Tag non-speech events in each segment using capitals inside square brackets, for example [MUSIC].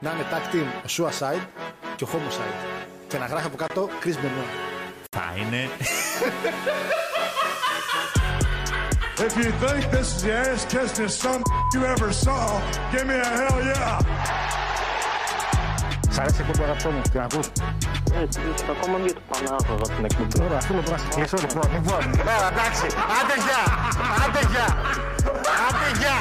να είναι tag team ο Suicide και ο Homicide. Και να γράφει από κάτω Chris Benoit. Θα είναι. If you think this is the ass kissing some you ever saw, give me a hell yeah. Σ' αρέσει η εκπομπή αγαπητό μου, την ακούς; Έτσι, ακόμα για το Πανάγωγα την εκπομπή. Ωραία, αυτό μπορώ να σε κλείσω λοιπόν. Λοιπόν, έλα, εντάξει, άντε γεια, άντε γεια, άντε γεια.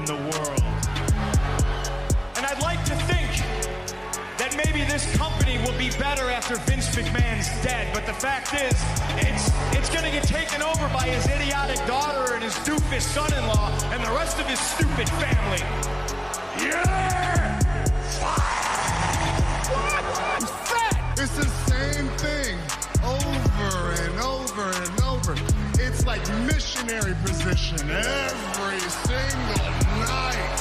In the world. And I'd like to think that maybe this company will be better after Vince McMahon's dead. But the fact is, it's it's gonna get taken over by his idiotic daughter and his doofus son-in-law and the rest of his stupid family. primary position every single night.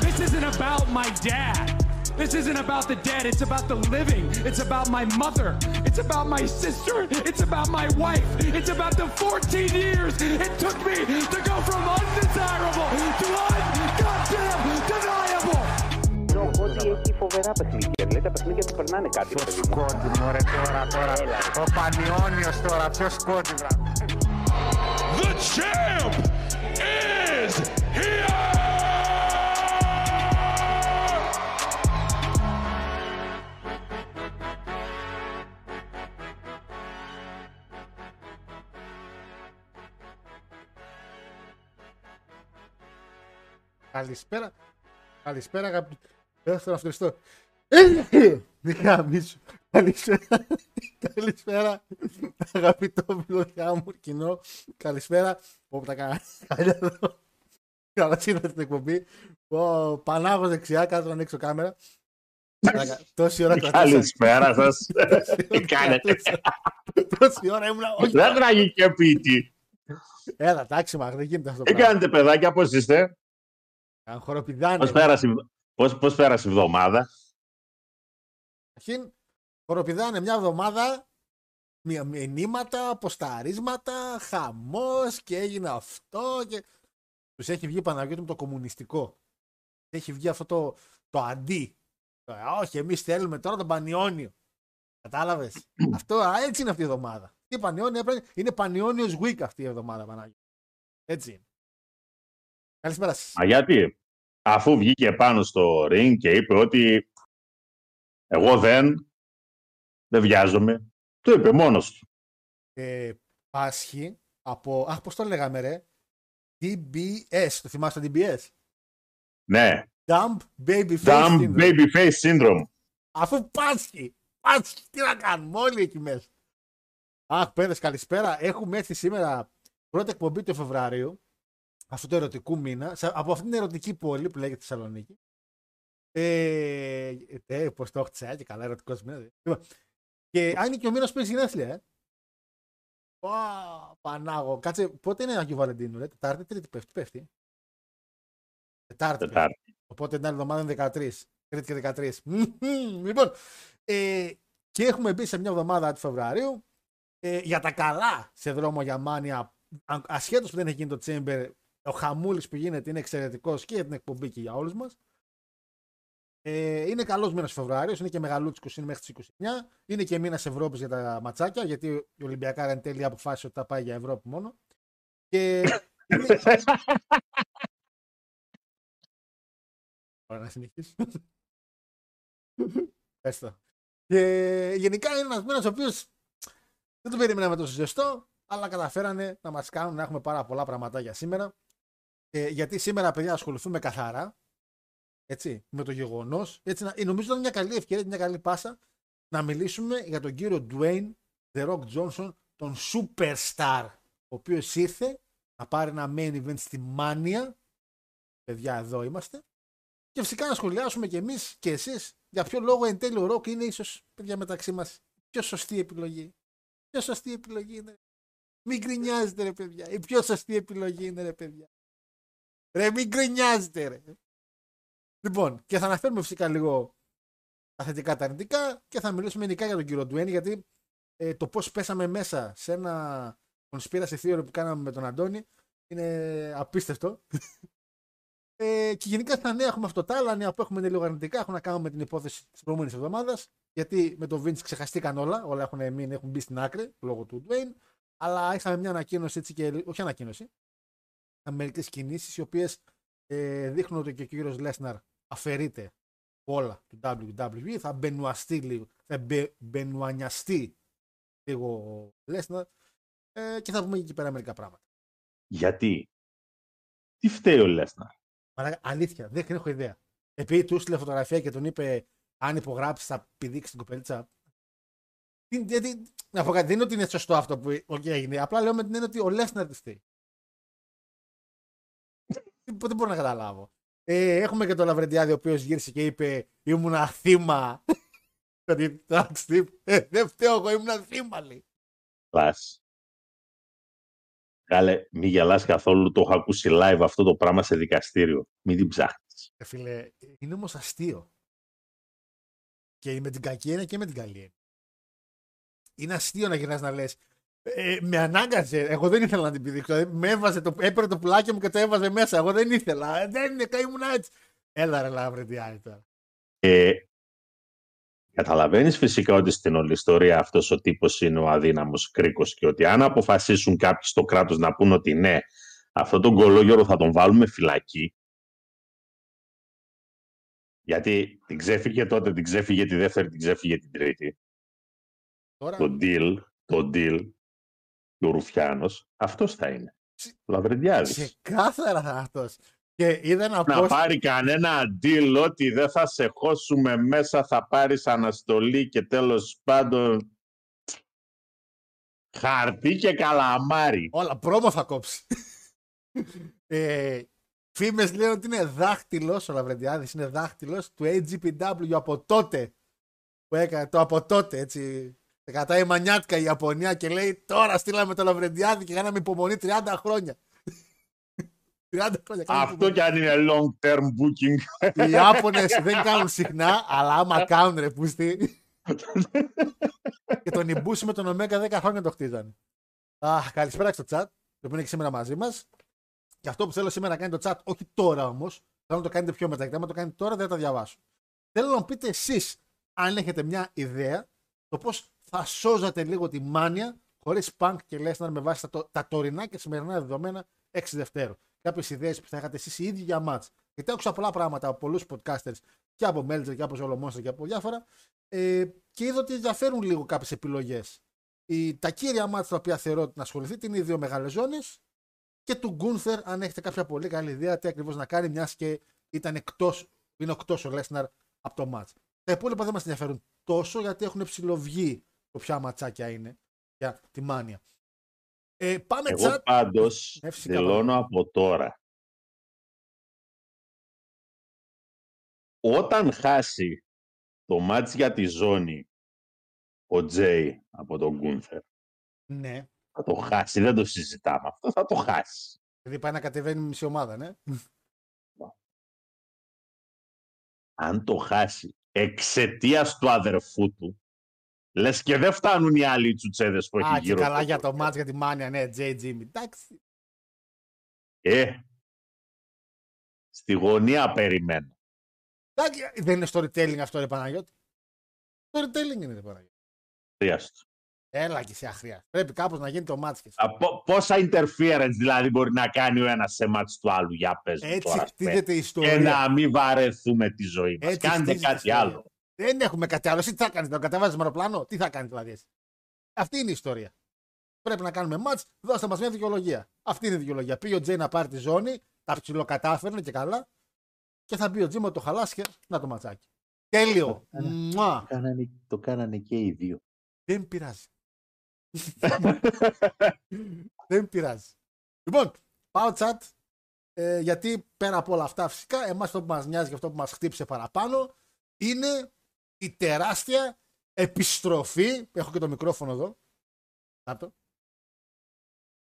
this isn't about my dad. This isn't about the dead. It's about the living. It's about my mother. It's about my sister. It's about my wife. It's about the 14 years it took me to go from undesirable to ungoddamn deniable. No, έχει φοβερά παιχνίδια. Δηλαδή τα παιχνίδια του περνάνε κάτι. ρε παιδί μου. Κόντι, μωρέ, τώρα, τώρα. Ο Πανιόνιος τώρα, ποιος κόντι, βρά. The champ is here! Καλησπέρα. Καλησπέρα, αγαπητοί. Δεν θέλω να αυτοριστώ. Δεν γαμίσω. Καλησπέρα. Καλησπέρα, αγαπητό φιλοδιά μου κοινό. Καλησπέρα. Πω τα καλά εδώ. Καλώ ήρθατε στην εκπομπή. Πω, Πανάγος δεξιά, κάτω να ανοίξω κάμερα. Μαλάκα, Τόση ώρα κρατούσα. Καλησπέρα σας. [LAUGHS] Τι ώρα κάνετε; κρατούσα. Τόση ώρα ήμουν. όχι. Δεν τραγική πίτη. Έλα, εντάξει, μα δεν γίνεται αυτό το Τι πράγμα. κάνετε, παιδάκια, πώς είστε, Χοροπηδάνε. Πώς πέρασε, πώς, πώς πέρασε η εβδομάδα. Αρχήν, χοροπηδάνε μια εβδομάδα μια- μηνύματα, αποσταρίσματα, χαμός και έγινε αυτό και τους έχει βγει Παναγιώτη μου το κομμουνιστικό. Έχει βγει αυτό το, το αντί. Το, «Α, όχι, εμείς θέλουμε τώρα τον Πανιόνιο. Κατάλαβες. [CLEARS THROAT] αυτό, α, έτσι είναι αυτή η εβδομάδα. Τι Πανιόνιο έπρεπε, είναι Πανιόνιος Week αυτή η εβδομάδα, Παναγιώτη. Έτσι είναι. Καλησπέρα σας. Μα γιατί, αφού βγήκε πάνω στο ring και είπε ότι εγώ δεν, δεν βιάζομαι, το είπε μόνος του. ε, πάσχει από. Αχ, πώς το λέγαμε, ρε; DBS. Το θυμάστε το DBS. Ναι, Dumb Baby Face dumb Syndrome. baby face syndrome. Αφού πάσχει. Πάσχει. Τι να κάνουμε όλοι εκεί μέσα. Αχ, παιδες, καλησπέρα. Έχουμε έρθει σήμερα πρώτη εκπομπή του Φεβρουαρίου. Αυτού του ερωτικού μήνα. σε- Από αυτήν την ερωτική πόλη που λέγεται Θεσσαλονίκη. Ε, ε, πώς το έχτισα, και καλά, ερωτικός μήνας. Λοιπόν, Και αν είναι και ο μήνας που έχεις γενέθλια, ε. Ω, Πανάγο. Κάτσε, πότε είναι Αγίου Βαλεντίνου, ρε. Τετάρτη, τρίτη πέφτει. πέφτει. Τετάρτη. πέφτει. Τετάρτη. Οπότε την άλλη εβδομάδα είναι 13. Τρίτη και 13. Μμμ. λοιπόν, ε, και έχουμε μπει σε μια εβδομάδα του Φεβρουαρίου. Ε, για τα καλά σε δρόμο για μάνια, ασχέτως που δεν έχει γίνει το Chamber, ο χαμούλης που γίνεται είναι εξαιρετικός και για την εκπομπή και για όλους μας. Ε, είναι καλός μήνας Φεβρουάριο, είναι και μεγαλούτσικος, είναι μέχρι τις 29. Είναι και μήνας Ευρώπης για τα ματσάκια, γιατί η Ολυμπιακά εν τέλει αποφάσισε ότι θα πάει για Ευρώπη μόνο. Και. [LAUGHS] είναι- Ωραία, να συνεχίσει. Πες [LAUGHS] το. Και γενικά είναι ένας μήνας ο οποίος δεν το περιμέναμε τόσο ζεστό, αλλά καταφέρανε να μας κάνουν να έχουμε πάρα πολλά πραγματάκια σήμερα. Ε, γιατί σήμερα, παιδιά, ασχοληθούμε καθαρά έτσι, με το γεγονός. Νομίζω ότι είναι μια καλή ευκαιρία, μια καλή πάσα να μιλήσουμε για τον κύριο Dwayne The Rock Johnson, τον superstar, ο οποίος ήρθε να πάρει ένα main event στη Μάνια. Παιδιά, εδώ είμαστε. Και φυσικά να σχολιάσουμε κι εμείς και εσείς για ποιο λόγο εν τέλει ο Rock είναι ίσως, παιδιά, μεταξύ μας πιο σωστή επιλογή. Πιο σωστή επιλογή είναι. Μην γκρινιάζετε, ρε παιδιά. Η πιο σωστή επιλογή είναι, ρε παιδιά. Ρε, μην γκρινιάζετε, ρε. Λοιπόν, και θα αναφέρουμε φυσικά λίγο τα θετικά τα αρνητικά και θα μιλήσουμε ειδικά για τον κύριο Ντουέν γιατί ε, το πώς πέσαμε μέσα σε ένα conspiracy theory που κάναμε με τον Αντώνη είναι απίστευτο. [LAUGHS] Ε, και γενικά στα νέα έχουμε αυτό. Τα άλλα νέα που έχουμε είναι λίγο αρνητικά. Έχουν να κάνουν με την υπόθεση της προηγούμενης εβδομάδας. Γιατί με τον Vince ξεχαστήκαν όλα. Όλα έχουν μείνει, έχουν μπει στην άκρη λόγω του Dwayne. Αλλά είχαμε μια ανακοίνωση έτσι και. Όχι ανακοίνωση. Είχαμε μερικές κινήσεις οι οποίες ε, δείχνουν ότι και ο κύριος Λέσναρ αφαιρείται όλα του WWE. Θα μπενουαστεί λίγο. Θα μπε, μπενουανιαστεί λίγο ο Λέσναρ. Ε, και θα πούμε εκεί πέρα μερικά πράγματα. Γιατί; Τι φταίει ο Λέσναρ; Μαλάκα, αλήθεια, δεν έχω ιδέα. Επειδή του έστειλε φωτογραφία και τον είπε αν υπογράψεις θα πηδήξεις την κοπελίτσα. Τι- Γιατί, να πω κάτι, δεν είναι ότι είναι σωστό αυτό που okay, έγινε. Απλά λέω με την έννοια ότι ο Λέσναρ τη φταίει. Δεν δεν μπορώ να καταλάβω. Ε, έχουμε και τον Λαβρεντιάδη ο οποίος γύρισε και είπε ήμουνα θύμα. [LAUGHS] Ότι εντάξει, ε, δεν φταίω εγώ, ήμουνα θύμα λέει. Λάς. Κάλε, μη γελάς καθόλου, το έχω ακούσει live αυτό το πράγμα σε δικαστήριο. Μην την ψάχνεις. Ε, φίλε, είναι όμως αστείο. Και με την κακή έννοια και με την καλή έννοια. Είναι αστείο να γυρνάς να λες. Ε, με ανάγκασε. Εγώ δεν ήθελα να την πηδήξω. Ε, Με έβαζε το, έπαιρνε το πουλάκι μου και το έβαζε μέσα. Εγώ δεν ήθελα. Ε, δεν είναι, ήμουν έτσι. Έλα ρε λάβρε τι άλλη τώρα. Ε, καταλαβαίνεις φυσικά ότι στην όλη ιστορία αυτός ο τύπος είναι ο αδύναμος κρίκος και ότι αν αποφασίσουν κάποιοι στο κράτος να πούν ότι ναι, αυτόν τον κολόγερο θα τον βάλουμε φυλακή, γιατί την ξέφυγε τότε, την ξέφυγε τη δεύτερη, την ξέφυγε την τρίτη. Τώρα, Το deal, το deal και ο Ρουφιάνος, αυτός θα είναι. Ο Λαβρεντιάδης. ξεκάθαρα θα είναι αυτός. Και είδα ένα να post. πάρει κανένα deal ότι δεν θα σε χώσουμε μέσα, θα πάρεις αναστολή και τέλος πάντων χαρτί και καλαμάρι. Όλα, πρόμο θα κόψει. [LAUGHS] ε, Φήμες λένε ότι είναι δάχτυλος, ο Λαβρεντιάδης είναι δάχτυλος του AGPW από τότε. Που έκανε το από τότε, έτσι. Σε Κατάει μανιάτικα η Ιαπωνία και λέει τώρα στείλαμε το Λαβρεντιάδη και κάναμε υπομονή 30 χρόνια. [LAUGHS] 30 χρόνια. κάναμε Αυτό κι αν είναι long term booking. Οι Ιάπωνες δεν κάνουν συχνά, αλλά άμα [LAUGHS] κάνουν ρε πούστη. και τον Ιμπούση με τον Ωμέγα 10 χρόνια το χτίζανε. Αχ, καλησπέρα στο chat, το οποίο είναι και σήμερα μαζί μας. Και αυτό που θέλω σήμερα να κάνει το chat, όχι τώρα όμως, θέλω να το κάνετε πιο μετά. Γιατί άμα το κάνετε τώρα δεν θα τα διαβάσω. Θέλω να μου πείτε εσείς, αν έχετε μια ιδέα, το πώς θα σώζατε λίγο τη μάνια χωρίς Punk και Lesnar με βάση τα, το- τα τωρινά και σημερινά δεδομένα 6 Δευτέρου. Κάποιες ιδέες που θα είχατε εσείς οι ίδιοι για μάτς. Γιατί άκουσα πολλά πράγματα από πολλούς podcasters και από Melzer και από Zolo Monster και από διάφορα. Ε, και είδα ότι ενδιαφέρουν λίγο κάποιες επιλογές. Τα κύρια μάτια τα οποία θεωρώ ότι να ασχοληθείτε είναι οι δύο μεγάλε ζώνε και του Γκούνθερ, αν έχετε κάποια πολύ καλή ιδέα τι ακριβώς να κάνει, μιας και ήταν εκτός, είναι εκτός ο Λέσναρ από το μάτς. Τα υπόλοιπα δεν μας ενδιαφέρουν τόσο γιατί έχουν ψηλοβγεί το ποια ματσάκια είναι για τη μάνια. Ε, πάμε Εγώ τσάτ. πάντως Ε, φυσικά, δηλώνω από τώρα. Όταν χάσει το μάτς για τη ζώνη ο Τζέι από τον Γκούνθερ, Ναι, θα το χάσει, δεν το συζητάμε αυτό, θα το χάσει. δηλαδή πάει να κατεβαίνει η μισή ομάδα, ναι. Αν το χάσει εξαιτίας του αδερφού του, λες και δεν φτάνουν οι άλλοι τσουτσέδες που έχει Α, και γύρω καλά τους. για το μάτς για τη μάνια, ναι, J. Jimmy. Εντάξει. Ε, στη γωνία περιμένω. Εντάξει, Δεν είναι storytelling αυτό, ρε Παναγιώτη. Storytelling είναι, ρε Παναγιώτη. Χρειάστο. Έλα και σε αχρίαστα. Πρέπει κάπως να γίνει το μάτς και εσύ. Α, πο- Πόσα interference δηλαδή μπορεί να κάνει ο ένας σε μάτς του άλλου, για πες μου Έτσι τώρα. χτίζεται η Και ιστορία. να μην βαρεθούμε τη ζωή μας. Έτσι Κάντε χτίζεται η κάτι ιστορία. άλλο. Δεν έχουμε κάτι άλλο. Εσύ τι θα κάνεις, θα κατεβάζεις αεροπλάνο, τι θα κάνεις δηλαδή. Εσύ; Αυτή είναι η ιστορία. Πρέπει να κάνουμε μάτς, δώστε μας μια δικαιολογία. Αυτή είναι η δικαιολογία. Πήγε ο Τζέι να πάρει τη ζώνη, τα ψιλοκατάφερνε και καλά. Και θα μπει ο Τζέι με το χαλάσει και να το ματσάκι. Τέλειο. Άρα. Μουά. Κάνανε, το κάνανε και οι δύο. Δεν πειράζει. [LAUGHS] Δεν πειράζει. Λοιπόν, πάω chat. Ε, γιατί πέρα από όλα αυτά φυσικά, εμάς αυτό που μας νοιάζει και αυτό που μας χτύπησε παραπάνω είναι η τεράστια επιστροφή. Έχω και το μικρόφωνο εδώ. Κάτω.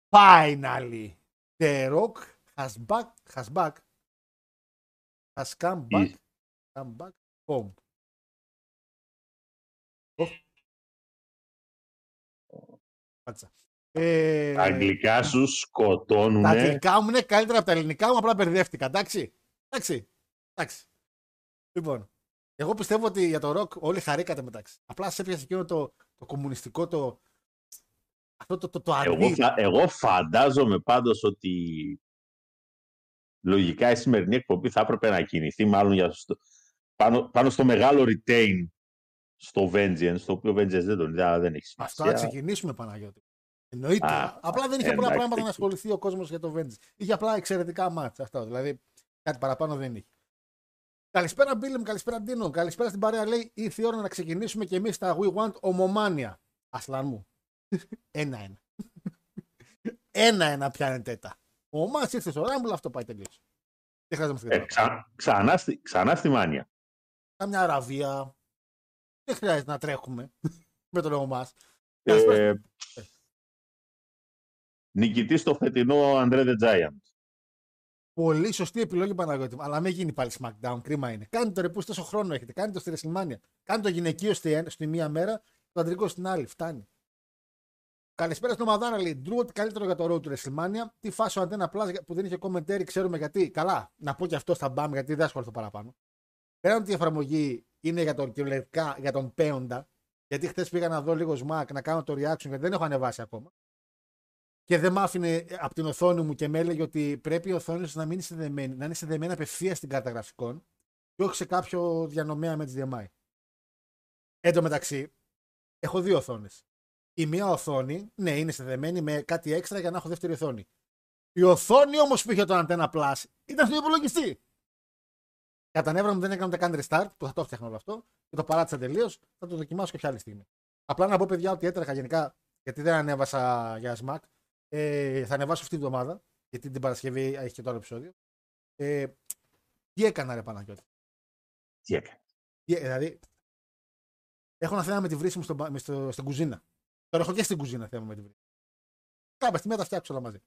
Finally, The Rock has back, has back Has come back, come back home. Ω. Κάτσα. Ε, Τα αγγλικά σου σκοτώνουν. τα αγγλικά μου είναι καλύτερα από τα ελληνικά μου, απλά μπερδεύτηκα. Εντάξει. Εντάξει. Εντάξει. Λοιπόν, εγώ πιστεύω ότι για το ροκ όλοι χαρήκατε μεταξύ. Απλά σε έπιασε εκείνο το, το κομμουνιστικό, το. Αυτό το, το, το Εγώ, αρνί. φα- εγώ φαντάζομαι πάντως ότι λογικά η σημερινή εκπομπή θα έπρεπε να κινηθεί μάλλον για στο, πάνω, πάνω στο μεγάλο retain στο Vengeance, το οποίο Vengeance δεν τον είδα, δεν έχει Αυτό να σημασία. ξεκινήσουμε, Παναγιώτη. Εννοείται. Α, απλά δεν είχε πολλά εντάξει, πράγματα να εκεί. ασχοληθεί ο κόσμος για το Vengeance. Είχε απλά εξαιρετικά μάτς αυτό. Δηλαδή κάτι παραπάνω δεν είχε. Καλησπέρα, Μπίλεμ, καλησπέρα, Ντίνο. Καλησπέρα στην παρέα. Λέει: Ήρθε η ώρα να ξεκινήσουμε και εμείς τα We Want ομομάνια. Ασλάν μου. [LAUGHS] Ένα-ένα. [LAUGHS] Ένα-ένα πιάνετε τα. Ο Μάτ ήρθε στο Ράμπλ, αυτό πάει τελείως. Δεν χρειάζεται να Ε, μας ξα, ξανά, στη, ξανά στη Μάνια. Κάμια αραβία. Δεν χρειάζεται να τρέχουμε [LAUGHS] με τον Ομάς. Ε, νικητής στο φετινό André the Giant. Πολύ σωστή επιλογή Παναγιώτη. Αλλά μην γίνει πάλι SmackDown. Κρίμα είναι. Κάντε το ρεπού τόσο χρόνο έχετε. Κάντε το στη WrestleMania. Κάντε το γυναικείο στη, εν- στη μία μέρα, το αντρικό στην άλλη. Φτάνει. Καλησπέρα στην ομαδάρα λέει. Ντρού, ότι καλύτερο για το road του WrestleMania. Τι φάσο αντένα Plus που δεν είχε commentary, ξέρουμε γιατί. Καλά, να πω και αυτό στα μπαμ γιατί δεν ασχοληθώ παραπάνω. Πέραν ότι η εφαρμογή είναι για τον κυριολεκτικά για τον Πέοντα. Γιατί χθες πήγα να δω λίγο σμακ να κάνω το reaction γιατί δεν έχω ανεβάσει ακόμα. Και δεν μ' άφηνε από την οθόνη μου και με έλεγε ότι πρέπει η οθόνη σου να μην είναι συνδεμένη, να είναι συνδεμένη απευθείας στην κάρτα γραφικών και όχι σε κάποιο διανομέα με HDMI. Εν τω μεταξύ, έχω δύο οθόνες. Η μία οθόνη, ναι, είναι συνδεμένη με κάτι έξτρα για να έχω δεύτερη οθόνη. Η οθόνη όμως που είχε το Antenna Plus ήταν στον υπολογιστή. Κατά νεύρα μου δεν έκανα ούτε καν restart, που θα το έφτιαχνα όλο αυτό και το παράτησα τελείως. Θα το δοκιμάσω κάποια άλλη στιγμή. Απλά να πω, παιδιά, ότι έτρεχα γενικά, γιατί δεν ανέβασα για Smack. Ε, θα ανεβάσω αυτή την εβδομάδα, γιατί την Παρασκευή έχει και το άλλο επεισόδιο. Ε, τι έκανα, ρε Παναγιώτη; Τι έκανε. Τι- Δηλαδή, έχω ένα θέμα με τη βρύση μου στο, μπα- με στο, στην κουζίνα. Τώρα έχω και στην κουζίνα θέμα με τη βρύση. Κάποια στιγμή θα τα φτιάξω όλα μαζί.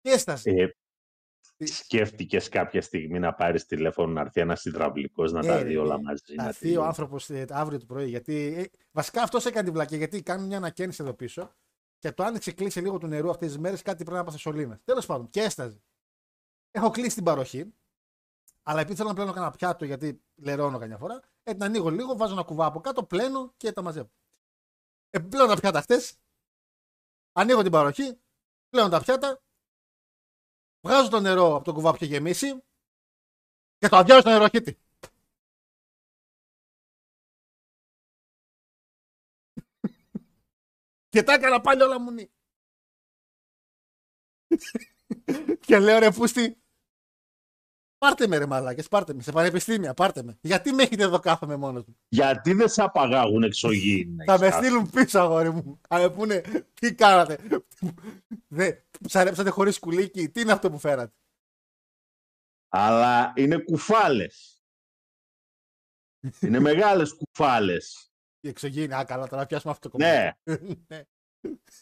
Και έσταση. Ε, σκέφτηκες κάποια στιγμή να πάρεις τηλέφωνο να έρθει ένας υδραυλικός να Ε, τα ρε, δει όλα ναι. μαζί. Θα να έρθει ο τελειώσει. άνθρωπο αύριο το πρωί. Γιατί, ε, βασικά αυτός έκανε την βλακία. Γιατί κάνουν μια ανακαίνιση εδώ πίσω και το άνοιξε κλείσει λίγο του νερού αυτές τις μέρες. Κάτι πρέπει να πάθε σωλήνα. Τέλος πάντων, και έσταζε. Έχω κλείσει την παροχή. Αλλά επειδή θέλω να πλένω κανένα πιάτο, γιατί λερώνω καμιά φορά, ε, την ανοίγω λίγο, βάζω ένα κουβά από κάτω, πλένω και τα μαζεύω. Ε, πλένω τα πιάτα χτες. Ανοίγω την παροχή, πλένω τα πιάτα, βγάζω το νερό από το κουβά που είχε γεμίσει και το αδειάζω στο νεροχύτη. Και τα έκανα πάλι όλα μουνί. και λέω ρε πούστη, πάρτε με ρε μαλάκες, πάρτε με, σε πανεπιστήμια, πάρτε με. Γιατί με έχετε εδώ κάθομαι μόνος μου; Γιατί δεν σε απαγάγουν εξωγήινα. Θα με έχεις στείλουν πίσω αγόρι μου. Θα με πούνε, τι κάνατε; Δε, ψαρέψατε χωρίς κουλίκι, τι είναι αυτό που φέρατε; Αλλά είναι κουφάλες. είναι μεγάλες κουφάλες. Η εξωγήινη, α καλά, τώρα να πιάσουμε αυτό το κομμάτι. Ναι, [LAUGHS] ναι.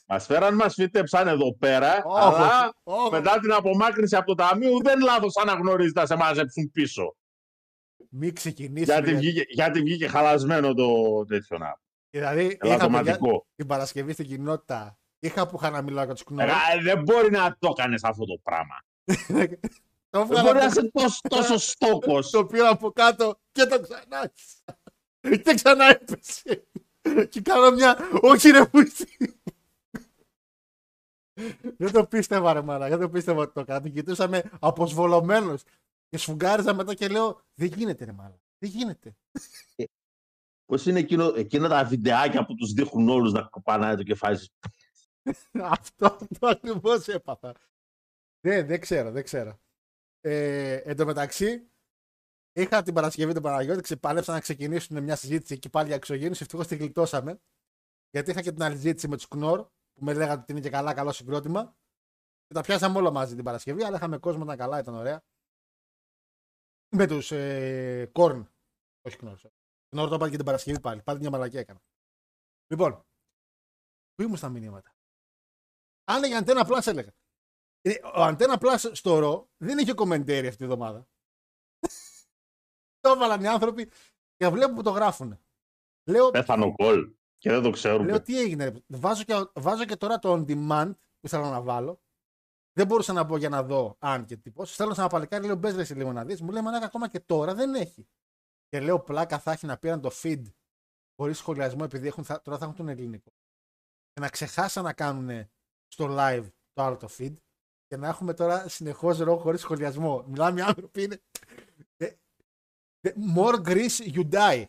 μας φέραν, μας φύτεψαν εδώ πέρα, Όχι, αλλά όχι. μετά την απομάκρυνση από το ταμείο δεν λάθος αναγνωρίζει να σε μαζέψουν πίσω. Μην ξεκινήσουμε. γιατί, γιατί- βγήκε, γιατί βγήκε χαλασμένο το τέτοιο να. Δηλαδή, είχα παιδιά, Ελαττωματικό. την Παρασκευή στην κοινότητα. Είχα που είχα να μιλάω για τους κνόρου. Ε, δεν μπορεί να το έκανε αυτό το πράγμα. [LAUGHS] το Δεν μπορεί να έβγαλα είσαι τόσο, [LAUGHS] τόσος στόκος. το πήρα από κάτω και το ξανά. Και ξανά έπεσε. και κάνω μια. Όχι, ρε πούστη. δεν το πίστευα, ρε μάνα. Δεν το πίστευα ότι το έκανα. Την κοιτούσαμε αποσβολωμένος. Και σφουγγάριζα μετά και λέω: Δεν γίνεται, ρε μάνα. Δεν γίνεται. Πώς είναι εκείνο, εκείνα τα βιντεάκια που τους δείχνουν όλους να κοπανάει το κεφάλι σου. [LAUGHS] Αυτό το ακριβώς έπαθα. Δεν, δεν ξέρω, δεν ξέρω. Ε, εν τω μεταξύ, είχα την Παρασκευή τον Παναγιώτη, ξεπάλεψα να ξεκινήσουν μια συζήτηση εκεί πάλι για εξωγήνου. Ευτυχώς τη γλιτώσαμε. Γιατί είχα και την άλλη συζήτηση με τους Κνόρ, που με λέγανε ότι είναι και καλά, καλό συγκρότημα. Και τα πιάσαμε όλα μαζί την Παρασκευή, αλλά είχαμε κόσμο, ήταν καλά, ήταν ωραία. Με τους ε, Κόρν. Όχι Κνόρ. Κνόρ το είπα και την Παρασκευή πάλι. Πάλι μια μαλακία έκανα. Λοιπόν, πού ήμουν στα μηνύματα; Αν για Antenna Plus έλεγα. Ε, Ο Antenna Plus στο ρο δεν είχε κομμεντέρι αυτή τη εβδομάδα. Το έβαλαν οι άνθρωποι και βλέπω που το γράφουν. Λέω, Πέθανε ο κολ και δεν το ξέρουμε. λέω τι έγινε. ρε. Βάζω και, βάζω και τώρα το on demand που θέλω να βάλω. Δεν μπορούσα να πω για να δω αν και τύπος. Θέλω σε ένα παλικάρι, λέω μπες ρε εσύ λίγο να δεις. Μου λέει μαλάκα ακόμα και τώρα δεν έχει. Και λέω πλάκα θα έχει να πήραν το feed χωρίς σχολιασμό επειδή έχουν, θα, τώρα θα έχουν τον ελληνικό. Και να ξεχάσαν να κάνουν στο live το άλλο το feed και να έχουμε τώρα συνεχώς ρο χωρίς σχολιασμό. Μιλάμε οι άνθρωποι είναι. Ε, ε, More Greece you die.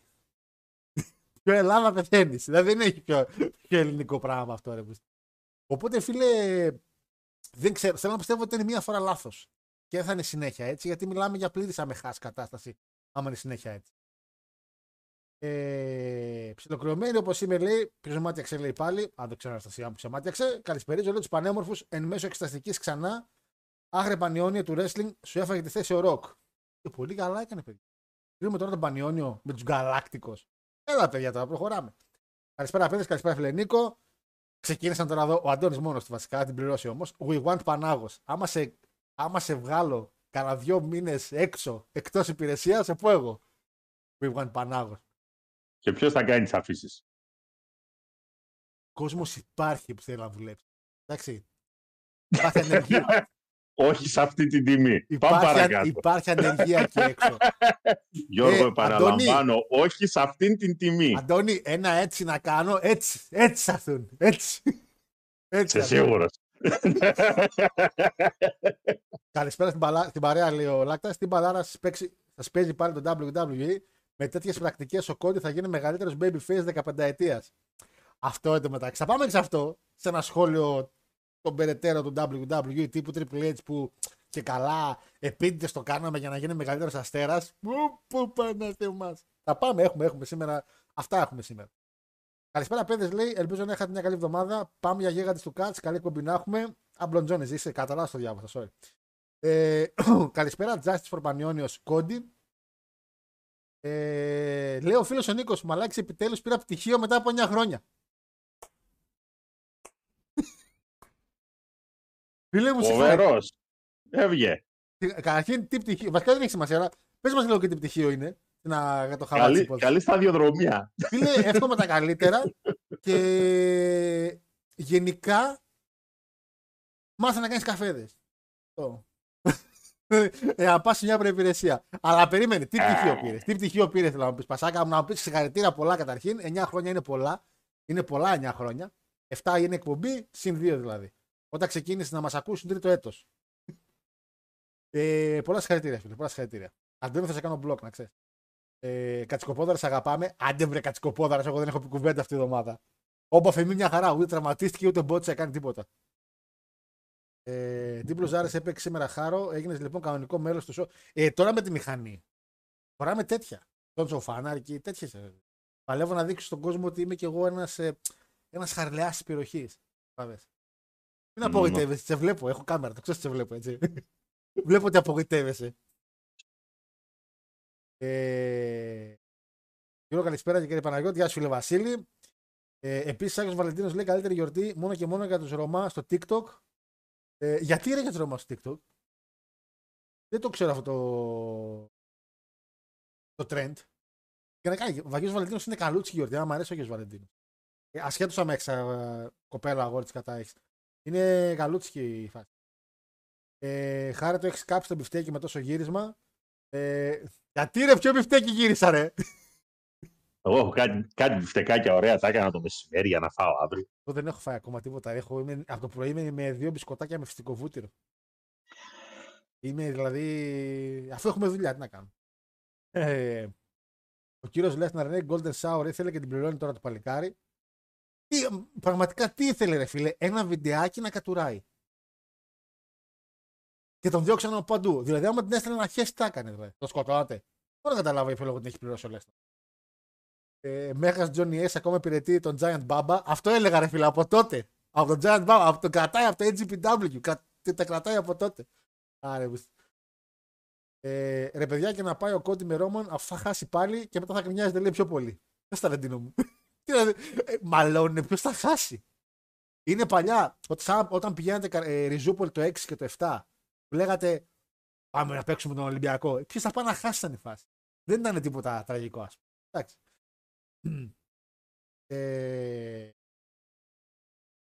Πιο Ελλάδα πεθαίνεις. Δηλαδή δεν έχει πιο, πιο ελληνικό πράγμα αυτό. Ρε. Οπότε φίλε, δεν ξέρω. Θέλω να πιστεύω ότι είναι μία φορά λάθος. Και δεν θα είναι συνέχεια έτσι, γιατί μιλάμε για πλήρης αμεχάς κατάσταση. Άμα είναι συνέχεια έτσι. Ε, ψιλοκριωμένη όπως είμαι, λέει, ποιο μάτιαξε, λέει πάλι. Αν δεν ξέρω, Αναστασία που σε μάτιαξε. Καλησπερίζω, λέει τους πανέμορφους εν μέσω εξεταστική ξανά. Άγρε πανιόνιο του wrestling σου έφαγε τη θέση ο Ροκ. Και πολύ καλά έκανε, παιδί. Κρίνουμε τώρα τον πανιόνιο με τους γκαλάκτικο. Έλα, παιδιά, τώρα προχωράμε. Καλησπέρα, παιδε, καλησπέρα, φίλε Νίκο. Ξεκίνησαν τώρα εδώ ο Αντώνης μόνος του βασικά, θα την πληρώσει όμως. We want Πανάγος. Άμα σε, άμα σε βγάλω κανένα δύο μήνες έξω εκτός υπηρεσίας, σε πω εγώ. We want Πανάγος. Και ποιος θα κάνει τις αφήσεις; κόσμος υπάρχει που θέλει να δουλέψει. Εντάξει. Υπάρχει ανεργία, [LAUGHS] Όχι σε αυτή την τιμή. Πάμε υπάρχει, παρακάτω. υπάρχει ανεργία εκεί έξω. [LAUGHS] Γιώργο, Ε, επαναλαμβάνω, όχι σε αυτήν την τιμή. Αντώνη, ένα έτσι να κάνω, έτσι, έτσι θα έρθουν. Έτσι. έτσι Είσαι θα έρθουν. σίγουρος. [LAUGHS] Καλησπέρα στην, παλά, στην παρέα, λέει ο Λάκτα. Στην παλάρα σας παίξει- σας παίζει πάλι το WWE. Με τέτοιες πρακτικές ο Κόντι θα γίνει μεγαλύτερος babyface 15 ετία. Αυτό εντωμεταξύ. Θα πάμε και σε αυτό, σε ένα σχόλιο τον περαιτέρω του WWE τύπου Triple H που και καλά επίτηδες το κάναμε για να γίνει μεγαλύτερος αστέρας. Πού, πού πάνε μας; Θα πάμε, έχουμε, έχουμε σήμερα. Αυτά έχουμε σήμερα. Καλησπέρα, παιδες, λέει. Ελπίζω να είχατε μια καλή εβδομάδα. Πάμε για γίγαντες του Κάτ. Καλή κομπή να έχουμε. Αμπλοντζόνι, είσαι κατά το διάβασα, sorry. Ε, [CLEARS THROAT] καλησπέρα, Justice for Πανιόνιο Κόντι. Ε, λέει ο φίλος ο Νίκος Μαλάκη επιτέλους πήρα πτυχίο μετά από 9 χρόνια. Φίλε μου, συγχαρητήρια. Φοβερός. Έβγε. Καταρχήν, τι πτυχίο. Βασικά δεν έχει σημασία, αλλά πες μας λίγο και τι πτυχίο είναι. Να, για το χαβάτσι. Καλή, πώς. καλή σταδιοδρομία. Φίλε, εύχομαι τα καλύτερα και γενικά μάθε να κάνεις καφέδες. Ε, να πας σε μια προπηρεσία. Αλλά περίμενε, τι πτυχίο πήρες. Τι πτυχίο πήρες, θέλω να μου πεις. Πασάκα μου να μου πεις συγχαρητήρια πολλά καταρχήν. 9 χρόνια είναι πολλά. Είναι πολλά 9 χρόνια. 7 είναι εκπομπή, συν 2 δηλαδή. Όταν ξεκίνησε να μας ακούσουν τρίτο έτος. Ε, πολλά συγχαρητήρια, φίλε. Πολλά συγχαρητήρια. Αντώνη, θα σε κάνω μπλοκ, να ξέρεις. Ε, Κατσικοπόδαρα, αγαπάμε. Άντε βρε Κατσικοπόδαρα, εγώ δεν έχω πει κουβέντα αυτή τη εβδομάδα. Όμπα Φεμή μια χαρά, ούτε τραυματίστηκε ούτε μπότσε κάνει τίποτα. Ε, Δίπλος Ζάρε έπαιξε σήμερα χάρο, έγινες λοιπόν κανονικό μέλος του show. Ε, τώρα με τη μηχανή. Φοράμε τέτοια. Τον Τζοφάναρ και τέτοιες. Παλεύω να δείξω στον κόσμο ότι είμαι κι εγώ ένας ένας χαρλεάς της περιοχής. Μην Μμμ. απογοητεύεσαι, σε βλέπω. Έχω κάμερα, το ξέρω ότι σε βλέπω έτσι. [LAUGHS] βλέπω ότι απογοητεύεσαι. Ε, Κύριο καλησπέρα και κύριε Παναγιώτη, γεια σου φίλε Βασίλη. Ε, Επίσης, Άγιος Βαλεντίνος λέει καλύτερη γιορτή μόνο και μόνο για τους Ρωμά στο TikTok. Ε, γιατί ρε για τους Ρωμά στο TikTok; Δεν το ξέρω αυτό το, το trend. Και να κάνει, ο Αγίο Βαλεντίνος είναι καλούτσι γιορτή. Αν μου αρέσει ο Αγίο Βαλεντίνος. Ε, Ασχέτως αν έξα κοπέλα αγόρι της κατά έχεις. Είναι καλούτσι η φάση. Ε, χάρη το έχεις κάψει το μπιφτέκι με τόσο γύρισμα. Ε, γιατί ρε, ποιο μπιφτέκι γύρισα, ρε. Εγώ έχω κάτι, κάτι μπιφτεκάκια ωραία, τα έκανα το μεσημέρι για να φάω αύριο. Εγώ δεν έχω φάει ακόμα τίποτα. Έχω, είμαι, από το πρωί είμαι με δύο μπισκοτάκια με φυσικό βούτυρο. Είμαι δηλαδή. Αφού έχουμε δουλειά, τι να κάνω. Ε, ο κύριος Λέσναρ λέει Golden Shower ήθελε και την πληρώνει τώρα το παλικάρι. Τι, πραγματικά τι ήθελε, ρε φίλε, ένα βιντεάκι να κατουράει. Και τον διώξαν από παντού. Δηλαδή, άμα την έστελνε να χέσει, τα έκανε. Δηλαδή. Το σκοτώνατε. Δεν καταλάβω η ότι την έχει πληρώσει ο Λέσναρ. Ε, Μέγας Johnny S ακόμα υπηρετεί τον Giant Baba. Αυτό έλεγα, ρε φίλε, από τότε. Από τον Giant Baba. Από τον κρατάει από το AGPW. Κρα- Τα κρατάει από τότε. Άρε, μπους. ε, ρε παιδιά, και να πάει ο Κόντι με Ρόμαν αφού θα χάσει πάλι και μετά θα κρινιάζεται λέει πιο πολύ. Δεν στα Ρεντίνο μου. Τι να δει- ε, Μαλώνε, ποιος θα χάσει. Είναι παλιά, ότι σαν- όταν πηγαίνατε κα- ε, Ριζούπολη το 6 και το 7, που λέγατε Πάμε να παίξουμε τον Ολυμπιακό. Ποιο θα πάει να χάσει ήταν η φάση. Δεν ήταν τίποτα τραγικό, ας πούμε. Εντάξει. Ε...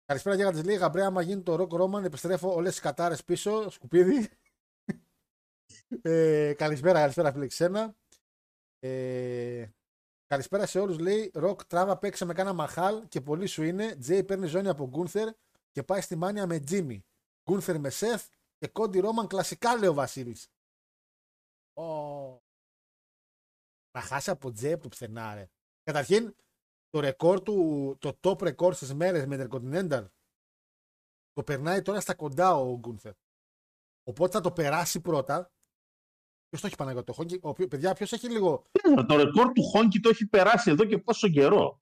Καλησπέρα για της λέει Γαμπρέα. Άμα γίνει το ροκ Ρόμαν, επιστρέφω όλες τις κατάρες πίσω. Σκουπίδι. ε, καλησπέρα, καλησπέρα, φίλε ξένα. Ε, καλησπέρα σε όλους. Λέει Ροκ τράβα παίξε με κάνα μαχάλ και πολύ σου είναι. Τζέι παίρνει ζώνη από Γκούνθερ και πάει στη Mania με Τζίμι. Γκούνθερ με Seth και Κόντι Ρόμαν κλασικά λέει ο Βασίλης. Oh. Να χάσει από Τζέι από το πουθενά, ρε. Καταρχήν, το ρεκόρ του, το top ρεκόρ στις μέρες με Intercontinental το περνάει τώρα στα κοντά ο Γκούνθερ. Οπότε θα το περάσει πρώτα. Ποιος το έχει Παναγιώτη, το Χόγκι. Ο, παιδιά, ποιος έχει λίγο. Το ρεκόρ του Χόγκι το έχει περάσει εδώ και πόσο καιρό;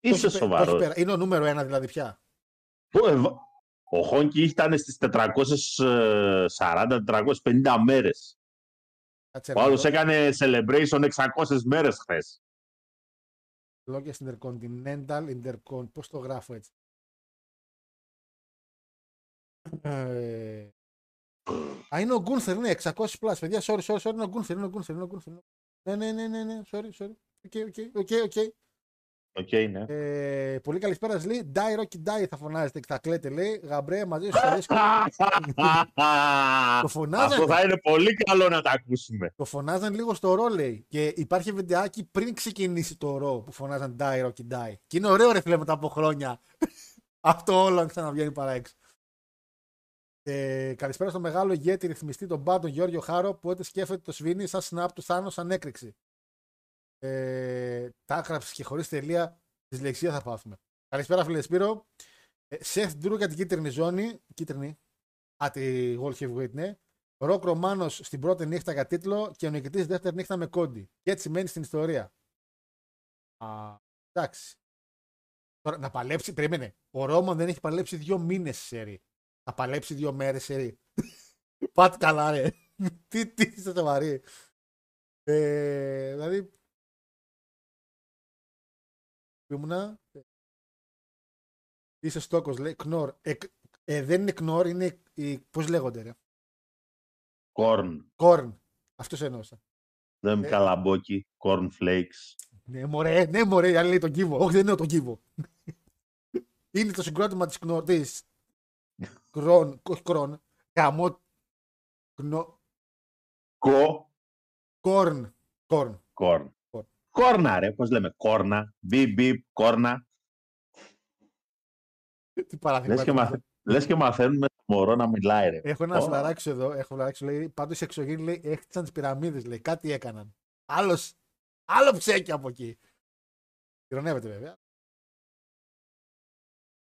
Είσαι σοβαρός. Είναι ο νούμερο ένα δηλαδή πια. Ο Χόγκι ήταν στις 440-450 μέρες. Ο άλλος έκανε celebration 600 μέρες χθες. Λόγια Intercontinental, Intercon. Πώς το γράφω έτσι; Ε... Α, είναι ο Γκούνθερ, ναι, 600 plus. Παιδιά, sorry, sorry, sorry, είναι ο Γκούνθερ, είναι ο Γκούνθερ, είναι ο Γκούνθερ. Ναι, ναι, ναι, ναι, ναι, sorry, sorry. Οκ, οκ, οκ, οκ. Οκ, ναι. Ε, πολύ καλησπέρα, λέει. Die, Rocky, die θα φωνάζετε και θα κλαίτε, λέει. Γαμπρέ, μαζί σου [LAUGHS] το φωνάζανε. Αυτό θα είναι πολύ καλό να τα ακούσουμε. Το φωνάζαν λίγο στο Raw, λέει. Και υπάρχει βιντεάκι πριν ξεκινήσει το Raw που φωνάζαν Die, Rocky, die. Και είναι ωραίο, ρε φίλε, μετά από χρόνια. [LAUGHS] Αυτό όλο να ξαναβγαίνει παρά έξω. Ε, καλησπέρα στο μεγάλο ηγέτη ρυθμιστή τον Μπάντον Γιώργιο Χάρο που ό,τι σκέφτεται το σβήνει σαν snap του Θάνο σαν έκρηξη. Ε, τα έγραψε και χωρίς τελεία τη λεξία θα πάθουμε. Καλησπέρα, φίλε Σπύρο. Ε, Seth Drew για την κίτρινη ζώνη. Κίτρινη. Α, τη World Heavyweight, ναι. Rock Roman στην πρώτη νύχτα για τίτλο και ο νικητής δεύτερη νύχτα με Cody. Και έτσι μένει στην ιστορία. Α, εντάξει. Τώρα να παλέψει, περίμενε. Ο Ρόμαν δεν έχει παλέψει δύο μήνες σε Θα παλέψει δύο μέρες σε Πάτε καλά, ρε. τι, τι είστε σοβαροί. Ε, δηλαδή, ήμουνα. Είσαι στόκος, λέει. Κνόρ. Ε, ε, δεν είναι κνόρ, είναι. Πώς λέγονται, ρε. Κόρν. Κόρν. Αυτός εννοούσα. Δεν είναι ε, καλαμπόκι. Corn flakes. Ναι, μωρέ, ναι, μωρέ, άλλη λέει τον κύβο. Όχι, δεν είναι τον κύβο. είναι το συγκρότημα της κνόρ. Της. Κρόν, όχι κρόν. Καμό. Κνο... Κο. Κόρν. Κόρν. Κόρν. Κόρνα, ρε, πώς λέμε, κόρνα, μπιπ, μπιπ, κόρνα. Τι παράδειγμα. Λες και, μαθα... Λες και μαθαίνουμε το μωρό να μιλάει, ρε. Έχω ένα φλαράξιο εδώ, έχω φλαράξιο, λέει, πάντως οι εξωγήινοι, λέει, έχτισαν τις πυραμίδες, λέει, κάτι έκαναν. Άλλος, άλλο ψέκι από εκεί. Ηρωνεύεται βέβαια.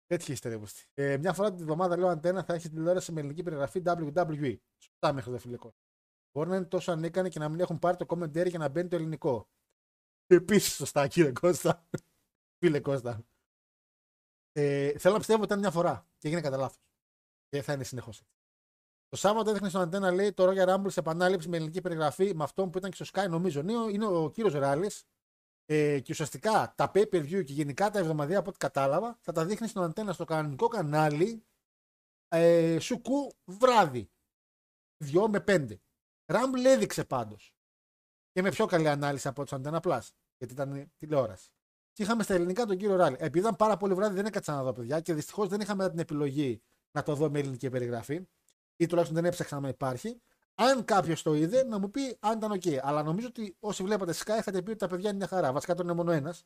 Έτσι είστε, ρε ε, Μια φορά την εβδομάδα, λέω, Αντένα θα έχεις τηλεόραση με ελληνική περιγραφή WWE. Σωστά μέχρι το φιλικό. Μπορεί να είναι τόσο ανίκανοι και να μην έχουν πάρει το commentary για να μπαίνει το ελληνικό. Επίσης σωστά, κύριε Κώστα. [LAUGHS] Φίλε Κώστα. Ε, θέλω να πιστεύω ότι ήταν μια φορά και έγινε κατά λάθος. Και θα είναι συνεχώς Το Σάββατο έδειχνε στον Αντένα, λέει, το Royal Rumble σε επανάληψη με ελληνική περιγραφή με αυτόν που ήταν και στο Sky, νομίζω. Είναι ο κύριος Ράλη. Ε, και ουσιαστικά τα pay per view και γενικά τα εβδομαδία από ό,τι κατάλαβα θα τα δείχνεις στον Αντένα στο κανονικό κανάλι ε, σουκού βράδυ. 2 με 5. Rumble έδειξε πάντως και με πιο καλή ανάλυση από του Antenna Plus. Γιατί ήταν τηλεόραση. Και είχαμε στα ελληνικά τον κύριο Ράλι. Επειδή ήταν πάρα πολύ βράδυ, δεν έκατσα να δω παιδιά και δυστυχώς δεν είχαμε την επιλογή να το δω με ελληνική περιγραφή. Ή τουλάχιστον δεν έψαξα να υπάρχει. Αν κάποιος το είδε, να μου πει αν ήταν OK. Αλλά νομίζω ότι όσοι βλέπατε Sky είχατε πει ότι τα παιδιά είναι μια χαρά. Βασικά τον είναι μόνο ένας.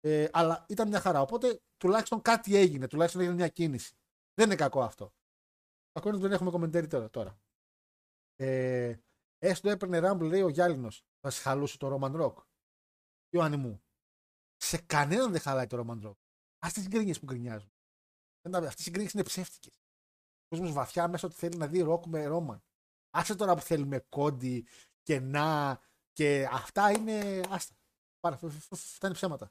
Ε, αλλά ήταν μια χαρά. Οπότε τουλάχιστον κάτι έγινε. Τουλάχιστον έγινε μια κίνηση. Δεν είναι κακό αυτό. Ακόμα δεν έχουμε κομμεντέρι τώρα. Ε, Έστω έπαιρνε Ράμπλ, λέει ο Γιάλινος. Θα σε χαλούσε το Roman Rock. Ιωάννη μου. Σε κανέναν δεν χαλάει το Roman Rock. Α τις γκρίνιες που γκρινιάζουν. Αυτές οι γκρίνιες είναι ψεύτικες. Ο κόσμος βαθιά μέσα ότι θέλει να δει ροκ με Roman. Άσε τώρα που θέλουμε κόντι και να και αυτά είναι. Άστα. Πάρα, αυτά είναι ψέματα.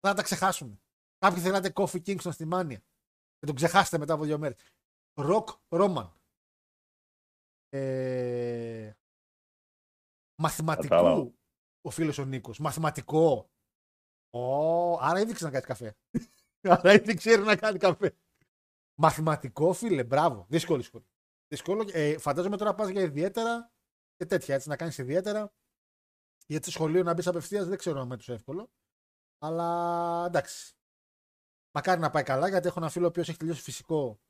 Θα τα ξεχάσουμε. Κάποιοι θέλατε Coffee Kingston στη Μάνια. Και τον ξεχάσετε μετά από δύο μέρες. Ροκ Ρόμαν. Ε, Μαθηματικού ο φίλος ο Νίκος. Μαθηματικό. Oh, άρα ήδη ξέρει να κάνει καφέ. [LAUGHS] άρα ήδη ξέρει να κάνει καφέ. Μαθηματικό, φίλε, μπράβο. Δύσκολη σχολή. Δύσκολο. Ε, φαντάζομαι τώρα πας για ιδιαίτερα και τέτοια έτσι, να κάνεις ιδιαίτερα. Γιατί στο σχολείο να μπεις απευθείας δεν ξέρω αν είναι τόσο εύκολο. Αλλά εντάξει. Μακάρι να πάει καλά γιατί έχω ένα φίλο ο οποίος έχει τελειώσει φυσικό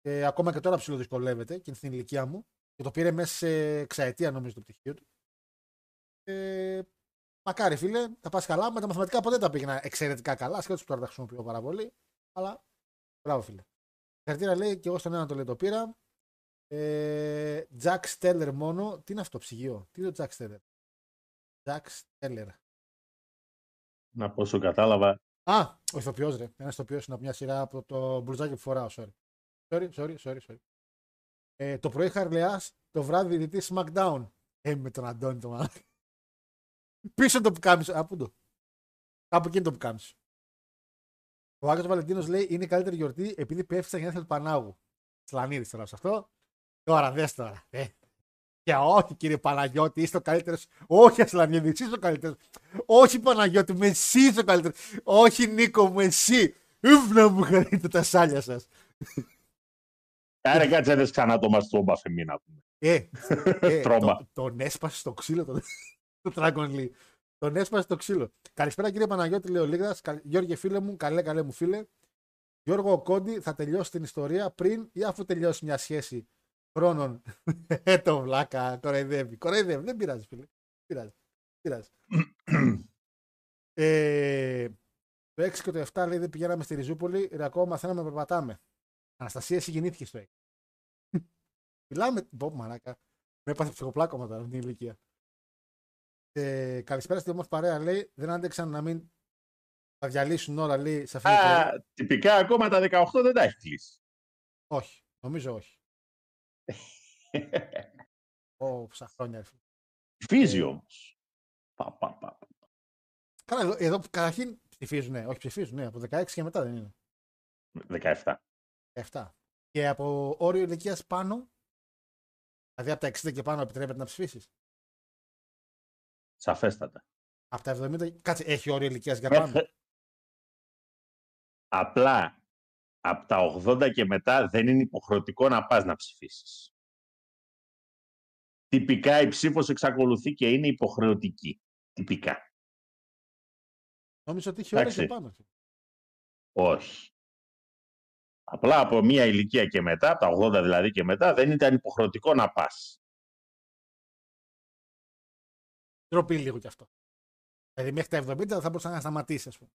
και ακόμα και τώρα ψηλοδυσκολεύεται και είναι στην ηλικία μου. Και το πήρε μέσα σε εξαετία νομίζω το πτυχίο του. Ε, μακάρι φίλε, θα πας καλά. Με τα μαθηματικά ποτέ τα πήγαινα εξαιρετικά καλά. Σχέτω που τώρα τα χρησιμοποιώ πάρα πολύ. Αλλά μπράβο φίλε. Χαρακτήρα λέει και εγώ στον ένα το λέει το πήρα. Ε, Jack Steller μόνο. Τι είναι αυτό, ψυγείο; Τι είναι το Jack Steller; Jack Steller. Να πω σου κατάλαβα. Α, ο ηθοποιός ρε. Ένας ηθοποιός είναι από μια σειρά από το μπλουζάκι που φοράω. Sorry. Sorry, sorry, sorry. sorry. Ε, το πρωί Χαρλεάς, το βράδυ διτή SmackDown. Ε, με τον Αντώνη το μάλλον. Πίσω το πουκάμισο. Α, πού το; Κάπου εκεί είναι το πουκάμισο. Ο Άγιος Βαλεντίνος λέει είναι η καλύτερη γιορτή επειδή πέφτει στα γενέθλια του Πανάγου. Σλανίδης τώρα σε αυτό. Τώρα δες τώρα. Ε. Και όχι κύριε Παναγιώτη, είσαι ο καλύτερος. Όχι Ασλανίδη, εσύ είσαι ο καλύτερος. Όχι Παναγιώτη, με εσύ είσαι ο καλύτερος. Όχι Νίκο μου, εσύ. Ουφ να μου χαρείτε τα σάλια σας. Άρα κάτσε δες ξανά το μας τρόμπα φεμί να πούμε. Ε, ε Τρόμπα. [LAUGHS] το- τον έσπασε στο ξύλο το, το Dragon Lee. Τον έσπασε στο ξύλο. Καλησπέρα κύριε Παναγιώτη, λέει ο Λίγδας. Καλ- Γιώργε φίλε μου, καλέ καλέ μου φίλε. Γιώργο ο Κόντι θα τελειώσει την ιστορία πριν ή αφού τελειώσει μια σχέση χρόνων. [LAUGHS] Ε, το βλάκα, κοροϊδεύει. Κοροϊδεύει, δεν πειράζει φίλε. Δεν πειράζει. Δεν πειράζει. [CLEARS THROAT] ε, το 6 και το 7 λέει δεν πηγαίναμε στη Ριζούπολη, ρε ακόμα μαθαίναμε να περπατάμε. Αναστασία, εσύ γεννήθηκε στο 6. [LAUGHS] Μιλάμε. Πω, μαλάκα. Με έπαθε ψυχοπλάκωμα τώρα αυτή την ηλικία. Ε, καλησπέρα στη όμορφη παρέα. Λέει δεν άντεξαν να μην τα διαλύσουν όλα. Λέει σε αυτή την Α, περίοδο. τυπικά ακόμα τα 18 δεν τα έχεις κλείσει. Όχι. Νομίζω όχι. Ω, ψα χρόνια. ρε φίλε. Ψηφίζει όμως. Πα, πα, πα. Καλά, εδώ, εδώ καταρχήν ψηφίζουν. Ναι. Όχι, ψηφίζουν. Ναι. Από 16 και μετά δεν είναι. 17. 17. Και από όριο ηλικίας πάνω. Δηλαδή από τα 60 και πάνω επιτρέπεται να ψηφίσεις; Σαφέστατα. Από τα 70. Κάτσε, έχει όριο ηλικίας για πάνω; Μέχρι- Απλά από τα 80 και μετά δεν είναι υποχρεωτικό να πας να ψηφίσεις. Τυπικά η ψήφος εξακολουθεί και είναι υποχρεωτική. Τυπικά. Νόμιζα ότι είχε όριο και Εντάξει. πάνω. Όχι. Απλά από μία ηλικία και μετά, από τα 80 δηλαδή και μετά, δεν ήταν υποχρεωτικό να πας. Τροπή λίγο κι αυτό. Δηλαδή μέχρι τα 70 θα μπορούσε να σταματήσει, ας πούμε.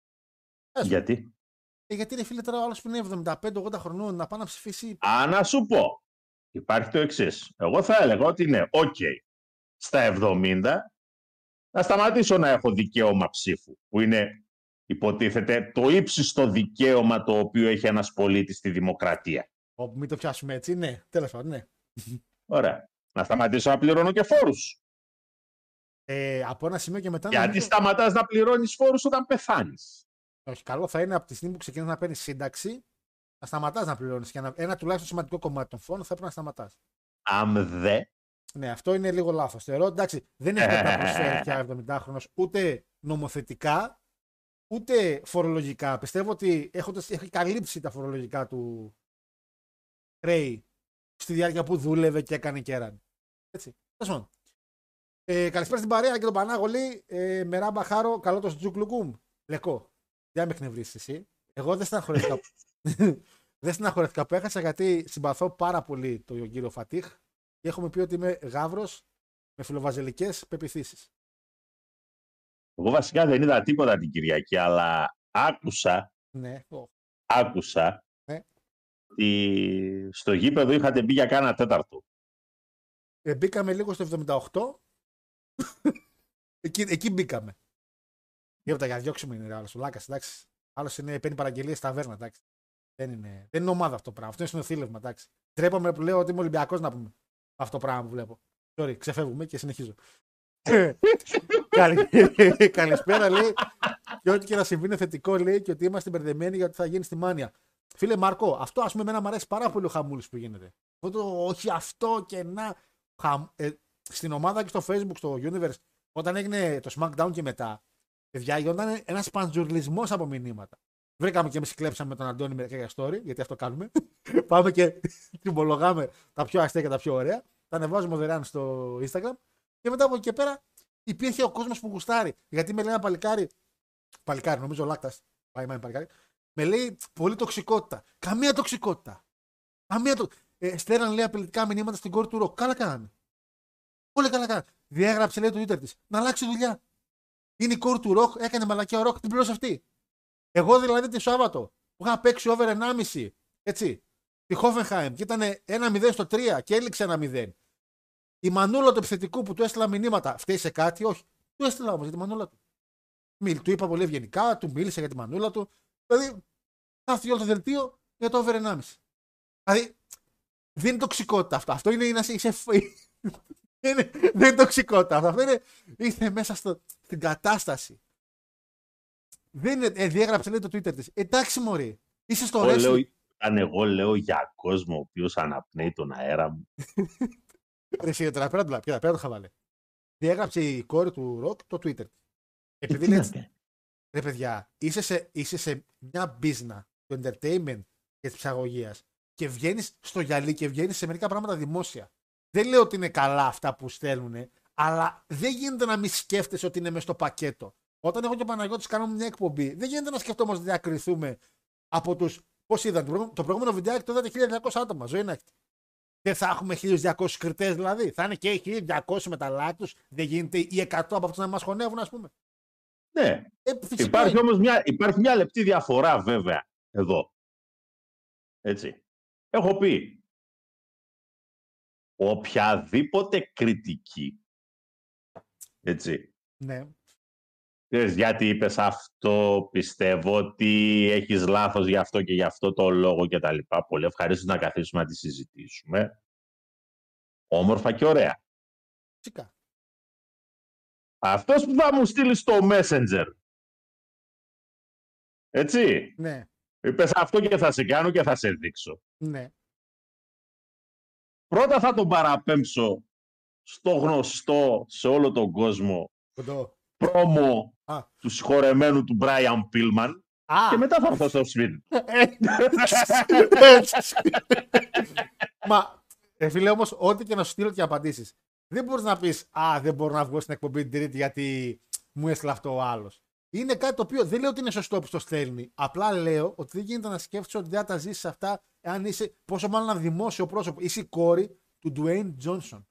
Ας πούμε. Γιατί; Ε, γιατί ρε φίλε τώρα ο άλλος που είναι 75-80 χρονών να πάει να ψηφίσει. Α, να σου πω. Υπάρχει το εξής. Εγώ θα έλεγα ότι είναι οκ. Στα 70 να σταματήσω να έχω δικαίωμα ψήφου, που είναι υποτίθεται το ύψιστο δικαίωμα το οποίο έχει ένας πολίτης στη δημοκρατία. Όπου μην το πιάσουμε έτσι. Ναι, τέλος πάντων, ναι. Ωραία. Να σταματήσω να πληρώνω και φόρους. Ε, από ένα σημείο και μετά. Γιατί νομίζω- σταματάς να πληρώνεις φόρους όταν πεθάνεις. Όχι, καλό θα είναι από τη στιγμή που ξεκινάς να παίρνεις σύνταξη να σταματάς να πληρώνεις. Και να... ένα τουλάχιστον σημαντικό κομμάτι των φόρων θα πρέπει να σταματάς. Αν δε, Ναι, αυτό είναι λίγο λάθος. Θεωρώ εντάξει, δεν έχει κάτι να προσφέρει πια 70χρονο ούτε νομοθετικά ούτε φορολογικά. Πιστεύω ότι έχοντας, έχει καλύψει τα φορολογικά του χρέη στη διάρκεια που δούλευε και έκανε κέραν. Έτσι. Τέλος πάντων. Ε, καλησπέρα στην παρέα και τον Πανάγολη. Ε, Μεράμπα Χάρο, καλό το Τζουκλουκούμ. Λεκό. Δεν με εκνευρίσει εσύ. Εγώ δεν στεναχωρέθηκα. [LAUGHS] δεν στεναχωρέθηκα που έχασα γιατί συμπαθώ πάρα πολύ τον κύριο Φατίχ και έχουμε πει ότι είμαι γάβρο με φιλοβαζελικές πεπιθήσεις. εγώ βασικά δεν είδα τίποτα την Κυριακή, αλλά άκουσα, Ναι. Ω. άκουσα Ναι. ότι στο γήπεδο είχατε μπει για κάνα τέταρτο. Ε, μπήκαμε λίγο στο 78. [LAUGHS] εκεί, εκεί μπήκαμε. Τίποτα για να διώξουμε είναι άλλος. Ο Λάκας, εντάξει. Άλλος είναι παίρνει παραγγελίες στα ταβέρνα, εντάξει. Δεν είναι, δεν είναι ομάδα αυτό το πράγμα. Αυτό είναι συνοθήλευμα, εντάξει. Τρέπαμε που λέω ότι είμαι Ολυμπιακός να πούμε. Αυτό το πράγμα που βλέπω. Sorry, ξεφεύγουμε και συνεχίζω. [LAUGHS] Καλη- Καλησπέρα, λέει. Και ό,τι και να συμβεί είναι θετικό, λέει, και ότι είμαστε μπερδεμένοι γιατί θα γίνει στη μάνια. Φίλε Μάρκο, αυτό ας πούμε εμένα μου αρέσει πάρα πολύ ο χαμούλης που γίνεται. Αυτό το όχι αυτό και να. Χαμ... Ε, στην ομάδα και στο Facebook, στο Universe, όταν έγινε το SmackDown και μετά, παιδιά, γινόταν ένας παντζουρλισμό από μηνύματα. Βρήκαμε και εμείς κλέψαμε τον Αντώνη μερικά για story, γιατί αυτό κάνουμε. [LAUGHS] Πάμε και [LAUGHS] τυμπολογάμε τα πιο αστεία και τα πιο ωραία. Τα ανεβάζουμε δωρεάν στο Instagram. Και μετά από εκεί και πέρα υπήρχε ο κόσμος που γουστάρει. Γιατί με λέει ένα παλικάρι. Παλικάρι, νομίζω ο Λάκτας. Πάει, πάει, παλικάρι. Με λέει πολύ τοξικότητα. Καμία τοξικότητα. Καμία το... ε, στέλναν λέει απειλητικά μηνύματα στην κόρη του Ροκ. Καλά κάνανε. Πολύ καλά κάνανε. Διέγραψε λέει το Twitter της. Να αλλάξει δουλειά. Είναι η κόρη του Ροκ, έκανε μαλακιά ο Ροκ, την πλήρωσε αυτή. Εγώ δηλαδή τη Σάββατο που είχα παίξει over 1,5 έτσι. Τη Χόφενχάιμ και ήταν 1-0 στο 3 και έληξε 1-0. Η μανούλα του επιθετικού που του έστειλα μηνύματα, φταίει σε κάτι, όχι. Του έστειλα όμως για τη μανούλα του. Μιλ, του είπα πολύ ευγενικά, του μίλησε για τη μανούλα του. Δηλαδή, θα όλο το δελτίο για το over 1,5. Δηλαδή, δεν είναι τοξικότητα αυτό. Αυτό είναι να είσαι. [LAUGHS] είναι, δεν είναι τοξικότητα αυτό. Αυτό είναι. Ήρθε μέσα στο, στην κατάσταση. Δεν είναι. Ε, διέγραψε λέει το Twitter της. Εντάξει, Μωρή. Είσαι στο Εγώ ρέσι. λέω, αν εγώ λέω για κόσμο ο οποίος αναπνέει τον αέρα μου. [LAUGHS] Ρε, εσύ, τώρα πέρα του λα- πέρα, πέρα το χαβάλε. Διέγραψε η κόρη του Ροκ το Twitter. της. Επειδή τι είναι να έτσι- κάνει. Ρε παιδιά, είσαι σε, είσαι σε μια business του entertainment και της ψαγωγίας και βγαίνεις στο γυαλί και βγαίνεις σε μερικά πράγματα δημόσια. Δεν λέω ότι είναι καλά αυτά που στέλνουν, αλλά δεν γίνεται να μην σκέφτεσαι ότι είναι μέσα στο πακέτο. Όταν εγώ και ο Παναγιώτης κάνουμε μια εκπομπή, δεν γίνεται να σκεφτόμαστε ότι διακριθούμε από τους. Πώς είδαν, το προηγούμενο, το προηγούμενο βιντεάκι το είδατε 1200 άτομα. Ζωή να έχετε. Δεν θα έχουμε 1200 κριτές δηλαδή. Θα είναι και οι 1200 με τα like τους. Δεν γίνεται οι 100 από αυτούς να μας χωνεύουν, ας πούμε. Ναι, Ε, φυσικά υπάρχει είναι. όμως μια, υπάρχει μια λεπτή διαφορά βέβαια εδώ. Έτσι. Έχω πει, οποιαδήποτε κριτική, έτσι, Ναι. Ξέρεις, γιατί είπες αυτό, πιστεύω ότι έχεις λάθος γι' αυτό και γι' αυτό το λόγο και τα λοιπά. Πολύ ευχαρίστως να καθίσουμε να τη συζητήσουμε. Όμορφα και ωραία. Φυσικά. Αυτός που θα μου στείλεις στο Messenger. Έτσι. Ναι. Είπες αυτό και θα σε κάνω και θα σε δείξω. Ναι. Πρώτα θα τον παραπέμψω στο γνωστό σε όλο τον κόσμο Κοντό. πρόμο Α. του συγχωρεμένου του Brian Pillman Α, και μετά θα έρθω στο σπίτι. του. Μα, ε, φίλε, όμως, ό,τι και να σου στείλω και απαντήσεις. Δεν μπορείς να πεις Α, δεν μπορώ να βγω στην εκπομπή την Τρίτη γιατί μου έστειλε αυτό ο άλλος. Είναι κάτι το οποίο δεν λέω ότι είναι σωστό που το στέλνει. Απλά λέω ότι δεν γίνεται να σκέφτεσαι ότι δεν θα τα ζήσεις αυτά αν είσαι, πόσο μάλλον ένα δημόσιο πρόσωπο. Είσαι η κόρη του Dwayne Johnson.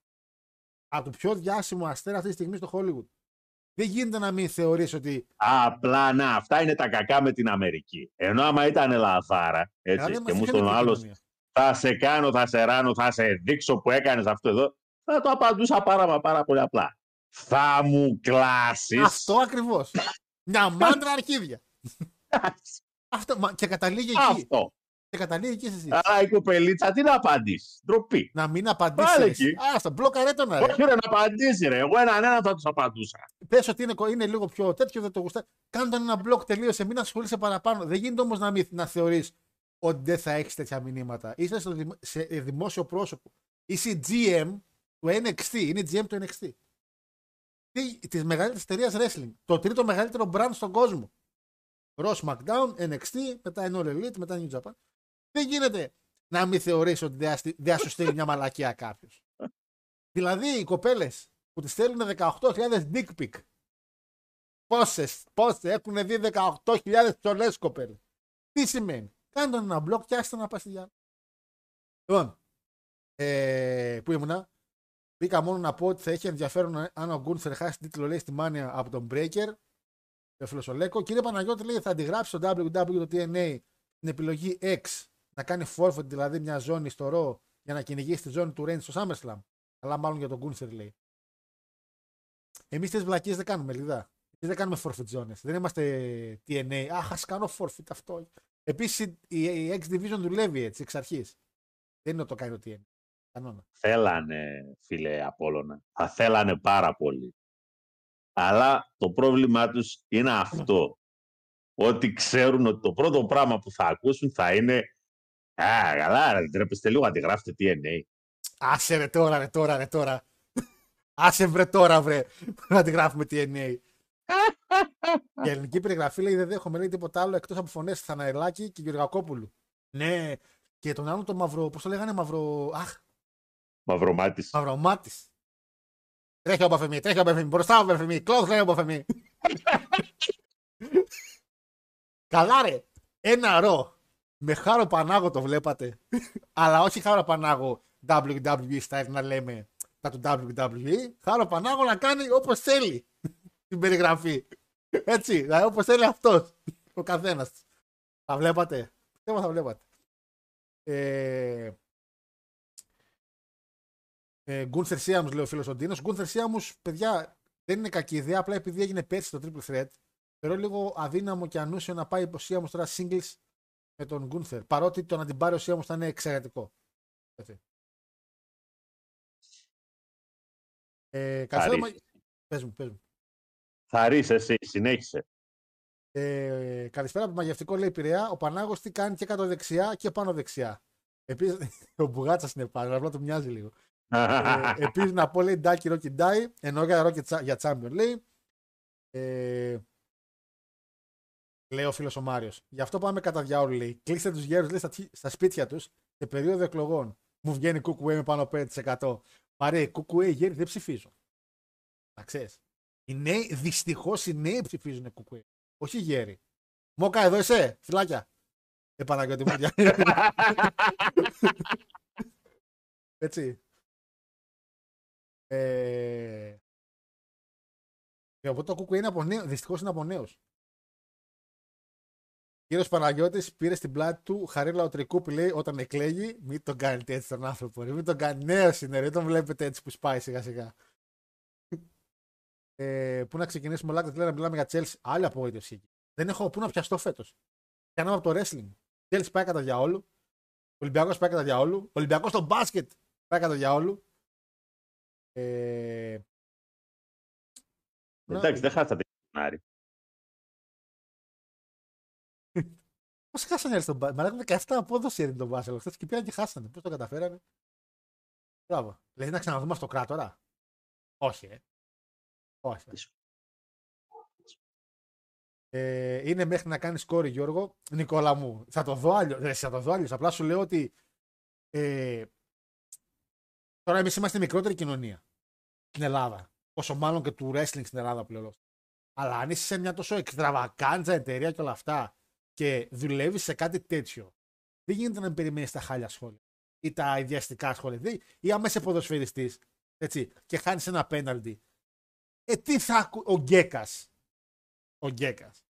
Από το πιο διάσημο αστέρα αυτή τη στιγμή στο Hollywood. Δεν γίνεται να μην θεωρείς ότι. Απλά να, αυτά είναι τα κακά με την Αμερική. Ενώ άμα ήταν λαθάρα, έτσι, «Α, δεν και μας μου είχε τον την άλλος κοινωνία». θα σε κάνω, θα σε ράνω, θα σε δείξω που έκανες αυτό εδώ, θα το απαντούσα πάρα, μα πάρα πολύ απλά. Θα μου κλάσεις. Αυτό ακριβώς. Μια μάντρα αρχίδια. [LAUGHS] Αυτό, μα, και καταλήγει εκεί. Αυτό. Και καταλήγει εκεί στη Αλλά η κοπελίτσα τι να απαντήσεις; Ντροπή. Να μην Πάλι απαντήσει. εκεί. Άστα, μπλοκαρέ τον ρε. Όχι ρε να απαντήσεις ρε. Εγώ έναν ένα θα τους απαντούσα. Πες ότι είναι, είναι λίγο πιο τέτοιο, δεν το γουστά. Κάνε τον ένα μπλοκ, τελείωσε. Μην ασχολείσαι παραπάνω. Δεν γίνεται όμως να, μην- να θεωρείς ότι δεν θα έχεις τέτοια μηνύματα. Είσαι στο δημο- σε δημόσιο πρόσωπο. Είσαι GM του NXT. Είναι GM του NXT. Της μεγαλύτερης εταιρείας wrestling. Το τρίτο μεγαλύτερο brand στον κόσμο. Raw SmackDown, NXT, μετά είναι All Elite, μετά New Japan. Δεν γίνεται να μην θεωρήσει ότι δεν θα στείλει- δεν θα σου στείλει μια μαλακία κάποιος. δηλαδή οι κοπέλες που τη στέλνουν 18.000 dick pic. Πόσες, πόσες έχουν δει 18.000 ψολέ κοπέλες. Τι σημαίνει; Κάνε τον ένα μπλοκ και άστα να πάει στη Γιάννη. Λοιπόν, ε, πού ήμουνα; Μπήκα μόνο να πω ότι θα έχει ενδιαφέρον αν ο Γκούνθερ χάσει τίτλο λέει στη Μάνια από τον Breaker. Το φίλο ο Λέκο. Κύριε Παναγιώτη λέει θα αντιγράψει στο WWE το TNA την επιλογή X να κάνει forfeit δηλαδή μια ζώνη στο ρο για να κυνηγήσει τη ζώνη του Reigns στο SummerSlam. Αλλά μάλλον για τον Γκούνθερ λέει. Εμείς τις βλακίες δεν κάνουμε, λιδά. Εμείς δεν κάνουμε forfeit zones. Δεν είμαστε TNA. Αχ, ας κάνω forfeit αυτό. Επίσης η, η X Division δουλεύει έτσι εξ αρχής. Δεν είναι ότι το κάνει το TNA. Κανόνα. Θέλανε, φίλε Απόλλωνα. Θα θέλανε πάρα πολύ. Αλλά το πρόβλημά τους είναι αυτό. Ότι ξέρουν ότι το πρώτο πράγμα που θα ακούσουν θα είναι Α, καλά, ρε, τρέπεστε λίγο, αντιγράφετε TNA. Άσε ρε τώρα, ρε τώρα, ρε τώρα. Άσε βρε τώρα, βρε. [LAUGHS] Να τη γράφουμε TNA. [LAUGHS] Η ελληνική περιγραφή λέει δεν δέχομαι λέει τίποτα άλλο εκτός από φωνές Θαναελάκη και Γεωργακόπουλου. Ναι, και τον άλλον τον μαύρο, πώς το λέγανε, μαύρο. Αχ, Μαυρομάτης. μαυρομάτης. Τρέχει ο Μπαφεμί, τρέχει ο Μπαφεμί, μπροστά ο Μπαφεμί, κλόθ λέει ο Μπαφεμί. [LAUGHS] Καλά ρε, ένα ρο. Με χάρο Πανάγο το βλέπατε. [LAUGHS] Αλλά όχι χάρο Πανάγο WWE style να λέμε τα του WWE. Χάρο Πανάγο να κάνει όπως θέλει [LAUGHS] την περιγραφή. Έτσι, δηλαδή όπως θέλει αυτός. Ο καθένας. Τα βλέπατε; Πιστεύω θα βλέπατε. Ε, ε, Γκούνθερ Σίαμου, λέει ο φίλος ο Ντίνος. Γκούνθερ Σίαμου, παιδιά, δεν είναι κακή ιδέα. Απλά επειδή έγινε πέρσι το Triple Threat, θεωρώ λίγο αδύναμο και ανούσιο να πάει ο Σίαμου τώρα singles με τον Γκούνθερ. Παρότι το να την πάρει ο Σίαμου θα είναι εξαιρετικό. Έτσι. Ε, Θα καθόλου- ρίξει. Πες μου, πες μου. Θα ρεις εσύ, συνέχισε. Ε, καλησπέρα από το μαγευτικό λέει Πειραιά. Ο Πανάγος τι κάνει και κάτω δεξιά και πάνω δεξιά. Επίσης, [LAUGHS] ο Μπουγάτσας είναι πάνω, απλά του μοιάζει λίγο. ε, [LAUGHS] Επίσης να πω λέει Ντάκι Ρόκι Ντάι, ενώ για Ρόκι για Champion λέει. Ε, λέει ο φίλος ο Μάριος. Γι' αυτό πάμε κατά διάολο λέει. Κλείστε τους γέρους λέει, στα, στα σπίτια τους σε περίοδο εκλογών. Μου βγαίνει κουκουέ με πάνω από 5%. Μαρέ, κουκουέ οι γέροι δεν ψηφίζουν. Να ξέρεις. Οι νέοι, δυστυχώς οι νέοι ψηφίζουν κουκουέ. Όχι οι γέροι. Μόκα εδώ είσαι, φυλάκια. Ε, Παναγιώτη μου. για- [LAUGHS] Έτσι. Ε... και οπότε το κουκουέ είναι από νέο, δυστυχώς είναι από νέους. Κύριος Παναγιώτης πήρε στην πλάτη του χαρίλα ο Τρικούπη λέει όταν εκλέγει μην τον κάνετε έτσι τον άνθρωπο ρε, μην τον κάνει νέος είναι ρε, δεν τον βλέπετε έτσι που σπάει σιγά σιγά. Ε, πού να ξεκινήσουμε όλα λέει να μιλάμε για Chelsea άλλη απογοήτευση εκεί. Δεν έχω πού να πιαστώ φέτος. Κάναμε από το wrestling. Chelsea πάει κατά διαόλου. Ολυμπιακός πάει κατά διαόλου. Ολυμπιακός στο μπάσκετ πάει κατά διαόλου. Ε... Εντάξει, δεν χάσατε τον Πώς χάσανε ρε, στον μπάσκετ. Μα έχουν 17 απόδοση έδινε τον μπάσκετ. Χθες και πήγαν και χάσανε. Πώς το καταφέρανε. Μπράβο. Δηλαδή να ξαναδούμε αυτοκράτορα. Όχι, ε. Όχι. Ε, είναι μέχρι να κάνεις κόρη, Γιώργο. Νικόλα μου, θα το δω άλλο. Θα το δω άλλος. Απλά σου λέω ότι. Ε, τώρα εμείς είμαστε μικρότερη κοινωνία στην Ελλάδα. Όσο μάλλον και του wrestling στην Ελλάδα πλέον. Αλλά αν είσαι σε μια τόσο εξτραβακάντζα εταιρεία και όλα αυτά και δουλεύεις σε κάτι τέτοιο, δεν γίνεται να περιμένεις τα χάλια σχόλια ή τα ιδιαστικά σχόλια. Δηλαδή, ή άμα είσαι ποδοσφαιριστής και χάνεις ένα πέναλτι. Ε, τι θα ακού... Ο Γκέκας. Ο Γκέκας.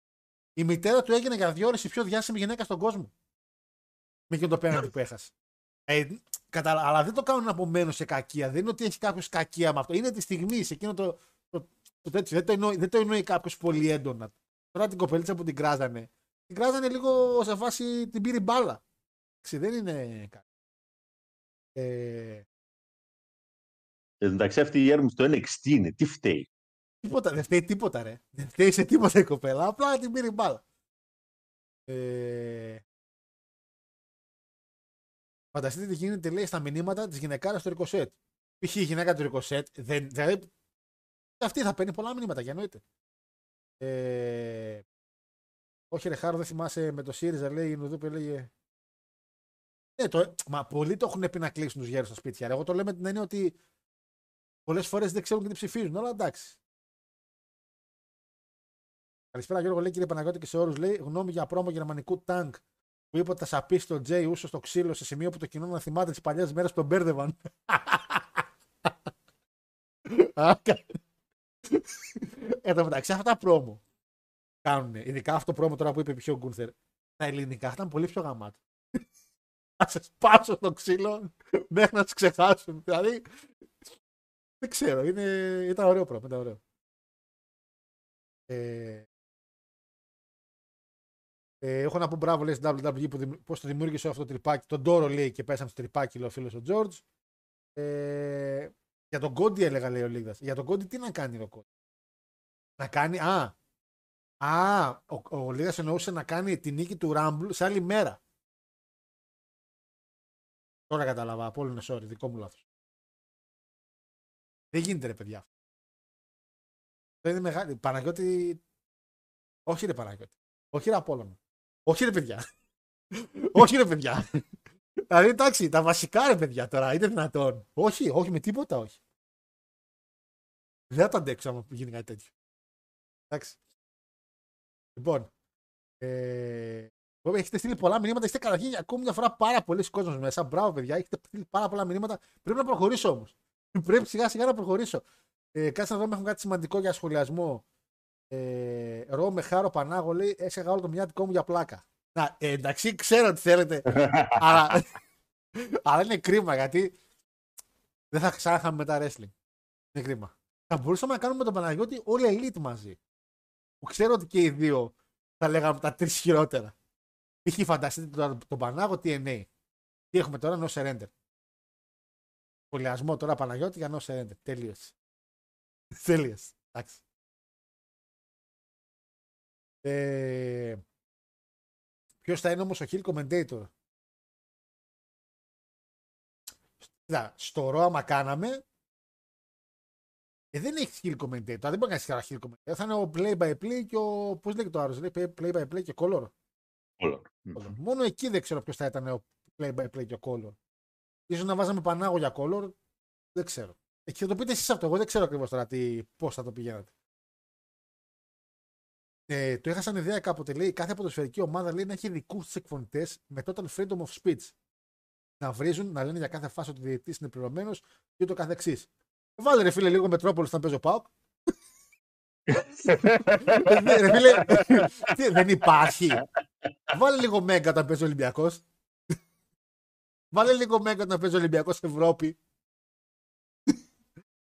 Η μητέρα του έγινε για δύο ώρες η πιο διάσημη γυναίκα στον κόσμο. Με εκείνο το πέναλτι που έχασε. Ε, κατα... Αλλά δεν το κάνουν από μένω σε κακία. Δεν είναι ότι έχει κάποιος κακία με αυτό. Είναι τη στιγμή σε εκείνο το, το, το τέτοιο. Δεν το εννοεί, δεν το εννοεί κάποιος πολύ έντονα. Τώρα την κοπελίτσα που την κράζανε. Την κράζανε λίγο σε φάση την πήρε μπάλα. Εντάξει, δεν είναι κάτι. Ε, Εν τω μεταξύ αυτή η Έρμη το NXT είναι. Τι φταίει; τίποτα, δεν φταίει τίποτα ρε. Δεν φταίει σε τίποτα η κοπέλα. Απλά την πήρε μπάλα. Ε, Φανταστείτε τι γίνεται λέει στα μηνύματα της γυναικάρας στο Ρικοσέτ. Π.χ. η γυναίκα του Ρικοσέτ, δεν, δηλαδή, αυτή θα παίρνει πολλά μηνύματα, για εννοείται. Ε, όχι, ρε Χάρο, δεν θυμάσαι με το ΣΥΡΙΖΑ, λέει η Νουδούπη, έλεγε. Ναι, το, μα πολλοί το έχουν πει να κλείσουν τους γέρους στα σπίτια. ρε. Εγώ το λέω με την έννοια ότι πολλές φορές δεν ξέρουν και τι ψηφίζουν, αλλά εντάξει. Καλησπέρα Γιώργο, λέει κύριε Παναγιώτη και σε όρου λέει γνώμη για πρόμο γερμανικού τάγκ που είπε ότι θα σαπίσει τον Τζέι Ούσο στο ξύλο σε σημείο που το κοινό να θυμάται τις παλιές μέρες που τον μπέρδευαν. [LAUGHS] Εν τω μεταξύ αυτά τα πρόμο κάνουν, ειδικά αυτό το πρόμο τώρα που είπε πιο Γκούνθερ, τα ελληνικά ήταν πολύ πιο γαμάτα. [LAUGHS] Θα σε σπάσω στο ξύλο μέχρι να τι ξεχάσουν. Δηλαδή, δεν ξέρω, είναι, ήταν ωραίο πρόμο, ήταν ωραίο. Ε, ε, έχω να πω μπράβο λέει στην WWE που δημι... πώς το δημιούργησε αυτό το τρυπάκι. Τον Τόρο λέει και πέσαμε στο τρυπάκι, λέει ο φίλος ο Τζόρτζ. Ε, για τον Κόντι έλεγα, λέει ο Λίγδας. Για τον Κόντι τι να κάνει ο Κόντι; Να κάνει. Α, α ο, ο Λίγδα εννοούσε να κάνει τη νίκη του Ράμπλ σε άλλη μέρα. Τώρα κατάλαβα. Από όλο είναι sorry, δικό μου λάθος. Δεν γίνεται ρε παιδιά. Δεν είναι μεγάλη. Παναγιώτη. Όχι ρε Παναγιώτη. Όχι ρε Απόλλωνα. Όχι ρε παιδιά. [LAUGHS] όχι ρε παιδιά. δηλαδή εντάξει, τα βασικά ρε παιδιά τώρα, είναι δυνατόν. Όχι, όχι με τίποτα όχι. Δεν θα το αντέξω άμα γίνει κάτι τέτοιο. Εντάξει. Λοιπόν. Ε, έχετε στείλει πολλά μηνύματα. Είστε καταρχήν ακόμη μια φορά πάρα πολλοί κόσμος μέσα. Μπράβο, παιδιά. Έχετε στείλει πάρα πολλά μηνύματα. Πρέπει να προχωρήσω όμως. [LAUGHS] Πρέπει σιγά σιγά να προχωρήσω. Ε, κάτσε να δούμε, έχουμε κάτι σημαντικό για σχολιασμό. Ε, Ρο με χάρο Πανάγο λέει: Έσχαγα όλο το μυαλικό μου για πλάκα. Να, ε, εντάξει, ξέρω τι θέλετε. [LAUGHS] αλλά, [LAUGHS] αλλά είναι κρίμα γιατί δεν θα ξανάχαμε μετά wrestling. Είναι κρίμα. Θα μπορούσαμε να κάνουμε τον Παναγιώτη όλοι elite μαζί. Που ξέρω ότι και οι δύο θα λέγαμε τα τρεις χειρότερα. Π.χ. φανταστείτε τον, τον Πανάγο TNA. Τι έχουμε τώρα, no surrender. Σχολιασμό τώρα Παναγιώτη για no surrender. Τελείωσε. [LAUGHS] Τέλειωσε. Εντάξει. Ε, Ποιος θα είναι όμως ο Hill Commentator; Κοίτα, στο ρο άμα κάναμε, ε, δεν έχει Hill Commentator. Δεν μπορεί να κάνει καλά Hill Commentator. Θα είναι ο Play by Play και ο. Πώς λέγεται το άλλος, λέει Play by Play και Color. Color. Color. Μόνο εκεί δεν ξέρω ποιος θα ήταν ο Play by Play και ο Color. Ίσως να βάζαμε πανάγο για Color. Δεν ξέρω. Εκεί θα το πείτε εσείς αυτό. Εγώ δεν ξέρω ακριβώς τώρα πώς θα το πηγαίνατε. Ε, το είχα σαν ιδέα κάποτε. Λέει κάθε ποδοσφαιρική ομάδα λέει, να έχει δικούς τη εκφωνητές με total freedom of speech. Να βρίζουν, να λένε για κάθε φάση ότι ο διαιτητής είναι πληρωμένος και ούτω καθεξής. Βάλε ρε φίλε λίγο Μετρόπολο να παίζω πάω. ρε φίλε, τι, δεν υπάρχει. Βάλε λίγο Μέγκα όταν παίζει Ολυμπιακός. Βάλε λίγο Μέγκα όταν παίζει Ολυμπιακός Ευρώπη.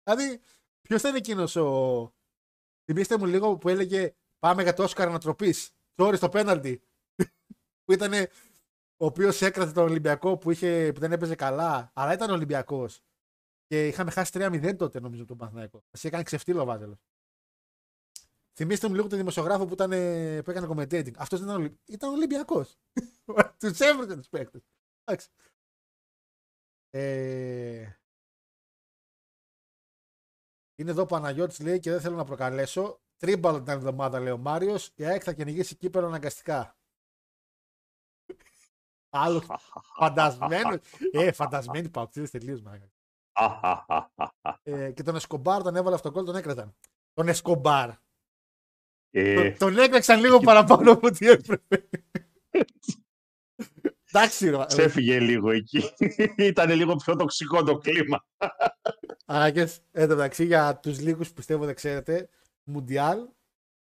δηλαδή, ποιος θα είναι εκείνος ο. Θυμήστε μου λίγο που έλεγε Πάμε για το Όσκαρ ανατροπής. Sorry στο πέναλτι. που ήταν ο οποίος έκρατε τον Ολυμπιακό που, είχε, που δεν έπαιζε καλά, αλλά ήταν Ολυμπιακός. Και είχαμε χάσει 3-0 τότε νομίζω τον Παναθηναϊκό. Μας έκανε ξεφτύλο ο Βάζελος. Θυμήστε μου λίγο τον δημοσιογράφο που, ήταν, που έκανε commentating. Αυτός ήταν, ήταν Ολυμπιακός. [LAUGHS] τους έβριζε τους παίκτες. Εντάξει. Ε... Είναι εδώ ο Παναγιώτης λέει και δεν θέλω να προκαλέσω. Τρίμπαλ την εβδομάδα, λέει ο Μάριος. Η ΑΕΚ θα κυνηγήσει κύπελο αναγκαστικά. Άλλος [LAUGHS] φαντασμένος. ε, φαντασμένοι παοξίδε τελείως [LAUGHS] ε, και τον Εσκομπάρ, όταν έβαλε αυτό το κόλ, τον έκραζαν. Τον Εσκομπάρ. Ε, τον, τον έκραξαν λίγο παραπάνω από ό,τι έπρεπε. Εντάξει, ρε. Ξέφυγε λίγο εκεί. [LAUGHS] Ήταν λίγο πιο τοξικό το κλίμα. Άγγε, εν τω μεταξύ, για τους λίγους που πιστεύω δεν ξέρετε, Μουντιάλ.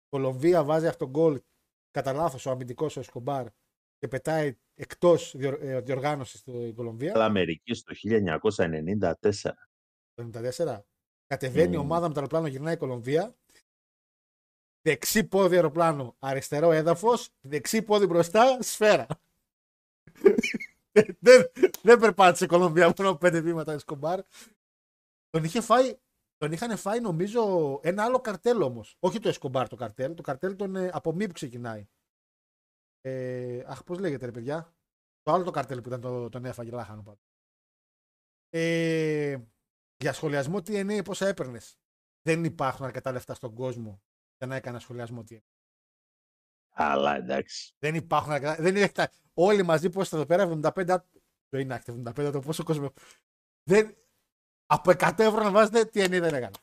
Κολομβία βάζει αυτό γκολ κατά λάθος ο αμυντικός ο Εσκομπάρ και πετάει εκτός ε, διοργάνωσης στην Κολομβία. Αλλά Αμερική το 1994. Το 1994. Κατεβαίνει η ομάδα με το αεροπλάνο, γυρνάει η Κολομβία. Δεξί πόδι αεροπλάνο, αριστερό έδαφος. Δεξί πόδι μπροστά, σφαίρα. [LAUGHS] δεν, δεν περπάτησε η Κολομβία μόνο πέντε βήματα Εσκομπάρ. Τον είχε φάει τον είχαν φάει νομίζω ένα άλλο καρτέλ όμως. Όχι το Εσκομπάρ το καρτέλ. Το καρτέλ τον, ε, από μη που ξεκινάει. Ε, αχ, πώς λέγεται ρε παιδιά; Το άλλο το καρτέλ που ήταν το, τον έφαγε λάχανο πάντως. Ε, για σχολιασμό τι είναι, πόσα έπαιρνες; Δεν υπάρχουν αρκετά λεφτά στον κόσμο για να έκανα σχολιασμό τι είναι. Αλλά εντάξει. Δεν υπάρχουν αρκετά. Δεν είναι, όλοι μαζί πώ εδώ πέρα 75. Το είναι 75 το πόσο κόσμο. Δεν, από 100 ευρώ να βάζετε, τι εννοεί δεν έκανε.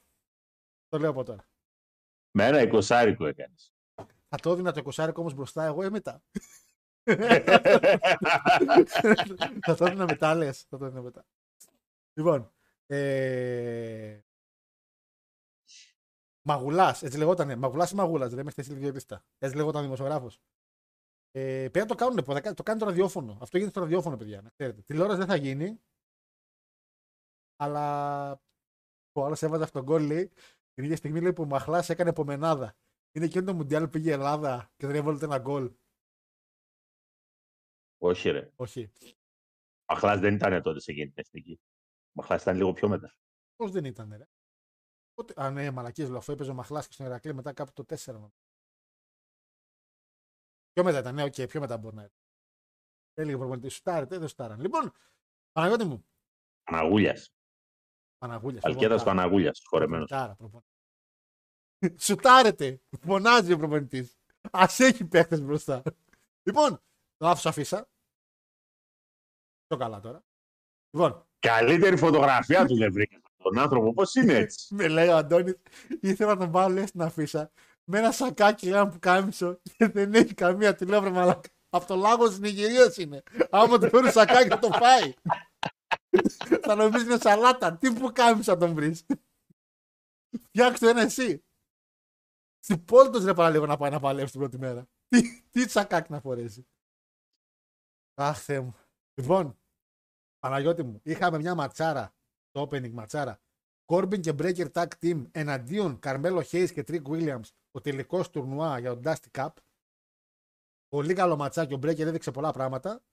Το λέω από τώρα. Με ένα εικοσάρικο έκανες. Θα το έδινα το εικοσάρικο όμως μπροστά εγώ ή μετά. [LAUGHS] θα το έδινα μετά, λες. Θα το έδινα μετά. Λοιπόν. Ε... Μαγουλάς, έτσι λεγότανε. Μαγουλάς ή μαγούλας, δεν είμαι στη λίγο Έτσι λεγόταν δημοσιογράφος. Ε, πρέπει να το κάνουν, το κάνει το ραδιόφωνο. Αυτό γίνεται στο ραδιόφωνο, παιδιά. Να ξέρετε. Τηλεόραση δεν θα γίνει αλλά ο άλλος έβαζε αυτόν τον γκολ λέει, την ίδια στιγμή λέει, που ο Μαχλάς έκανε επομενάδα. Είναι εκείνο το Μουντιάλ που πήγε η Ελλάδα και δεν έβαλε ένα γκολ. Όχι, ρε. Όχι. Ο Μαχλάς δεν ήταν τότε σε εκείνη την εθνική. Ο Μαχλάς ήταν λίγο πιο μετά. Πώς δεν ήταν, ρε. Πότε... Α, ναι, μαλακίες λέω. Αφού έπαιζε ο Μαχλάς και στον Ηρακλή μετά κάπου το 4. Πιο μετά ήταν, ναι, οκ, okay, πιο μετά μπορεί να ήταν. Έλεγε προπονητής, σουτάρετε, δεν σουτάραν. Λοιπόν, Παναγιώτη μου. Παναγούλιας. Παναγούλιας. Αλκέτας Παναγούλιας, χορεμένος. [LAUGHS] Σουτάρετε. Φωνάζει ο προπονητής. Α έχει παίχτε μπροστά. Λοιπόν, το άφησα αφήσα. Το καλά τώρα. Λοιπόν. Καλύτερη φωτογραφία του δεν βρήκα. τον άνθρωπο, πώς είναι έτσι; [LAUGHS] Με λέει ο Αντώνης, ήθελα να τον βάλω λέει, στην αφίσα με ένα σακάκι λέει που κάμισο και δεν έχει καμία τηλέφωνο μαλάκα. Από το λάγος της Νιγηρίας είναι. Άμα του φέρει σακάκι θα το φάει. θα νομίζεις είναι σαλάτα. Τι που κάμισο να τον βρεις; Φτιάξτε ένα εσύ. Στην πόλη του ρε παραλίγο να πάει να παλέψει την πρώτη μέρα. Τι, τι σακάκι να φορέσει. Αχ, Θεέ μου. Λοιπόν, Παναγιώτη μου, είχαμε μια ματσάρα, το opening ματσάρα. Corbin και Breaker Tag Team εναντίον Carmelo Hayes και Trick Williams ο τελικός τουρνουά για τον Dusty Cup. Πολύ καλό ματσάκι. Ο Breaker έδειξε πολλά πράγματα.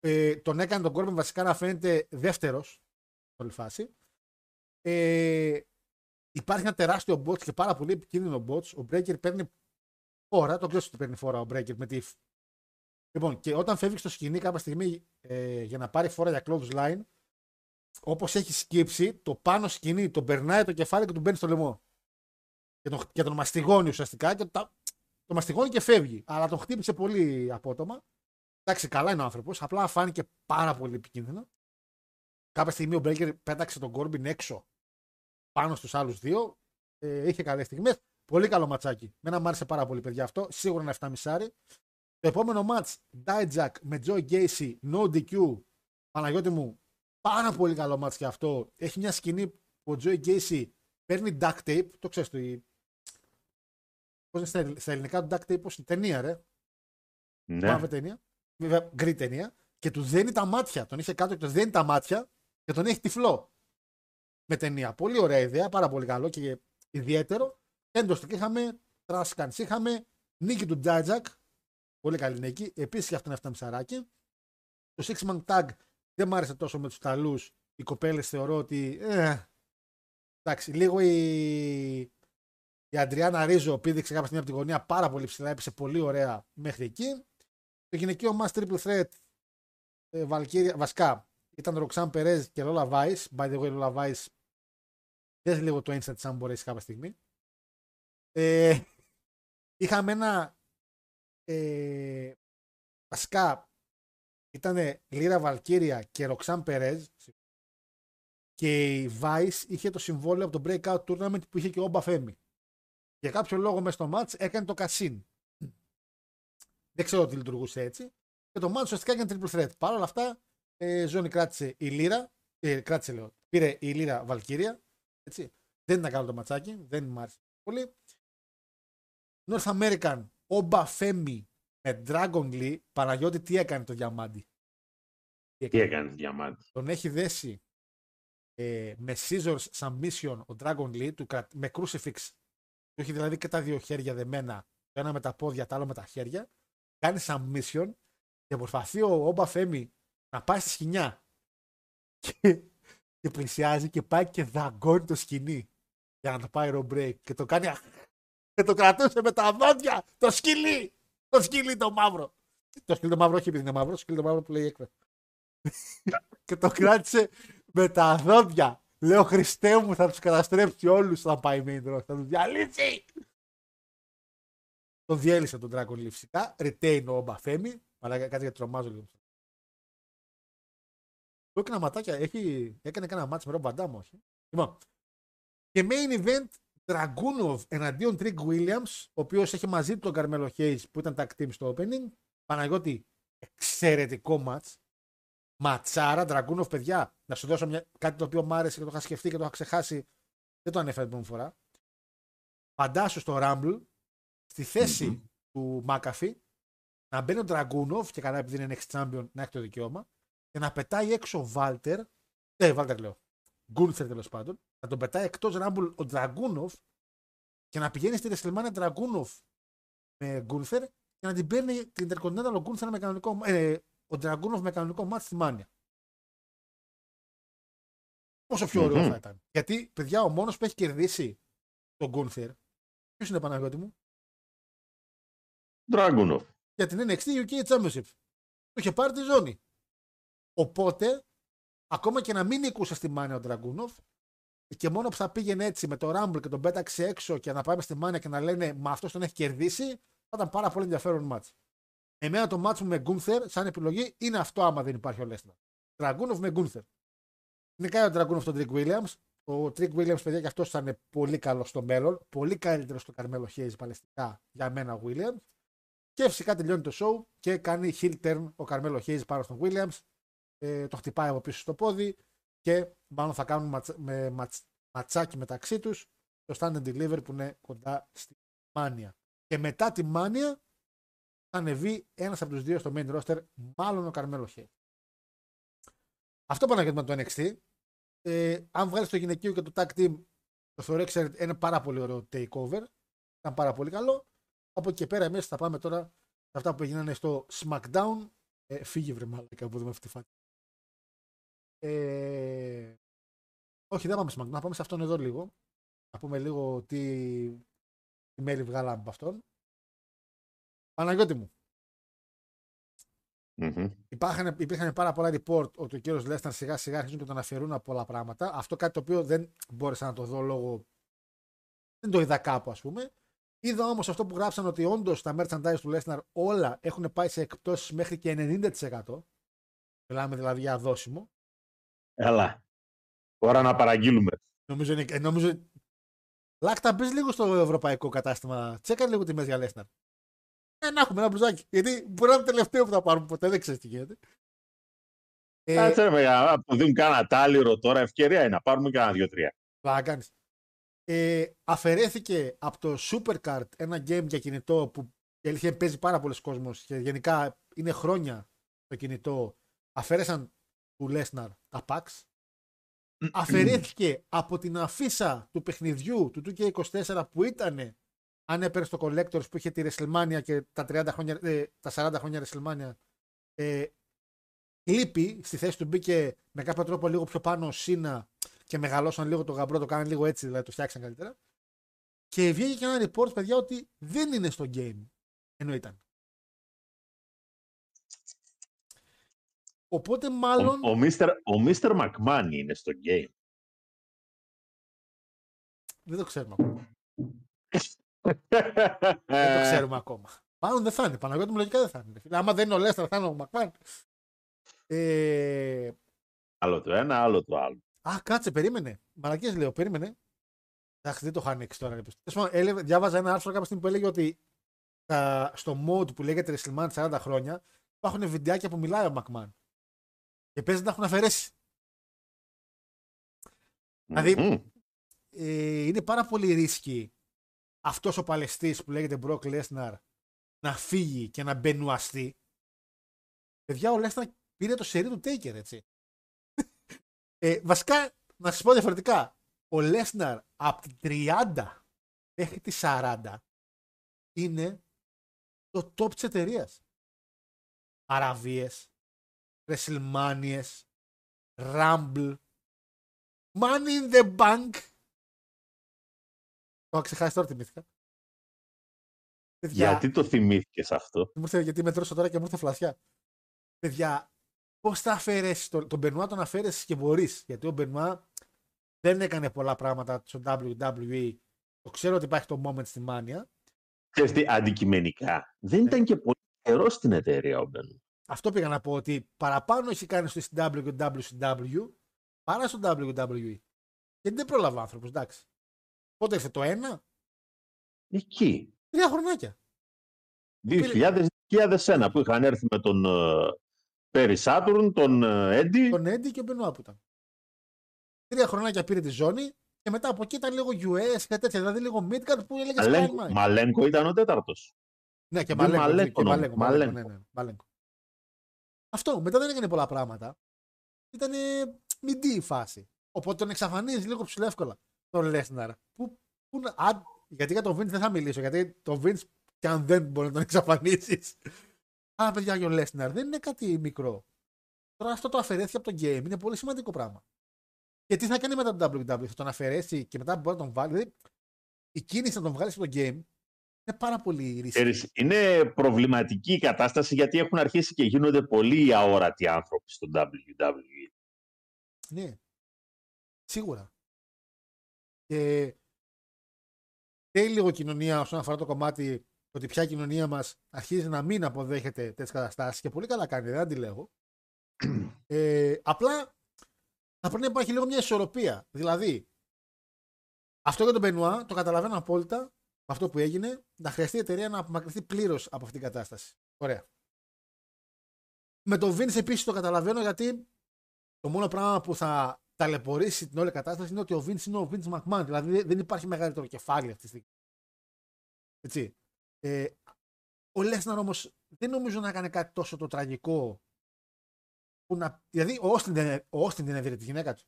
Ε, τον έκανε τον Corbin βασικά να φαίνεται δεύτερος στην όλη φάση. Ε, υπάρχει ένα τεράστιο bot και πάρα πολύ επικίνδυνο bot. Ο Breaker παίρνει φόρα. Το ξέρω ότι παίρνει φόρα ο Breaker με τη Λοιπόν, και όταν φεύγεις στο σκηνή κάποια στιγμή ε, για να πάρει φόρα για close line, όπως έχει σκύψει, το πάνω σκηνή τον περνάει το κεφάλι και τον μπαίνει στο λαιμό. Και τον, και τον μαστιγώνει ουσιαστικά και το, το μαστιγώνει και φεύγει. Αλλά τον χτύπησε πολύ απότομα. Εντάξει, καλά είναι ο άνθρωπος, απλά φάνηκε πάρα πολύ επικίνδυνο. Κάποια στιγμή ο Μπέγκερ πέταξε τον Κόρμπιν έξω πάνω στους άλλους δύο. Ε, είχε καλές στιγμές. Πολύ καλό ματσάκι. Μένα μου άρεσε πάρα πολύ, παιδιά αυτό. Σίγουρα είναι 7 μισάρι. Το επόμενο μάτς, Dijak με Joe Gacy, no DQ. Παναγιώτη μου, πάρα πολύ καλό μάτς και αυτό. Έχει μια σκηνή που ο Joe Gacy παίρνει duct tape, το ξέρεις το, πώς είναι στα, ελληνικά το duct tape, πώς είναι, ταινία ρε. Ναι. Μαύρη ταινία, βέβαια γκρι ταινία, και του δένει τα μάτια. Τον είχε κάτω και του δένει τα μάτια και τον έχει τυφλό. Με ταινία. Πολύ ωραία ιδέα, πάρα πολύ καλό και ιδιαίτερο. Έντοστο και είχαμε Traskans, είχαμε νίκη του Dijak, Πολύ καλή νίκη. Επίσης και αυτό είναι 7 μισαράκι. Το Six Man Tag δεν μ' άρεσε τόσο με τους Ταλού. Οι κοπέλες θεωρώ ότι. Ε, εντάξει, λίγο η, η Αντριάννα Ρίζο πήδηξε κάποια στιγμή από τη γωνία πάρα πολύ ψηλά. Έπεσε πολύ ωραία μέχρι εκεί. Το γυναικείο Mass Triple Threat ε, Βαλκύρια, βασικά ήταν Ροξάν Περέζ και Λόλα Βάη. By the way, Λόλα Βάη δεν λίγο το instant αν μπορέσει κάποια στιγμή. Ε, είχαμε ένα ε, βασικά ήταν Λίρα Βαλκύρια και Ροξάν Περέζ και η Vice είχε το συμβόλαιο από το Breakout Tournament που είχε και ο Όμπα Φέμι. Για κάποιο λόγο μέσα στο match έκανε το Κασίν. Δεν ξέρω τι λειτουργούσε έτσι. Και το match ουσιαστικά έκανε triple threat. Παρ' όλα αυτά, ε, ζώνη κράτησε η Λίρα. Ε, κράτησε λέω. Πήρε η Λίρα Βαλκύρια. Έτσι. Δεν ήταν καλό το ματσάκι. Δεν μου άρεσε πολύ. North American ο Φέμι με Dragon Lee, Παναγιώτη τι έκανε το διαμάντι; Τι έκανε, το διαμάντι; Τον έχει δέσει ε, με scissors submission ο Dragon Lee, του, με crucifix. Του έχει δηλαδή και τα δύο χέρια δεμένα, το ένα με τα πόδια, το άλλο με τα χέρια. Κάνει submission και προσπαθεί ο Όμπα Φέμι να πάει στη σκηνιά. Και, και πλησιάζει και πάει και δαγκώνει το σκηνή για να το πάει break και το κάνει και το κρατούσε με τα δόντια το σκυλί. Το σκυλί το μαύρο. Το σκυλί το μαύρο όχι επειδή είναι μαύρο, το σκυλί το μαύρο που λέει έκφραση. [LAUGHS] και το κράτησε με τα δόντια. Λέω Χριστέ μου θα τους καταστρέψει όλους θα πάει main rock. Θα τους διαλύσει. Το διέλυσε τον Dragon Leaf φυσικά. Retain ο Μπαφέμι. Αλλά κάτι για τρομάζω λίγο. Το έκανα ματάκια. Έχει... Έκανε κανένα μάτσο με ρομπαντάμ, όχι. Λοιπόν. Και main event Dragunov εναντίον Trick Williams, ο οποίος έχει μαζί του τον Καρμέλο Hayes που ήταν tag team στο opening. Παναγιώτη, εξαιρετικό match. Ματσάρα, Dragunov, παιδιά. Να σου δώσω μια, κάτι το οποίο μου άρεσε και το είχα σκεφτεί και το είχα ξεχάσει. Δεν το ανέφερα την φορά. Φαντάσου στο Rumble, στη θεση του McAfee, να μπαίνει ο Dragunov και καλά επειδή είναι next champion να έχει το δικαίωμα και να πετάει έξω ο Βάλτερ. Ε, Βάλτερ λέω. Γκούνθερ τέλος πάντων να τον πετάει εκτός Ράμπουλ ο Ντραγκούνοφ και να πηγαίνει στη WrestleMania Ντραγκούνοφ με Γκούνθερ και να την παίρνει την Intercontinental ο Γκούνθερ με κανονικό, ε, ο Ντραγκούνοφ με κανονικό μάτι στη Μάνια. Πόσο πιο ωραίο mm-hmm. θα ήταν. Γιατί, παιδιά, ο μόνος που έχει κερδίσει τον Γκούνθερ, ποιος είναι Παναγιώτη μου, Ντραγκούνοφ. Για την NXT UK Championship. Το είχε πάρει τη ζώνη. Οπότε, ακόμα και να μην νικούσε στη Μάνια ο Ντραγκούνοφ, και μόνο που θα πήγαινε έτσι με το Rumble και τον πέταξε έξω και να πάμε στη μάνια και να λένε Μα αυτός τον έχει κερδίσει, θα ήταν πάρα πολύ ενδιαφέρον μάτς. Εμένα το μάτς μου με Γκούνθερ, σαν επιλογή, είναι αυτό άμα δεν υπάρχει ο Λέσνα. Τραγκούνοφ με Γκούνθερ. Νικάει ο Τραγκούνοφ τον Τρικ Williams. Ο Τρικ Williams, παιδιά, και αυτό θα είναι πολύ καλό στο μέλλον. Πολύ καλύτερο στο Καρμέλο Hayes παλαιστικά για μένα ο Williams. Και φυσικά τελειώνει το show και κάνει heel turn ο Καρμέλο Hayes πάνω στον Williams. Ε, το χτυπάει από πίσω στο πόδι και μάλλον θα κάνουν ματσα, με, ματς, ματσάκι μεταξύ τους το stand and deliver που είναι κοντά στη Μάνια. Και μετά τη Μάνια θα ανεβεί ένας από τους δύο στο main roster, μάλλον ο Καρμέλο Hayes. Αυτό πάνω με το NXT. Ε, αν βγάλεις το γυναικείο και το tag team, το θεωρώ ξέρετε, ένα πάρα πολύ ωραίο takeover. Ήταν πάρα πολύ καλό. Από εκεί και πέρα, εμείς θα πάμε τώρα σε αυτά που έγιναν στο SmackDown. Ε, φύγε βρε μάλακα που δούμε αυτή τη φάση. Ε, όχι, δεν πάμε SmackDown. Να πάμε σε αυτόν εδώ λίγο. Να πούμε λίγο τι, τι μέλη βγάλαμε από αυτόν. Παναγιώτη μου, Μμμ. Υπήρχαν, υπήρχαν πάρα πολλά report ότι ο κύριος Λέσναρ σιγά σιγά αρχίζουν και τον αφαιρούν από πολλά πράγματα. Αυτό κάτι το οποίο δεν μπόρεσα να το δω λόγω. Δεν το είδα κάπου, ας πούμε. Είδα όμως αυτό που γράψαν ότι όντως τα merchandise του Λέσναρ όλα έχουν πάει σε εκπτώσεις μέχρι και 90%. Μιλάμε δηλαδή για δόσιμο. Έλα. Ώρα να παραγγείλουμε. Νομίζω είναι. ε, Νομίζω... Λάκτα, μπες λίγο στο ευρωπαϊκό κατάστημα. Τσέκα λίγο τιμές για Λέσναρ. Ε, να έχουμε ένα μπλουζάκι. Γιατί μπορεί να είναι το τελευταίο που θα πάρουμε ποτέ. Δεν ξέρεις τι γίνεται. Ε, Κάτσε ρε παιδιά, που δίνουν κανένα τάλιρο τώρα, ευκαιρία είναι να πάρουμε κανένα δύο-τρία. Θα κάνεις. Ε, αφαιρέθηκε από το Supercard ένα game για κινητό που η αλήθεια παίζει πάρα πολλοί κόσμος και γενικά είναι χρόνια το κινητό. Αφαίρεσαν του Lesnar τα packs. Αφαιρέθηκε από την αφίσα του παιχνιδιού του 2K24 που ήταν αν έπαιρνες στο Collectors που είχε τη WrestleMania και τα, 30 χρόνια, ε, τα 40 χρόνια WrestleMania ε, λείπει, στη θέση του μπήκε με κάποιο τρόπο λίγο πιο πάνω ο Σίνα και μεγαλώσαν λίγο το γαμπρό, το κάνανε λίγο έτσι, δηλαδή το φτιάξαν καλύτερα. Και βγήκε και ένα report, παιδιά, ότι δεν είναι στο game. Ενώ ήταν. Οπότε μάλλον. Ο, ο, Mr. ο Mr. McMahon είναι στο game. Δεν το ξέρουμε ακόμα. δεν το [LAUGHS] ξέρουμε ακόμα. Μάλλον δεν θα είναι. Παναγιώτη μου λογικά δεν θα είναι. ρε φίλε. Άμα δεν είναι ο Λέστερ, θα είναι ο Μακμάν. Ε, άλλο το ένα, άλλο το άλλο. Α, κάτσε, περίμενε. Μαλακίες λέω, περίμενε. Εντάξει, δεν το είχα ανοίξει τώρα. ρε παιδί. Τέλος πάντων, έλεγε- διάβαζα ένα άρθρο κάποια στιγμή που έλεγε ότι τα- στο mode που λέγεται WrestleMania 40 χρόνια υπάρχουν βιντεάκια που μιλάει ο Μακμάν. Και παίζεις να τα έχουν αφαιρέσει. Δηλαδή, Μμμ. ε, είναι πάρα πολύ ρίσκι αυτός ο παλαιστής που λέγεται Brock Lesnar να φύγει και να μπενουαστεί. Παιδιά, ο Lesnar πήρε το σερί του Taker, έτσι. ε, βασικά, να σας πω διαφορετικά. Ο Lesnar από την 30 μέχρι τη 40 είναι το top της εταιρείας. Αραβίες, WrestleMania, Rumble, Money in the Bank. Το είχα ξεχάσεις τώρα θυμήθηκα. Παιδιά, Γιατί το θυμήθηκες αυτό; μου ήρθε, γιατί μετρώσα τώρα και μου ήρθε φλασιά. Παιδιά, πώς θα αφαιρέσεις τον, τον Μπενουά, τον αφαίρεσει και μπορείς. Γιατί ο Μπενουά δεν έκανε πολλά πράγματα στο WWE. Το ξέρω ότι υπάρχει το moment στη Μάνια. Ξέρεις τι, αντικειμενικά. Δεν Ναι. ήταν και πολύ καιρό στην εταιρεία ο Μπεν. Αυτό πήγα να πω ότι παραπάνω έχει κάνει στο WCW παρά στο WWE. Γιατί δεν πρόλαβε ο άνθρωπος, εντάξει. Πότε ήρθε το ένα, Εκεί. τρία χρονάκια. 2000-2001 που είχαν έρθει με τον Πέρι Σάτουρν, τον ε, Έντι. Τον Έντι και ο Μπενουά που ήταν. Τρία χρονάκια πήρε τη ζώνη και μετά από εκεί ήταν λίγο US και τέτοια. Δηλαδή λίγο Midgard που έλεγε Μαλέγκο, Skyline. Μαλέγκο ήταν ο τέταρτος. Ναι, και Δεν Μαλέγκο. Μαλέγκο και νόμο. Μαλέγκο, Μαλέγκο, Μαλέγκο. ναι, ναι, Μαλέγκο. Αυτό. Μετά δεν έκανε πολλά πράγματα. Ήταν μιντή η φάση. Οπότε τον εξαφανίζεις λίγο ψηλό εύκολα τον Λέσναρ. Που, που, να- α, γιατί για τον Vince δεν θα μιλήσω. Γιατί τον Vince και αν δεν μπορεί να τον εξαφανίσεις. Αλλά παιδιά για ο Λέσναρ δεν είναι κάτι μικρό. Τώρα αυτό το αφαιρέθηκε από το game είναι πολύ σημαντικό πράγμα. Και τι θα κάνει μετά το WWE, θα τον αφαιρέσει και μετά μπορεί να τον βάλει. Δηλαδή, η κίνηση να τον βγάλει από το game είναι πάρα πολύ ρίσκη. Ξέρεις, είναι προβληματική η κατάσταση γιατί έχουν αρχίσει και γίνονται πολύ αόρατοι άνθρωποι στο WWE. Ναι. Σίγουρα. Και θέλει λίγο κοινωνία όσον αφορά το κομμάτι ότι πια η κοινωνία μας αρχίζει να μην αποδέχεται τέτοιες καταστάσεις και πολύ καλά κάνει, δεν αντιλέγω. [CLEARS THROAT] ε, απλά θα πρέπει να υπάρχει λίγο μια ισορροπία. Δηλαδή, Αυτό για τον Μπενουά το καταλαβαίνω απόλυτα με αυτό που έγινε. Να χρειαστεί η εταιρεία να απομακρυνθεί πλήρως από αυτήν την κατάσταση. Ωραία. Με τον Vince επίσης το καταλαβαίνω γιατί το μόνο πράγμα που θα ταλαιπωρήσει την όλη κατάσταση είναι ότι ο Vince είναι ο Vince McMahon. Δηλαδή δεν υπάρχει μεγαλύτερο κεφάλι αυτή τη στιγμή. Έτσι. Ε, ο Λέσναρ όμως δεν νομίζω να έκανε κάτι τόσο το τραγικό. Που να... Δηλαδή ο Όστιν δεν, ο Austin δεν έδιρε τη γυναίκα του.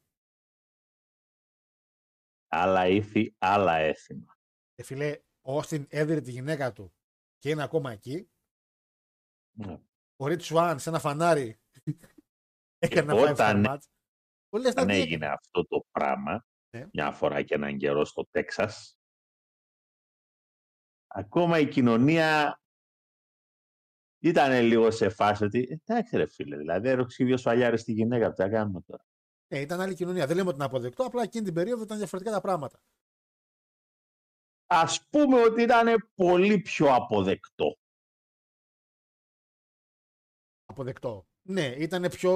Άλλα ήθη, άλλα έθιμα. Ε, φίλε, ο Όστιν έδιρε τη γυναίκα του και είναι ακόμα εκεί. Ναι. Ο Ριτ Σουάν σε ένα φανάρι [LAUGHS] έκανε ένα όταν- 5 match. Ο Λέσναρ Αν τι έγινε αυτό το πράγμα, Ναι. μια φορά και έναν καιρό στο Τέξας, ακόμα η κοινωνία ήταν λίγο σε φάση ότι εντάξει ρε φίλε, δηλαδή έρωξε δύο σφαλιάρες στη γυναίκα, τι θα κάνουμε τώρα; Ναι, ήταν άλλη κοινωνία. Δεν λέμε ότι είναι αποδεκτό, απλά εκείνη την περίοδο ήταν διαφορετικά τα πράγματα. Ας πούμε ότι ήταν πολύ πιο αποδεκτό. Αποδεκτό. Ναι, ήταν πιο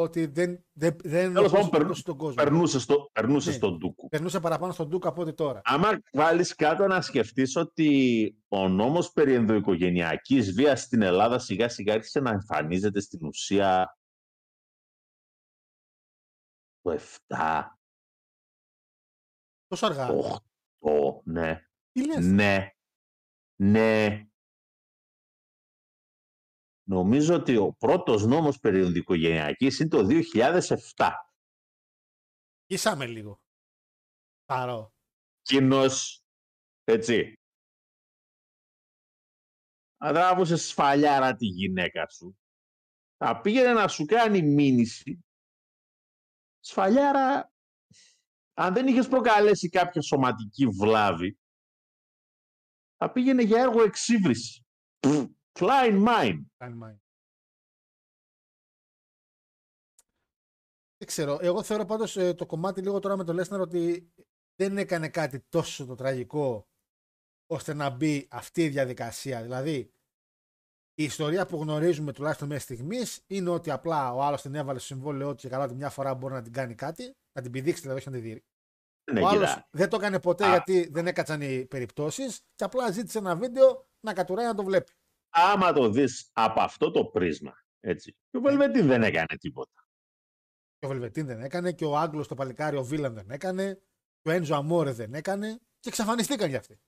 ότι δεν, δεν, δεν Τέλος πάντων, ενοχλούσε περνού- τόσο τον κόσμο. Περνούσε, στο, περνούσε Ναι. στον Τούκου. Περνούσε παραπάνω στον Ντούκ από ό,τι τώρα. Άμα βάλεις κάτω να σκεφτείς ότι ο νόμος περί ενδοοικογενειακής βίας στην Ελλάδα σιγά σιγά άρχισε να εμφανίζεται στην ουσία το 7, Τόσο αργά. το 8, ναι. Τι λες; Ναι. Ναι. Νομίζω ότι ο πρώτος νόμος περί ενδοοικογενειακής είναι το 2007. Ήσαμε λίγο. Παρό. Κοινός, έτσι. Αδράβωσε σφαλιάρα τη γυναίκα σου. Θα πήγαινε να σου κάνει μήνυση. Σφαλιάρα, αν δεν είχες προκαλέσει κάποια σωματική βλάβη, θα πήγαινε για έργο εξύβριση. Klein mine. Κάνει μάιν. Δεν ξέρω. Εγώ θεωρώ πάντως ε, το κομμάτι λίγο τώρα με το Λέσναρ ότι δεν έκανε κάτι τόσο το τραγικό ώστε να μπει αυτή η διαδικασία. Δηλαδή, η ιστορία που γνωρίζουμε τουλάχιστον μέχρι στιγμής είναι ότι απλά ο άλλος την έβαλε στο συμβόλαιό του και καλά ότι μια φορά μπορεί να την κάνει κάτι, να την πηδήξει δηλαδή, όχι να την δει. Ναι, ο άλλος κοίτα, δεν το έκανε ποτέ Α. γιατί δεν έκατσαν οι περιπτώσεις και απλά ζήτησε ένα βίντεο να κατουράει να το βλέπει. άμα το δεις από αυτό το πρίσμα, έτσι, και ο Βελβετίν δεν έκανε τίποτα. Και ο Βελβετίν δεν έκανε και ο Άγγλος το παλικάρι, ο Βίλαν δεν έκανε. Και ο Έντζο Αμόρε δεν έκανε. Και εξαφανιστήκαν για αυτοί.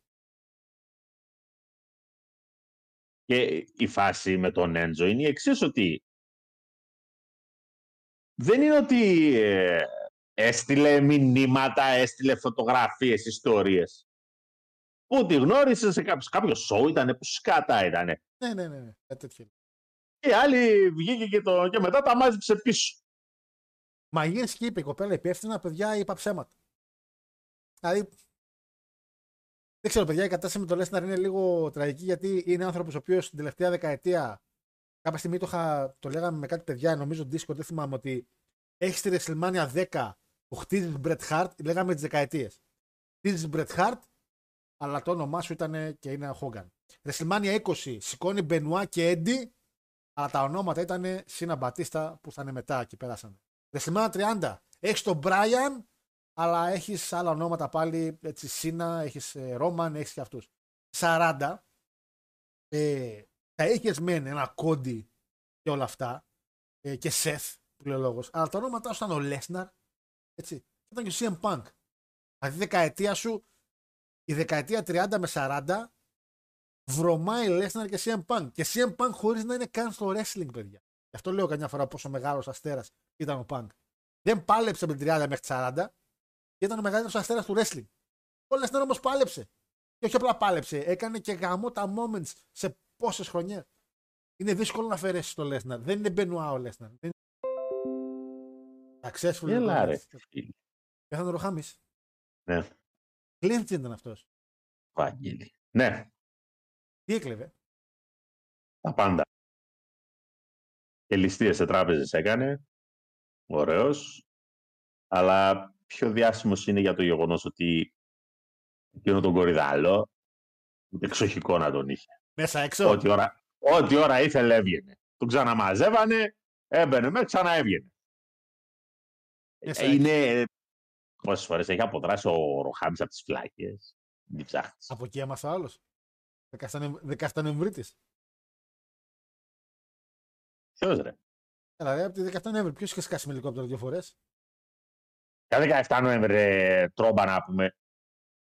Και η φάση με τον Έντζο είναι η εξής ότι δεν είναι ότι ε, έστειλε μηνύματα, έστειλε φωτογραφίες, ιστορίες. Που τη γνώρισε σε κάποιο, κάποιο show ήταν, που σκάτα ήταν. Ναι, ναι, ναι. ναι. Κάτι τέτοιο. Και η άλλη βγήκε και, το, και μετά τα μάζεψε πίσω. Μα γύρισε και είπε η κοπέλα υπεύθυνα, παιδιά, είπα ψέματα. Δηλαδή. Δεν ξέρω, παιδιά, η κατάσταση με το Λέσναρ είναι λίγο τραγική γιατί είναι άνθρωπος ο οποίος την τελευταία δεκαετία. Κάποια στιγμή το, είχα, το λέγαμε με κάτι παιδιά, νομίζω Discord, δεν θυμάμαι ότι έχεις στη WrestleMania 10 που χτίζει Bret Hart, λέγαμε τις δεκαετίες. Χτίζει Bret Hart, αλλά το όνομά σου ήταν και είναι Hogan. WrestleMania 20 σηκώνει Benoit και Eddie, αλλά τα ονόματα ήταν Σίνα Μπατίστα που θα είναι μετά και πέρασαν. WrestleMania 30 έχεις τον Brian, αλλά έχεις άλλα ονόματα πάλι. Έτσι, Σίνα, έχεις Ρόμαν, έχεις και αυτούς. 40 ε, θα είχε μεν ένα κόντι και όλα αυτά ε, και Σεφ που λέει ο λόγος, αλλά τα ονόματά σου ήταν ο Λέσναρ έτσι, ήταν και ο CM Punk. Δηλαδή η δεκαετία σου, η δεκαετία 30 με 40 βρωμάει Λέσναρ και CM Punk. Και CM Punk χωρίς να είναι καν στο wrestling, παιδιά. Γι' αυτό λέω καμιά φορά πόσο μεγάλος αστέρας ήταν ο Punk. Δεν πάλεψε με την 30 μέχρι 40 και ήταν ο μεγαλύτερος αστέρας του wrestling. Ο Λέσναρ όμως πάλεψε. Και όχι απλά πάλεψε, έκανε και γαμό τα moments σε πόσες χρονιές. Είναι δύσκολο να αφαιρέσεις το Λέσναρ. Δεν είναι Μπενουά ο Λέσναρ. Δεν... Successful. Έλα ρε. λοιπόν. φίλε. Πέθανε ο Ροχάμι. Ναι, Κλίντ ήταν αυτός. Βαγγέλη. Ναι, Τι έκλεβε; τα πάντα. Και ληστείες σε τράπεζες έκανε. Ωραίος. Αλλά πιο διάσημος είναι για το γεγονός ότι εκείνο τον κορυδάλο ούτε εξοχικό να τον είχε. Μέσα έξω; Ό,τι ώρα, ό,τι ώρα ήθελε έβγαινε. Τον ξαναμαζεύανε, έμπαινε μέσα, ξανά έβγαινε. Μέσα Ε, Είναι, Πόσες φορές έχει αποδράσει ο Ροχάμις από τις φυλάκε. Μην ψάχνεις. Από εκεί έμαθε ο άλλος. 17 Νοεμβρίτη. Ποιος ρε; Έλα, ρε, από τη 17 Νοέμβρη. Ποιος είχε σκάσει με ελικόπτερο δύο φορές; Κάθε 17 Νοέμβρη ρε, τρόμπα να πούμε.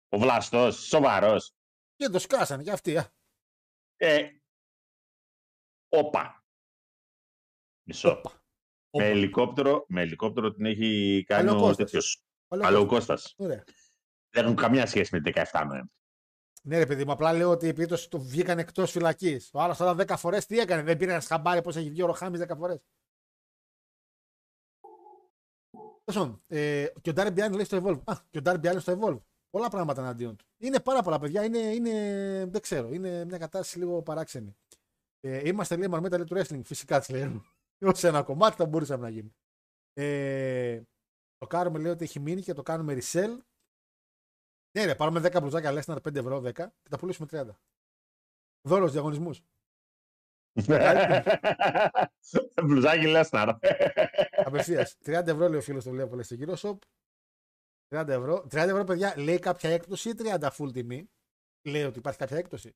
Ο βλαστός, σοβαρός. Και το σκάσανε και αυτοί. α. Ε, όπα. Μισό. Όπα. Με Όπα. ελικόπτερο, με ελικόπτερο την έχει κάνει ο Παλαιοκώστας. τέτοιος. Καλό Παλαιοκώστας. Ωραία. Δεν έχουν καμία σχέση με την 17 Νοέμβρη. Ναι, ρε παιδί μου, απλά λέω ότι επειδή το, το βγήκαν εκτός φυλακής. Ο άλλος τώρα 10 φορές τι έκανε, δεν πήρε ένα χαμπάρι πώς έχει βγει ο Ροχάμι 10 φορές. Ε, και ο Ντάρι Μπιάνι λέει στο Evolve. Α, και ο Ντάρι Μπιάνι στο Evolve. Πολλά πράγματα εναντίον του. Είναι πάρα πολλά παιδιά. Είναι, είναι, δεν ξέρω. Είναι μια κατάσταση λίγο παράξενη. Ε, είμαστε λέει μαρμέτα λέει, του wrestling. Φυσικά της λέει. Ω ένα κομμάτι θα μπορούσαμε να γίνει. Ε, το κάνουμε λέει ότι έχει μείνει και το κάνουμε resell. Ναι, ρε, πάρουμε 10 μπλουζάκια Λέσναρ 5 ευρώ 10 και τα πουλήσουμε 30. Δώρο διαγωνισμούς. [LAUGHS] Μπλουζάκι Λέσναρ. Απευθείας. 30 ευρώ λέει ο φίλος το βλέπω λέει στο γύρο shop. 30 ευρώ. 30 ευρώ, παιδιά, λέει κάποια έκπτωση ή 30 full τιμή. Λέει ότι υπάρχει κάποια έκπτωση.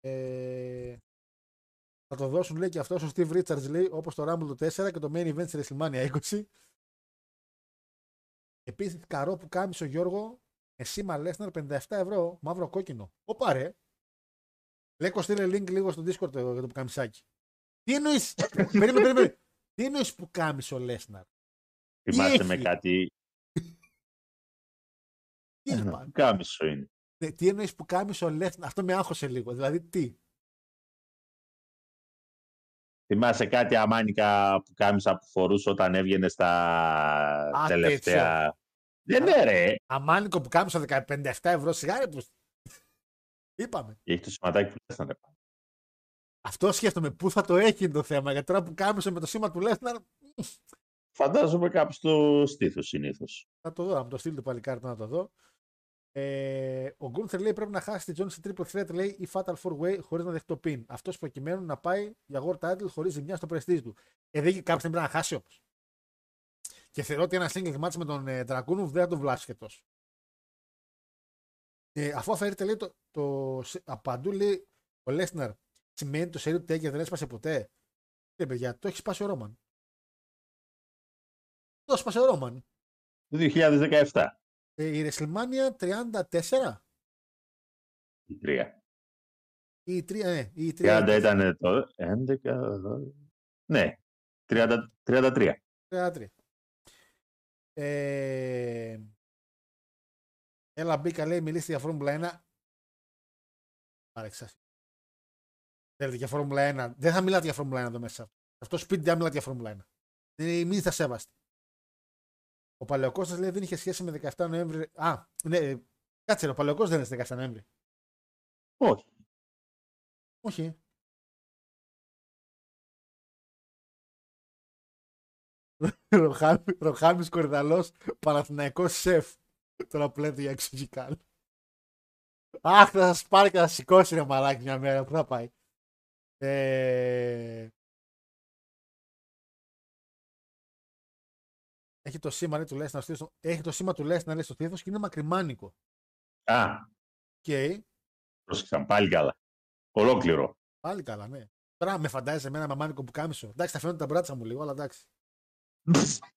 Ε, θα το δώσουν λέει και αυτός ο Steve Richards λέει όπως το Rumble το 4 και το Main Event στη WrestleMania 20. Επίσης καρό που κάμισε ο Γιώργο με σήμα Lesnar 57 ευρώ μαύρο κόκκινο. Ωπα ρε. Λέκο στείλε link λίγο στο Discord εδώ για το πουκάμισάκι. Τι εννοείς. [LAUGHS] περίμενε, περίμενε. Τι εννοείς που κάμισε ο Lesnar; Θυμάστε με έχει; κάτι; Τι Ένα είπα. Κάμισο είναι. Ναι, τι εννοείς που κάμισε ο Lesnar; Αυτό με άγχωσε λίγο. Δηλαδή τι; Θυμάσαι κάτι αμάνικα που κάμισα που φορούσε όταν έβγαινες στα Α, τελευταία; Δεν είναι ρε. Αμάνικο που κάμισε 57 ευρώ σιγάρι που. Είπαμε. Και έχει το σηματάκι που λες να ρε. Αυτό σκέφτομαι. Πού θα το έχει είναι το θέμα. Γιατί τώρα που κάμισε με το σήμα του Lesnar. Φαντάζομαι κάπου στο στήθος συνήθως. Θα το δω. Να μου το στείλει το παλικάρι του να το δω. Ε, ο Γκούνθερ λέει πρέπει να χάσει τη Τζόνι σε triple threat λέει ή fatal four way χωρίς να δεχτεί το pin. Αυτός προκειμένου να πάει για world title χωρίς ζημιά στο prestige του. Ε, δεν κάποιος δεν πρέπει να χάσει όμως. Και θεωρώ ότι ένα single match με τον ε, Dragunov δεν θα τον βλάσει και τόσο. Ε, αφού αφαιρείται λέει το, το, σε- από παντού λέει ο Λέσναρ σημαίνει το σερί του Τέγκερ δεν έσπασε ποτέ. Ε, παιδιά, το έχει σπάσει ο Ρόμαν. Το έσπασε ο Ρόμαν. Το 2017. Ε, η WrestleMania 34 Η τρία. ή η 3, ναι, ή η 30 3, ήταν το 11. Ναι. 30, 33. 33. Ε, έλα μπήκα λέει μιλήστε για Φόρμουλα 1. Άρεξα. Θέλετε για Φόρμουλα 1. Δεν θα μιλάτε για Φόρμουλα 1 εδώ μέσα. Αυτό σπίτι δεν μιλάτε για Φόρμουλα 1. Ε, μην τα σέβαστε. Ο Παλαιοκώστας λέει δεν είχε σχέση με 17 Νοέμβρη. Α, ναι, ε, κάτσε, ρε, ο Παλαιοκώστας δεν είναι στις 17 Νοέμβρη. Όχι. Όχι. [LAUGHS] Ροχάμι- Ροχάμις Κορδαλός, Παναθηναϊκός σεφ. Τώρα που λέτε για εξωγικάλ. Αχ, θα σας πάρει και θα σας σηκώσει ρε μαλάκι μια μέρα. Πού θα πάει. Ε... Έχει το σήμα λέει, του Λέσνα στο στήθος- Έχει το σήμα του Λέσνα λέει, στο στήθος και είναι μακριμάνικο. Α, Οκ. πρόσεξαν πάλι καλά. Ολόκληρο. Πάλι καλά, ναι. Τώρα με φαντάζεσαι εμένα μαμάνικο που κάμισο. Εντάξει, θα φαίνονται τα μπράτσα μου λίγο, αλλά εντάξει. [LAUGHS]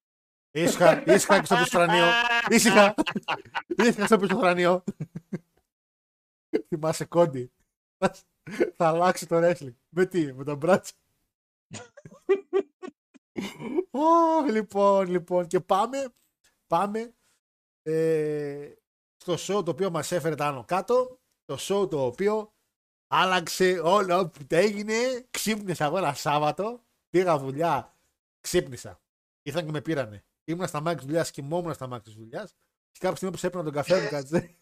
Ήσυχα, ήσυχα και στο πίσω θρανίο. Ήσυχα. [LAUGHS] Ήσυχα στο πίσω θρανίο. Θυμάσαι κόντι. Θα αλλάξει το wrestling. Με τι, με τα μπράτσα. [LAUGHS] Ω, λοιπόν, λοιπόν. Και πάμε, πάμε ε, στο show το οποίο μας έφερε τα άνω κάτω. Το show το οποίο άλλαξε όλο που το έγινε. Ξύπνησα εγώ ένα Σάββατο. Πήγα δουλειά. Ξύπνησα. Ήρθαν και με πήρανε. Ήμουν στα μάτια τη δουλειάς, κοιμόμουν στα μάτια τη δουλειάς. Και κάποια στιγμή που έπαιρνα τον καφέ μου, κατζέ,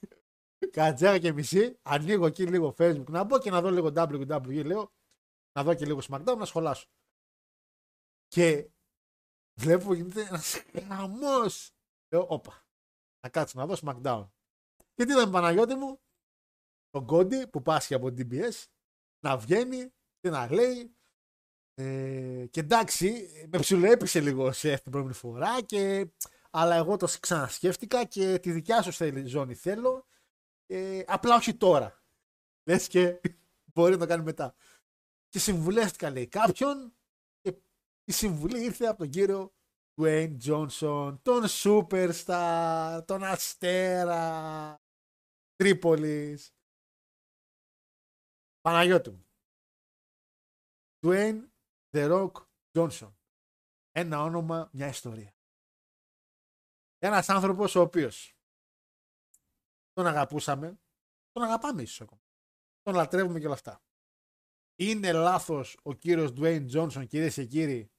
κατζέρα και μισή, ανοίγω εκεί λίγο Facebook να μπω και να δω λίγο WWE, λέω, να δω και λίγο SmackDown, να σχολάσω. Και βλέπω που γίνεται ένας χαμός. Λέω, όπα, να κάτσω να δω SmackDown. Και τι είδαμε Παναγιώτη μου, τον Κόντι που πάσχει από την DBS να βγαίνει και να λέει ε, και εντάξει, με ψιλοέπεισε λίγο σε την πρώτη φορά και αλλά εγώ το ξανασκέφτηκα και τη δικιά σου θέλει, ζώνη θέλω. Ε, απλά όχι τώρα. Λες και μπορεί να το κάνει μετά. Και συμβουλεύτηκα, λέει, κάποιον. Και η συμβουλή ήρθε από τον κύριο Dwayne Johnson, τον Superstar, τον Αστέρα Τρίπολης. Παναγιώτη μου. Dwayne The Rock Johnson. Ένα όνομα, μια ιστορία. Ένας άνθρωπος ο οποίος τον αγαπούσαμε, τον αγαπάμε ίσως ακόμα. Τον λατρεύουμε και όλα αυτά. Είναι λάθος ο κύριος Dwayne Johnson, κυρίες και κύριοι,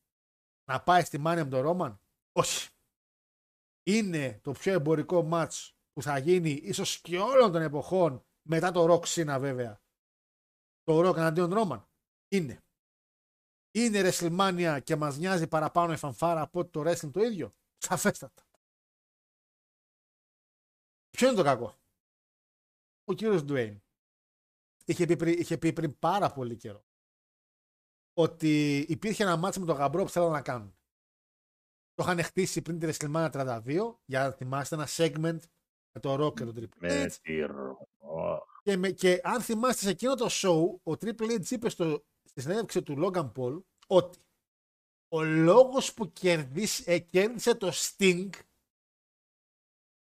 να πάει στη μάνια με τον Ρόμαν; Όχι. Είναι το πιο εμπορικό μάτς που θα γίνει ίσως και όλων των εποχών μετά το Rock Cena βέβαια. Το Rock εναντίον Ρόμαν. Είναι. Είναι WrestleMania και μας νοιάζει παραπάνω η φανφάρα από ότι το wrestling το ίδιο. Σαφέστατα. Ποιο είναι το κακό; Ο κύριος Ντουέιν είχε πει, πριν, είχε πει πριν πάρα πολύ καιρό ότι υπήρχε ένα μάτσο με τον γαμπρό που θέλανε να κάνουν. Το είχαν χτίσει πριν τη WrestleMania 32 για να θυμάστε ένα segment με το Rock και τον Triple H. Και, με, και αν θυμάστε σε εκείνο το show, ο Triple H είπε στο, στη συνέντευξη του Logan Paul ότι ο λόγος που κερδίσε, ε, κέρδισε το Sting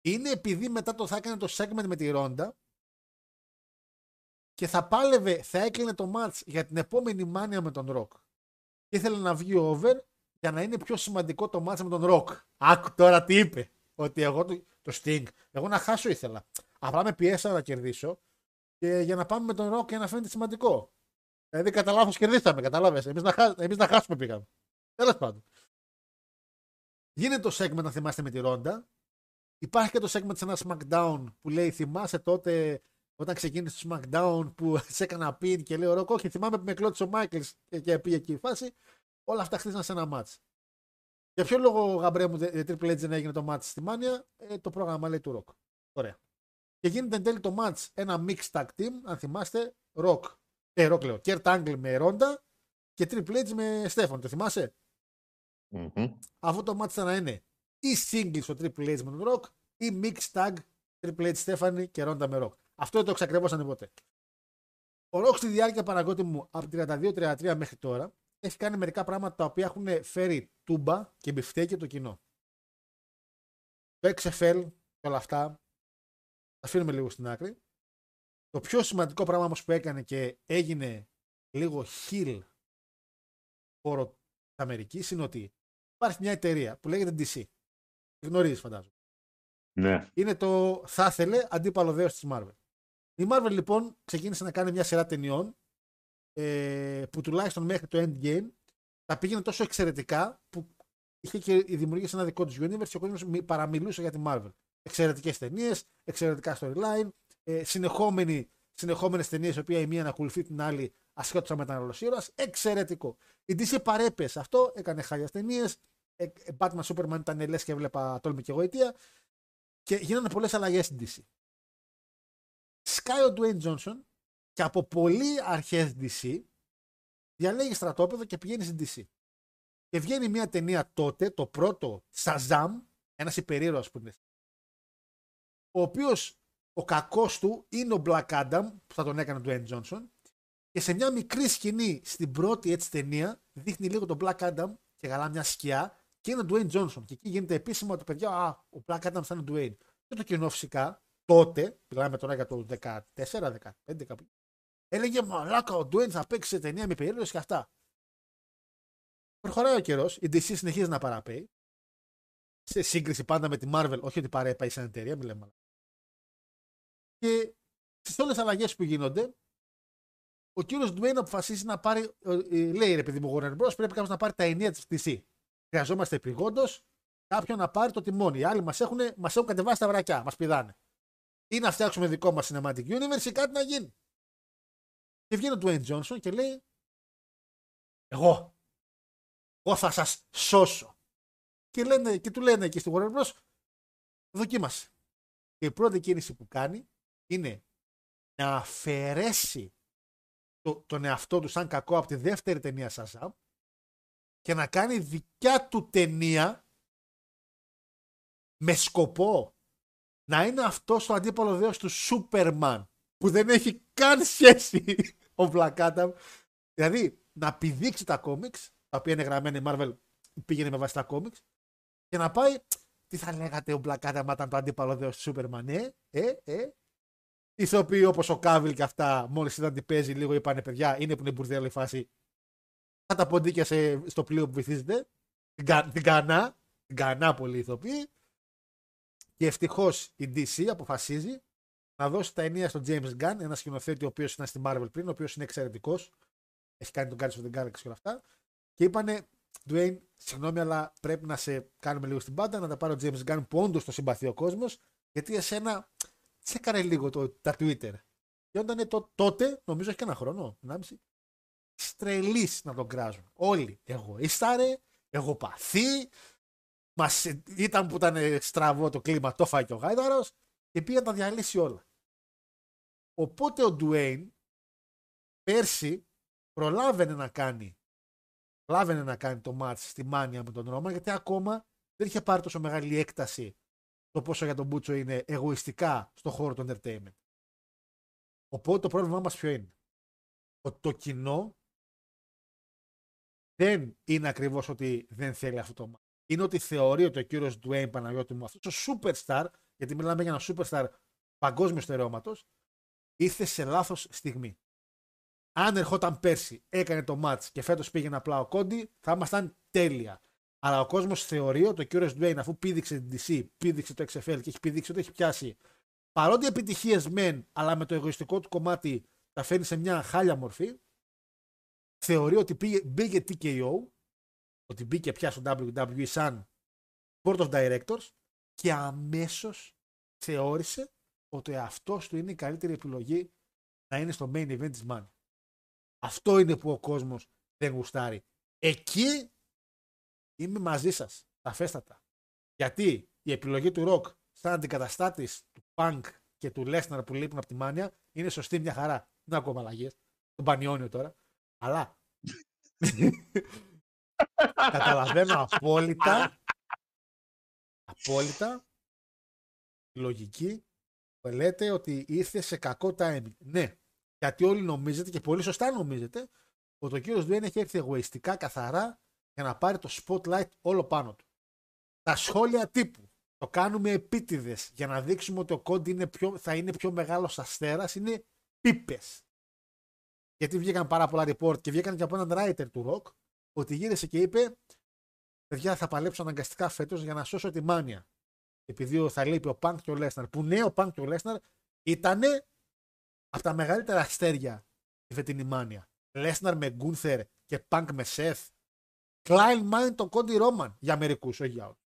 είναι επειδή μετά το θα έκανε το segment με τη Ρόντα και θα πάλευε, θα έκλεινε το match για την επόμενη μάνια με τον Rock. Και ήθελε να βγει over για να είναι πιο σημαντικό το match με τον Rock. Άκου τώρα τι είπε. Ότι εγώ το, το Sting, εγώ να χάσω ήθελα. Απλά με πιέσα να κερδίσω και για να πάμε με τον Rock και να φαίνεται σημαντικό. Δηλαδή κατά λάθος κερδίσαμε, κατάλαβες. Εμείς να, χά... εμείς να χάσουμε πήγαμε. Τέλος πάντων. Γίνεται το segment, να θυμάστε με τη Ρόντα. Υπάρχει και το segment σε ένα SmackDown που λέει Θυμάσαι τότε όταν ξεκίνησε το SmackDown που [LAUGHS] σε έκανα pin και λέω Ροκ, όχι, θυμάμαι που με κλώτησε ο Μάικλς και πήγε εκεί η φάση. Όλα αυτά χτίσαν σε ένα match. Για ποιο λόγο, γαμπρέ μου, Triple H δεν έγινε το match στη Μάνια, ε, το πρόγραμμα λέει του Rock. Ωραία. Και γίνεται εν τέλει το match ένα mixed tag team, αν θυμάστε, Rock ε, Rock λέω. Kurt Angle με Ronda και Triple H με Στέφαν. Το θυμάσαι; Mm-hmm. Αυτό το μάτι να είναι ή singles ο Triple H με τον Rock ή mixed tag Triple H Stephanie και Ronda με Rock. Αυτό δεν το εξακριβώσανε ποτέ. Ο Rock στη διάρκεια παραγώτη μου από 32-33 μέχρι τώρα έχει κάνει μερικά πράγματα τα οποία έχουν φέρει τούμπα και μπιφτέκι το κοινό. Το XFL και όλα αυτά τα αφήνουμε λίγο στην άκρη. Το πιο σημαντικό πράγμα όμως που έκανε και έγινε λίγο χιλ χώρο της Αμερικής είναι ότι υπάρχει μια εταιρεία που λέγεται DC. Γνωρίζεις φαντάζομαι. Ναι. Είναι το θα ήθελε αντίπαλο δέος της Marvel. Η Marvel λοιπόν ξεκίνησε να κάνει μια σειρά ταινιών ε, που τουλάχιστον μέχρι το Endgame τα πήγαινε τόσο εξαιρετικά που είχε και δημιουργήσει ένα δικό του universe και ο κόσμος παραμιλούσε για τη Marvel. Εξαιρετικές ταινίες, εξαιρετικά storyline, ε, συνεχόμενες ταινίες, η οποία η μία να ακολουθεί την άλλη ασχέτως με τον ήρωα. Εξαιρετικό. Η DC παρέπεσε αυτό, έκανε χάλια ταινίες. Ε, ε, Batman Superman ήταν λες και έβλεπα τόλμη και γοητεία. Και γίνανε πολλές αλλαγές στην DC. Σκάει ο Dwayne Johnson και από πολύ αρχές DC διαλέγει στρατόπεδο και πηγαίνει στην DC. Και βγαίνει μια ταινία τότε, το πρώτο Shazam, ένας υπερήρωας που είναι. Ο οποίος ο κακός του είναι ο Black Adam, που θα τον έκανε ο Dwayne Johnson. Και σε μια μικρή σκηνή στην πρώτη έτσι ταινία δείχνει λίγο τον Black Adam και γαλά μια σκιά και είναι ο Dwayne Johnson. Και εκεί γίνεται επίσημο ότι παιδιά, α, ο Black Adam θα είναι ο Dwayne. Και το κοινό φυσικά τότε, μιλάμε τώρα για το 14-15 κάπου, έλεγε Μαλάκα, ο Dwayne θα παίξει σε ταινία με περίεργε και αυτά. Προχωράει ο καιρός, η DC συνεχίζει να παραπέει. Σε σύγκριση πάντα με τη Marvel, όχι ότι παρέπαει σαν εταιρεία, μιλάμε και στις όλες τις αλλαγές που γίνονται, ο κύριος Ντουέιν αποφασίζει να πάρει. Ε, ε, λέει ρε παιδί μου, Warner Bros. πρέπει κάποιος να πάρει τα ενία της DC. Χρειαζόμαστε επιγόντως κάποιον να πάρει το τιμόνι. Οι άλλοι μας έχουν, μας έχουν κατεβάσει τα βρακιά, μας πηδάνε. Ή να φτιάξουμε δικό μας Cinematic Universe ή κάτι να γίνει. Και βγαίνει ο Dwayne Johnson και λέει: Εγώ. Εγώ θα σας σώσω. Και, λένε, και του λένε εκεί στη Warner Bros. Δοκίμασε. Και η πρώτη κίνηση που κάνει είναι να αφαιρέσει το, τον εαυτό του σαν κακό από τη δεύτερη ταινία Σαζάμ και να κάνει δικιά του ταινία με σκοπό να είναι αυτός το αντίπαλος δέος του Σούπερμαν που δεν έχει καν σχέση [LAUGHS] ο Black Adam. Δηλαδή να πηδήξει τα κόμιξ, τα οποία είναι γραμμένα η Marvel πήγαινε με βάση τα κόμιξ και να πάει τι θα λέγατε ο Black Adam ήταν το αντίπαλο δέος του Σούπερμαν. Ε, ε, ε. Ηθοποιοί όπως ο Κάβιλ και αυτά μόλις είδαν τι παίζει λίγο είπανε παιδιά είναι που είναι μπουρδέλο η φάση θα τα ποντίκια σε, στο πλοίο που βυθίζεται την, κα, την κανά την κανά πολύ ηθοποιοί και ευτυχώς η DC αποφασίζει να δώσει τα ενία στον James Gunn, ένα σκηνοθέτη ο οποίος ήταν στη Marvel πριν, ο οποίος είναι εξαιρετικός. Έχει κάνει τον Guardians of the Galaxy και όλα αυτά. Και είπανε, Dwayne, συγγνώμη, αλλά πρέπει να σε κάνουμε λίγο στην πάντα, να τα πάρει ο James Gunn που όντως το συμπαθεί ο κόσμος, γιατί εσένα τσέκαρε λίγο το, τα Twitter. Και όταν το, τότε, νομίζω έχει και ένα χρόνο, 1,5, στρελής να τον κράζουν. Όλοι. Εγώ ίσταρε, εγώ παθή, μας, ήταν που ήταν στραβό το κλίμα, το φάει και ο Γάιδαρος και πήγε να τα διαλύσει όλα. Οπότε ο Ντουέιν πέρσι προλάβαινε να κάνει προλάβαινε να κάνει το μάτς στη Μάνια με τον Ρώμα γιατί ακόμα δεν είχε πάρει τόσο μεγάλη έκταση το πόσο για τον Μπούτσο είναι εγωιστικά στο χώρο του entertainment. Οπότε το πρόβλημά μας ποιο είναι; Ότι το κοινό δεν είναι ακριβώς ότι δεν θέλει αυτό το μάτς είναι ότι θεωρεί ότι ο κύριος Ντουέιν Παναγιώτης μου, αυτός ο superstar, γιατί μιλάμε για ένα superstar παγκόσμιος στερεώματος, ήρθε σε λάθος στιγμή. Αν ερχόταν πέρσι, έκανε το match και φέτος πήγαινε απλά ο Κόντι, θα ήμασταν τέλεια. Αλλά ο κόσμος θεωρεί ότι ο κύριος Ντουέιν, αφού πήδηξε την DC, πήδηξε το XFL και έχει πήδηξει ότι έχει πιάσει παρότι επιτυχίες μεν, αλλά με το εγωιστικό του κομμάτι τα φέρνει σε μια χάλια μορφή, θεωρεί ότι πήγε, μπήκε TKO ότι μπήκε πια στο WWE σαν Board of Directors και αμέσως θεώρησε ότι αυτός του είναι η καλύτερη επιλογή να είναι στο main event της Money. Αυτό είναι που ο κόσμος δεν γουστάρει. Εκεί είμαι μαζί σας, σαφέστατα. Γιατί η επιλογή του Rock σαν αντικαταστάτης του Punk και του Lesnar που λείπουν από τη Μάνια είναι σωστή μια χαρά. Δεν ακόμα αλλαγές. Τον Πανιόνιο τώρα. Αλλά [LAUGHS] [LAUGHS] Καταλαβαίνω απόλυτα. Απόλυτα. Λογική που λέτε ότι ήρθε σε κακό timing. Ναι, γιατί όλοι νομίζετε και πολύ σωστά νομίζετε ότι ο κύριος Ντουέιν έχει έρθει εγωιστικά καθαρά για να πάρει το spotlight όλο πάνω του. Τα σχόλια τύπου το κάνουμε επίτηδες για να δείξουμε ότι ο Κόντι είναι πιο, θα είναι πιο μεγάλος αστέρας είναι πίπες. Γιατί βγήκαν πάρα πολλά report και βγήκαν και από έναν writer του Rock ότι γύρισε και είπε παιδιά θα παλέψω αναγκαστικά φέτος για να σώσω τη μάνια. Επειδή θα λείπει ο Πανκ και ο Λέσναρ. Που ναι, ο Πανκ και ο Λέσναρ ήταν από τα μεγαλύτερα αστέρια τη φετινή Mania. Λέσναρ με Γκούνθερ και Πανκ με Seth. Κλάιν Μάιν τον Cody Ρόμαν για μερικούς, όχι για όλους.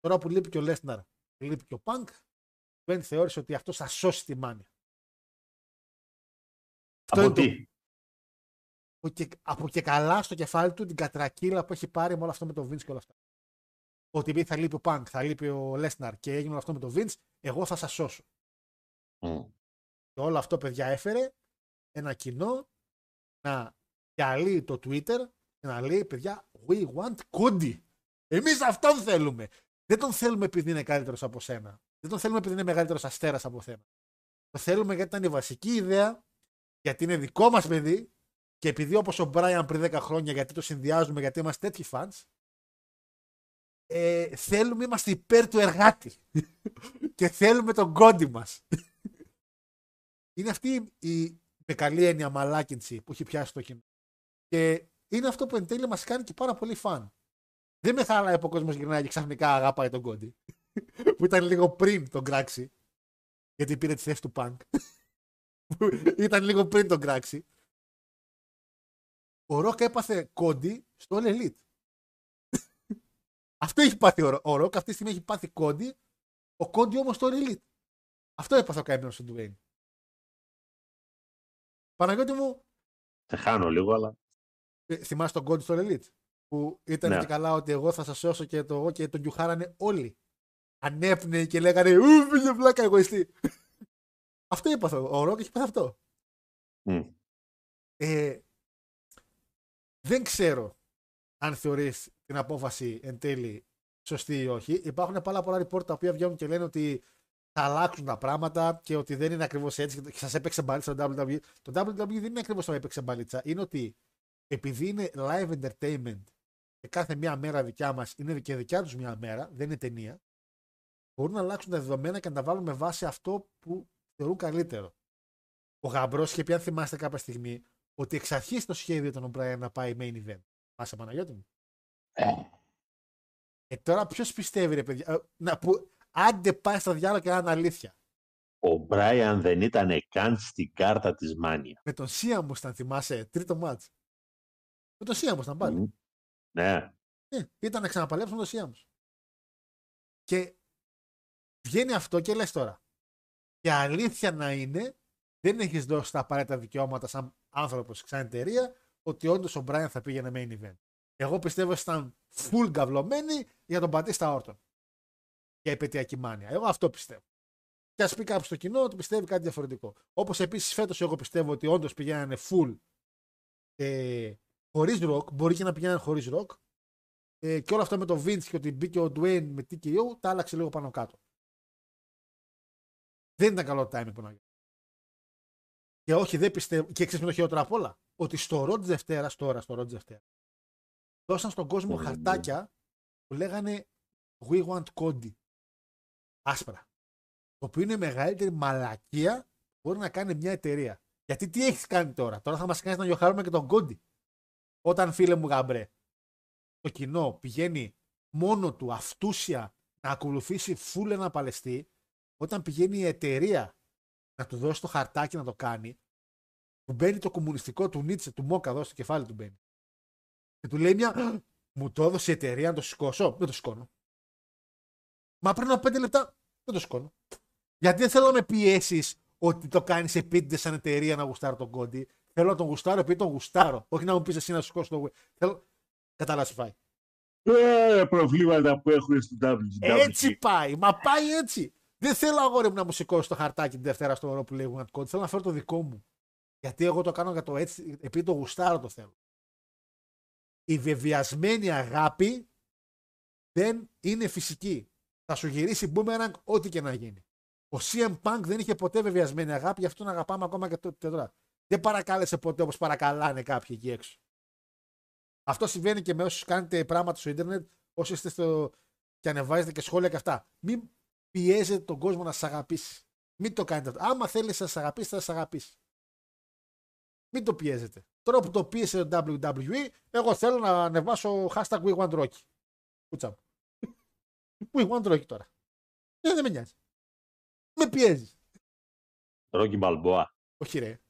Τώρα που λείπει και ο Λέσναρ, λείπει και ο Πανκ, δεν θεώρησε ότι αυτός θα σώσει τη Mania. Από τι; Και, από και καλά στο κεφάλι του την κατρακύλα που έχει πάρει με όλο αυτό με το Vince και όλα αυτά. Ότι επειδή θα λείπει ο Πανκ, θα λείπει ο Λέσναρ και έγινε όλο αυτό με το Vince, εγώ θα σας σώσω. Mm. Και όλο αυτό, παιδιά, έφερε ένα κοινό να διαλύει το Twitter και να λέει, παιδιά, we want Cody. Εμείς αυτόν θέλουμε. Δεν τον θέλουμε επειδή είναι καλύτερος από σένα. Δεν τον θέλουμε επειδή είναι μεγαλύτερος αστέρας από σένα. Το θέλουμε γιατί ήταν η βασική ιδέα, γιατί είναι δικό μας παιδί και επειδή όπως ο Μπράιαν πριν 10 χρόνια, γιατί το συνδυάζουμε, γιατί είμαστε τέτοιοι fans, ε, θέλουμε, είμαστε υπέρ του εργάτη. [LAUGHS] και θέλουμε τον κόντι μας. είναι αυτή η με καλή έννοια μαλάκινση που έχει πιάσει το κοινό. Και είναι αυτό που εν τέλει μας κάνει και πάρα πολύ φαν. Δεν με χάλαει που ο κόσμος γυρνάει και ξαφνικά αγάπαει τον κόντι. [LAUGHS] που ήταν λίγο πριν τον κράξει. Γιατί πήρε τη θέση του [LAUGHS] Πανκ. ήταν λίγο πριν τον κράξει. Ο Ροκ έπαθε Cody στο All Elite. Αυτό έχει πάθει ο Ροκ, αυτή τη στιγμή έχει πάθει Cody, ο Cody όμως στο All Elite. Αυτό έπαθε ο καημένος ο Ντουέιν. Παναγιώτη μου. Σε χάνω λίγο, αλλά. Ε, θυμάσαι τον Cody στο All Elite. Που ήταν ναι. και καλά ότι εγώ θα σας σώσω και, το, και τον γιουχάρανε όλοι. Ανέπνεε και λέγανε Ου, πήγε βλάκα εγωιστή. [LAUGHS] αυτό έπαθε ο Ροκ, έχει πάθει αυτό. Mm. Ε, δεν ξέρω αν θεωρείς την απόφαση εν τέλει σωστή ή όχι. Υπάρχουν πάρα πολλά report τα οποία βγαίνουν και λένε ότι θα αλλάξουν τα πράγματα και ότι δεν είναι ακριβώς έτσι και σας έπαιξε μπαλίτσα το WWE. Το WWE δεν είναι ακριβώς το έπαιξε μπαλίτσα. Είναι ότι επειδή είναι live entertainment και κάθε μία μέρα δικιά μας είναι και δικιά τους μία μέρα, δεν είναι ταινία, μπορούν να αλλάξουν τα δεδομένα και να τα βάλουν με βάση αυτό που θεωρούν καλύτερο. Ο Γαμπρός είχε πει, αν θυμάστε κάποια στιγμή, ότι εξ αρχής το σχέδιο ήταν ο Μπράιν να πάει main event. Πάσα Παναγιώτη μου. Ε, τώρα ποιος πιστεύει, ρε παιδιά. ε, να, που, άντε πάει στα διάλογα και να είναι αλήθεια. Ο Μπράιαν δεν ήταν καν στην κάρτα της Μάνια. Με τον Σίαμο ήταν, θυμάσαι, τρίτο μάτς. Με τον Σίαμο ήταν πάλι. Μμ. Ναι. Ε, ήταν να ξαναπαλέψουν τον Σίαμο. Και βγαίνει αυτό και λες τώρα. Και αλήθεια να είναι, δεν έχεις δώσει τα απαραίτητα δικαιώματα σαν άνθρωπος σαν εταιρεία ότι όντως ο Μπράιν θα πήγαινε main event. Εγώ πιστεύω ότι ήταν full γκαυλωμένοι για τον Πατίστα Όρτον. Για επαιτειακή μάνια. Εγώ αυτό πιστεύω. Και ας πει κάποιος στο κοινό ότι πιστεύει κάτι διαφορετικό. Όπως επίσης φέτος εγώ πιστεύω ότι όντως πηγαίνανε full ε, χωρίς ροκ. Μπορεί και να πηγαίνανε χωρίς ροκ. Ε, και όλο αυτό με το Vince και ότι μπήκε ο Dwayne με TKO τα άλλαξε λίγο πάνω κάτω. Δεν ήταν καλό το timing που να γίνει. Και όχι, δεν πιστεύω. Και ξέρεις με το χειρότερο απ' όλα; Ότι στο Ρότ Δευτέρα, τώρα στο Ρότ Δευτέρα, δώσαν στον κόσμο Ωραία, χαρτάκια που λέγανε We want Cody. Άσπρα. Το οποίο είναι η μεγαλύτερη μαλακία που μπορεί να κάνει μια εταιρεία. Γιατί τι έχεις κάνει τώρα; Τώρα θα μας κάνεις να γιοχάρουμε και τον Κόντι. Όταν φίλε μου γαμπρέ, το κοινό πηγαίνει μόνο του αυτούσια να ακολουθήσει φούλ ένα παλαιστή, όταν πηγαίνει η εταιρεία να του δώσει το χαρτάκι να το κάνει, του μπαίνει το κομμουνιστικό του Νίτσε, του Μόκα εδώ στο κεφάλι του μπαίνει. Και του λέει μια, μου το έδωσε η εταιρεία να το σηκώσω. Δεν το σηκώνω. Μα πριν από πέντε λεπτά δεν το σηκώνω. Γιατί δεν θέλω να με πιέσεις ότι το κάνεις επίτηδες σαν εταιρεία να γουστάρω τον κόντι. Θέλω να τον γουστάρω επειδή τον γουστάρω. Όχι να μου πεις εσύ να σηκώσει το. Θέλω... Κατάλαβες φάει. Ε, προβλήματα που έχουν στην WWE. Έτσι πάει. Μα πάει έτσι. Δεν θέλω αγόρι μου να μου σηκώσει το χαρτάκι την Δευτέρα στο όρο που λέει One Code. Θέλω να φέρω το δικό μου. Γιατί εγώ το κάνω για το έτσι, επειδή το γουστάρω το θέλω. Η βεβαιασμένη αγάπη δεν είναι φυσική. Θα σου γυρίσει boomerang ό,τι και να γίνει. Ο CM Punk δεν είχε ποτέ βεβαιασμένη αγάπη, γι' αυτό τον αγαπάμε ακόμα και τότε τώρα. Δεν παρακάλεσε ποτέ όπως παρακαλάνε κάποιοι εκεί έξω. Αυτό συμβαίνει και με όσους κάνετε πράγματα στο Ιντερνετ, όσοι είστε στο. και ανεβάζετε και σχόλια και αυτά. Μην πιέζετε τον κόσμο να σα αγαπήσει. Μην το κάνετε αυτό. Άμα θέλεις να σα αγαπήσεις, θα σα αγαπήσεις. Μην το πιέζετε. Τώρα που το πίεσε το WWE, εγώ θέλω να ανεβάσω hashtag We Want Rocky. Κούτσα μου. We Want Rocky τώρα. Ε, δεν με νοιάζει. Με πιέζεις. Ρόκι Μπαλμπόα. Όχι ρε.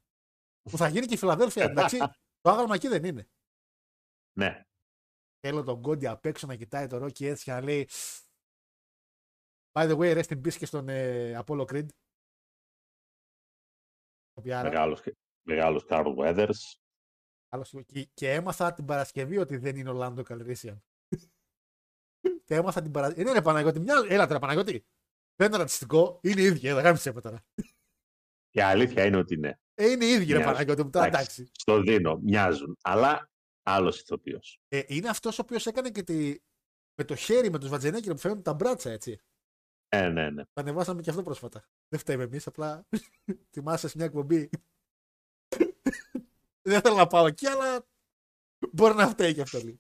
Που θα γίνει και η Φιλαδέλφια. Εντάξει, [LAUGHS] το άγαλμα εκεί δεν είναι. Ναι. Θέλω τον Κόντι απ' έξω να κοιτάει το Ρόκι έτσι και να λέει By the way, rest in peace και στον ε, Apollo Creed. Πιάρα. Μεγάλος, μεγάλος Carl Weathers. Άλλος, και, και έμαθα την Παρασκευή ότι δεν είναι ο Λάντο Καλρίσιαν. και έμαθα την Παρασκευή. Είναι ρε Παναγιώτη, μια... έλα τώρα Παναγιώτη. Δεν είναι ρατσιστικό, είναι η ίδια, δεν γάμισε με τώρα. Η αλήθεια είναι ότι ναι. Ε, είναι η ίδια ρε Μοιάζουν. Παναγιώτη μου, τώρα Εντάξει, εντάξει. Στο δίνω, μοιάζουν. Αλλά άλλος ηθοποιός. Ε, είναι αυτός ο οποίος έκανε και τη... με το χέρι, με τους Βατζενέκη που φαίνονται τα μπράτσα έτσι. Ναι, ναι, ναι. Το ανεβάσαμε και αυτό πρόσφατα. Δεν φταίμε εμείς, απλά [LAUGHS] θυμάσαι σε μια εκπομπή. [LAUGHS] Δεν θέλω να πάω εκεί, αλλά μπορεί να φταίει και αυτό λίγο.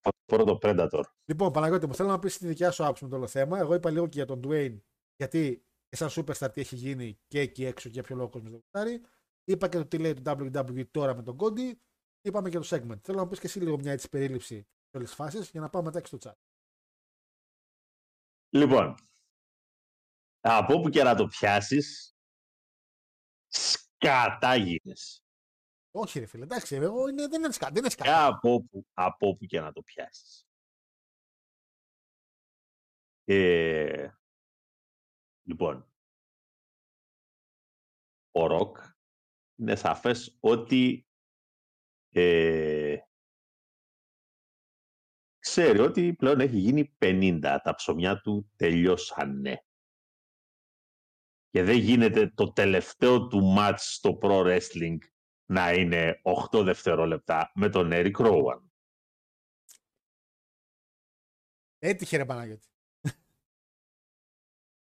Θα φορώ το Predator. Λοιπόν, Παναγιώτη μου, θέλω να πεις τη δικιά σου άποψη με το όλο θέμα. Εγώ είπα λίγο και για τον Dwayne, γιατί και σαν superstar τι έχει γίνει και εκεί έξω και για ποιο λόγο ο κόσμος δεν γουστάρει. Είπα και το τι λέει το WWE τώρα με τον Cody. Είπαμε και το segment. Θέλω να πεις και εσύ λίγο μια έτσι περίληψη σε όλες τις φάσεις για να πάμε μετά και στο chat. Λοιπόν, από όπου και να το πιάσεις, σκατά γίνες. Όχι, ρε φίλε, εντάξει, εγώ είναι, δεν είναι σκάτα. Δεν είναι Και σκάτα. από όπου, από όπου και να το πιάσεις. Ε, λοιπόν, ο Ροκ είναι σαφές ότι ε, ξέρει ότι πλέον έχει γίνει 50. Τα ψωμιά του τελειώσανε. Και δεν γίνεται το τελευταίο του μάτς στο Pro Wrestling να είναι 8 δευτερόλεπτα με τον Eric Rowan. Έτυχε ρε Παναγιώτη.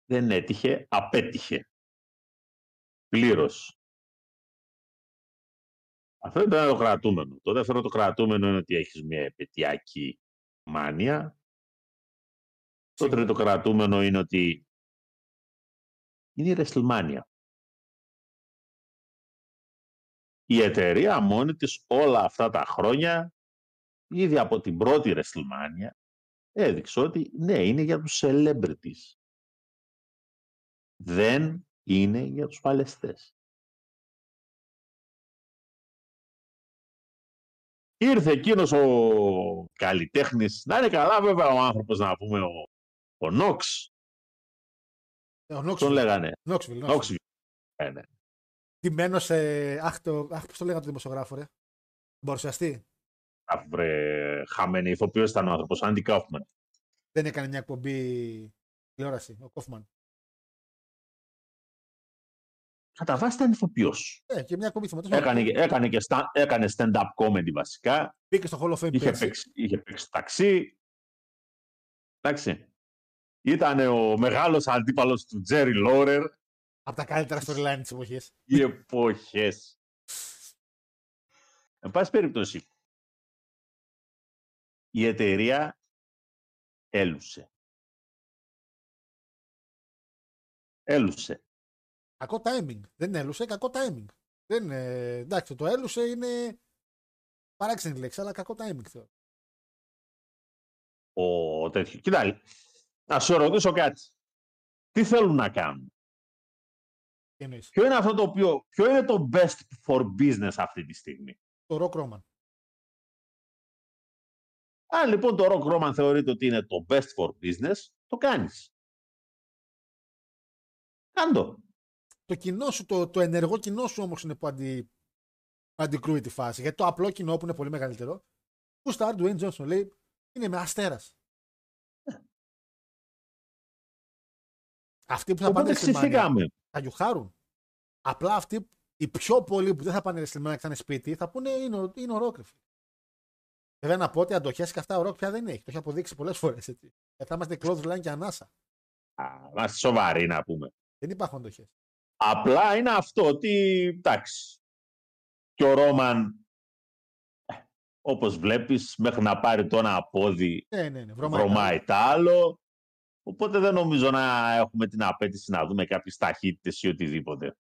Δεν έτυχε, απέτυχε. Πλήρως. Αυτό ήταν το κρατούμενο. Το δεύτερο το κρατούμενο είναι ότι έχεις μια επαιτειακή μάνια. Το Σίγουρα. τρίτο κρατούμενο είναι ότι είναι η WrestleMania. Η εταιρεία μόνη της όλα αυτά τα χρόνια, ήδη από την πρώτη WrestleMania, έδειξε ότι ναι, είναι για τους celebrities. Δεν είναι για τους παλαιστές. Ήρθε εκείνος ο καλλιτέχνης, να είναι καλά βέβαια ο άνθρωπος να πούμε, ο, ο Νόξ, Ε, Ο τον Νόξβιλ. λέγανε. Νόξβιλ. Νόξ. Ε, ναι. Τιμένο σε. Αχ, το... Αχ, πώς το λέγανε το δημοσιογράφο, ρε. Μπορουσιαστή. Α, βρε, χαμένη ηθοποιός ήταν ο άνθρωπος, Άντι Κάουφμαν. Δεν έκανε μια εκπομπή τηλεόραση, ο Κόφμαν. Κατά βάση ήταν ηθοποιός. Ε, και μια εκπομπή θυματός. Έκανε, έκανε, και sta- έκανε stand-up comedy βασικά. Μπήκε στο Hall of Fame Είχε πέρσι. παίξει, είχε παίξει ταξί. Εντάξει. Ήταν ο μεγάλος αντίπαλος του Τζέρι Λόρερ. Από τα καλύτερα storyline της εποχής. Οι εποχές. Εν πάση περιπτώσει, η εταιρεία έλουσε. Έλουσε. Κακό timing. Δεν έλουσε, κακό timing. Δεν, είναι- εντάξει, το έλουσε είναι παράξενη λέξη, αλλά κακό timing θεωρώ. Ο τέτοιο. Κοίτα, να σε ρωτήσω κάτι. Τι θέλουν να κάνουν; Τι εννοείς; Ποιο είναι αυτό το οποίο, ποιο είναι το best for business αυτή τη στιγμή; Το Rock Roman. Αν λοιπόν το Rock Roman θεωρείται ότι είναι το best for business, το κάνεις. Κάντο. Το κοινό σου, το, το ενεργό κοινό σου όμως είναι που αντι, αντικρούει τη φάση. Γιατί το απλό κοινό που είναι πολύ μεγαλύτερο, που στα Dwayne Johnson λέει, είναι με αστέρας. Αυτοί που θα Οπότε πάνε στη Μάνια ξυφήκαμε. θα γιουχάρουν. Απλά αυτοί, οι πιο πολλοί που δεν θα πάνε στη Μάνια και θα είναι σπίτι, θα πούνε είναι ο, είναι ο Rock. ρε φίλε. Βέβαια να πω ότι αντοχές και αυτά ο Rock πια δεν έχει. Το έχει αποδείξει πολλές φορές. Γιατί θα είμαστε close line και ανάσα. Α, Είμαστε σοβαροί να πούμε. Δεν υπάρχουν αντοχές. Απλά είναι αυτό ότι, εντάξει, και ο Ρόμαν, ε, όπως βλέπεις, μέχρι να πάρει το ένα πόδι, Ναι, ναι, ναι. Βρωμάει. βρωμάει τα άλλο. Οπότε δεν νομίζω να έχουμε την απέτηση να δούμε κάποιες ταχύτητες ή οτιδήποτε.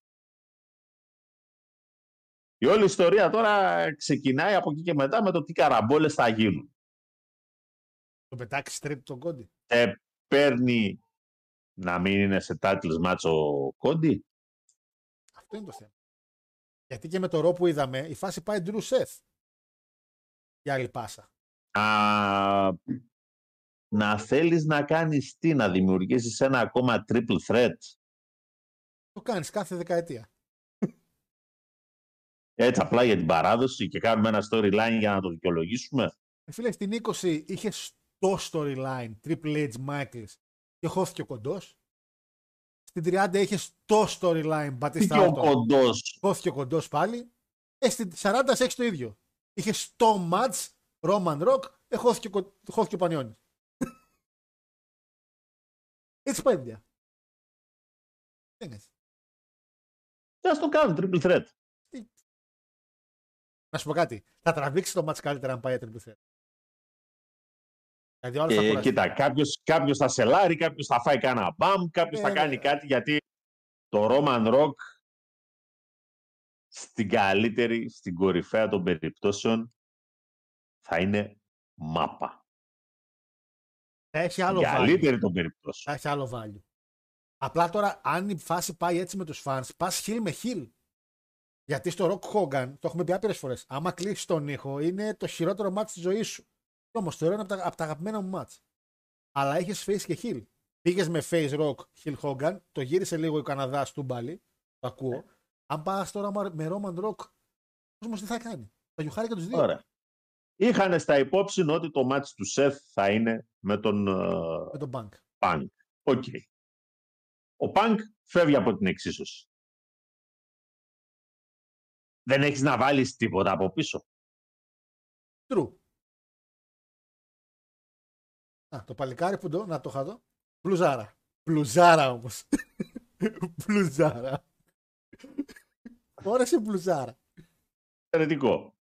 Η όλη ιστορία τώρα ξεκινάει από εκεί και μετά με το τι καραμπόλες θα γίνουν. Το πετάξεις τρίτο τον κόντι. Ε, παίρνει να μην είναι σε τάτλες μάτσο κόντι; Αυτό είναι το θέμα. Γιατί και με το ρο που είδαμε, η φάση πάει Drew Seth. Για άλλη πάσα. Α, να θέλεις να κάνεις τι, να δημιουργήσεις ένα ακόμα triple threat; Το κάνεις κάθε δεκαετία. Έτσι απλά για την παράδοση και κάνουμε ένα storyline για να το δικαιολογήσουμε; Ε, φίλε, στην 20 είχες το storyline Triple H Michaels και χώθηκε ο κοντός. Στην 30 είχες το storyline Τι Batista και ο Orton. κοντός. Χώθηκε ο κοντός πάλι. Ε, στην 40 έχεις το ίδιο. Είχες το match Roman Rock, ε, χώθηκε, ο κο- χώθηκε ο Πανιόνι. Έτσι πάει η δουλειά. Δεν είναι έτσι. Τι ας το κάνουν triple threat. Να σου πω κάτι. Θα τραβήξει το match καλύτερα αν πάει Triple Threat. Δηλαδή ο άλλος θα Ε, κουραστεί. κοίτα, κάποιος, κάποιος θα σελάρει, κάποιος θα φάει κανένα μπαμ, κάποιος Ε, θα ναι. κάνει κάτι γιατί το Roman Rock στην καλύτερη, στην κορυφαία των περιπτώσεων θα είναι μάπα. Θα έχει άλλο Στην value. καλύτερη των Θα περιπτώσεων. έχει άλλο value. Απλά τώρα, αν η φάση πάει έτσι με τους fans, πας χιλ με χιλ. Γιατί στο Rock Hogan, το έχουμε πει άπειρες φορές, άμα κλείσεις τον ήχο, είναι το χειρότερο μάτς της ζωής σου. Και όμως θεωρώ είναι από τα, από τα αγαπημένα μου μάτς. Αλλά έχεις face και heel. Πήγες με face rock, heel Hogan, το γύρισε λίγο ο Καναδάς του μπάλι, το ακούω. Αν πας τώρα με Roman Rock, ο κόσμος τι θα κάνει. Θα γιουχάρει και τους δύο. Ωραία. Είχαν στα υπόψη ότι το ματς του Seth θα είναι με τον ε, Με τον Punk. Punk. Οκ. Ο Punk φεύγει από την εξίσωση. Δεν έχεις να βάλεις τίποτα από πίσω. True. Α, το παλικάρι που το, να το είχα εδώ. Μπλουζάρα. Μπλουζάρα όμως. [LAUGHS] μπλουζάρα. Όρεσε μπλουζάρα. Εξαιρετικό.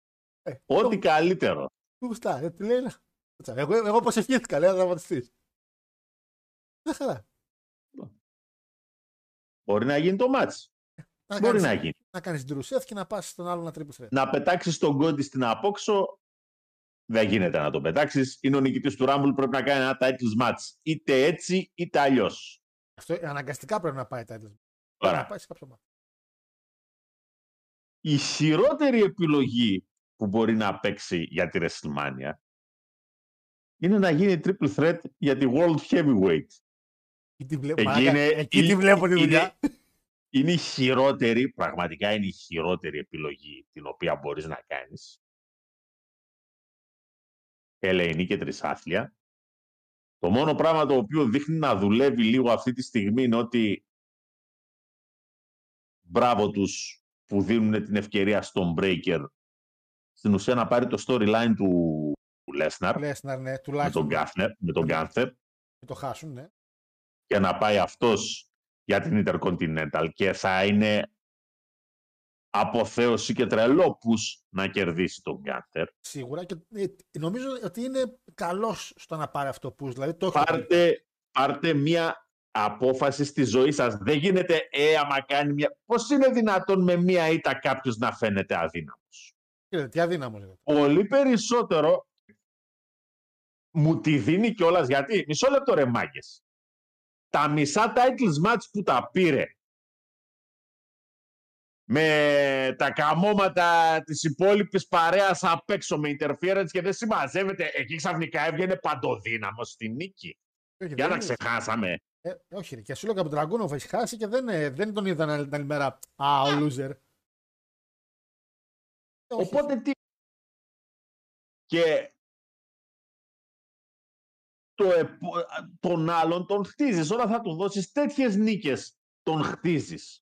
Ε, Ό,τι το- καλύτερο. Του γουστά. Ε, τι λέει να. Κάτσα, Εγώ, εγώ πώ ευχήθηκα, λέει, να δραματιστεί. Μια χαρά. Μπορεί να γίνει το μάτς. Να Μπορεί κάνεις, να γίνει. Να κάνεις ντρουσέφ και να πας στον άλλο να τρίπεις θρέ. Να πετάξεις τον κόντι στην απόξω. Δεν γίνεται να τον πετάξεις. Είναι ο νικητής του Rumble. Πρέπει να κάνει ένα titles match. Είτε έτσι είτε αλλιώς. Αυτό ε, αναγκαστικά πρέπει να πάει τα έντυπα. Ωραία. Να πάει σε κάποιο μάτι. η χειρότερη επιλογή που μπορεί να παίξει για τη WrestleMania είναι να γίνει triple threat για τη World Heavyweight. Εκεί τη βλέπω, Εκεί μαλάκα, είναι- εκεί τη είναι- βλέπω τη είναι- δουλειά. Είναι η χειρότερη, πραγματικά είναι η χειρότερη επιλογή την οποία μπορείς να κάνεις. Ελεηνή και τρισάθλια. Το μόνο πράγμα το οποίο δείχνει να δουλεύει λίγο αυτή τη στιγμή είναι ότι μπράβο τους που δίνουν την ευκαιρία στον Breaker στην ουσία να πάρει το storyline του Lesnar Λέσναρ, ναι, με τουλάχιστον. τον Gunther, με τον Gunther Μην το χάσουν, ναι. και να πάει αυτός για την Intercontinental και θα είναι αποθέωση και τρελόπους να κερδίσει τον Gunther. Σίγουρα. Και ε, νομίζω ότι είναι καλός στο να πάρει αυτό που δηλαδή το έχω Πάρτε, πάρτε μια απόφαση στη ζωή σας. Δεν γίνεται, ε, άμα κάνει μια... Πώς είναι δυνατόν με μια ήττα κάποιος να φαίνεται αδύναμος; Κύριε, τι αδύναμο είναι. Πολύ περισσότερο μου τη δίνει κιόλας γιατί. Μισό λεπτό ρε μάγκες. Τα μισά titles match που τα πήρε με τα καμώματα της υπόλοιπης παρέας απ' έξω με interference και δεν συμμαζεύεται. Εκεί ξαφνικά έβγαινε παντοδύναμος στη νίκη. Όχι, Για δεν να είναι. ξεχάσαμε. Ε, όχι, ρε. και σου λέω και από τον Τραγκούνοφ έχει χάσει και δεν, ε, δεν τον είδαν την άλλη μέρα. Α, ο loser. Ε, όχι, Οπότε τι... Και το, επο- τον άλλον τον χτίζεις. Όταν θα του δώσεις τέτοιες νίκες, τον χτίζεις.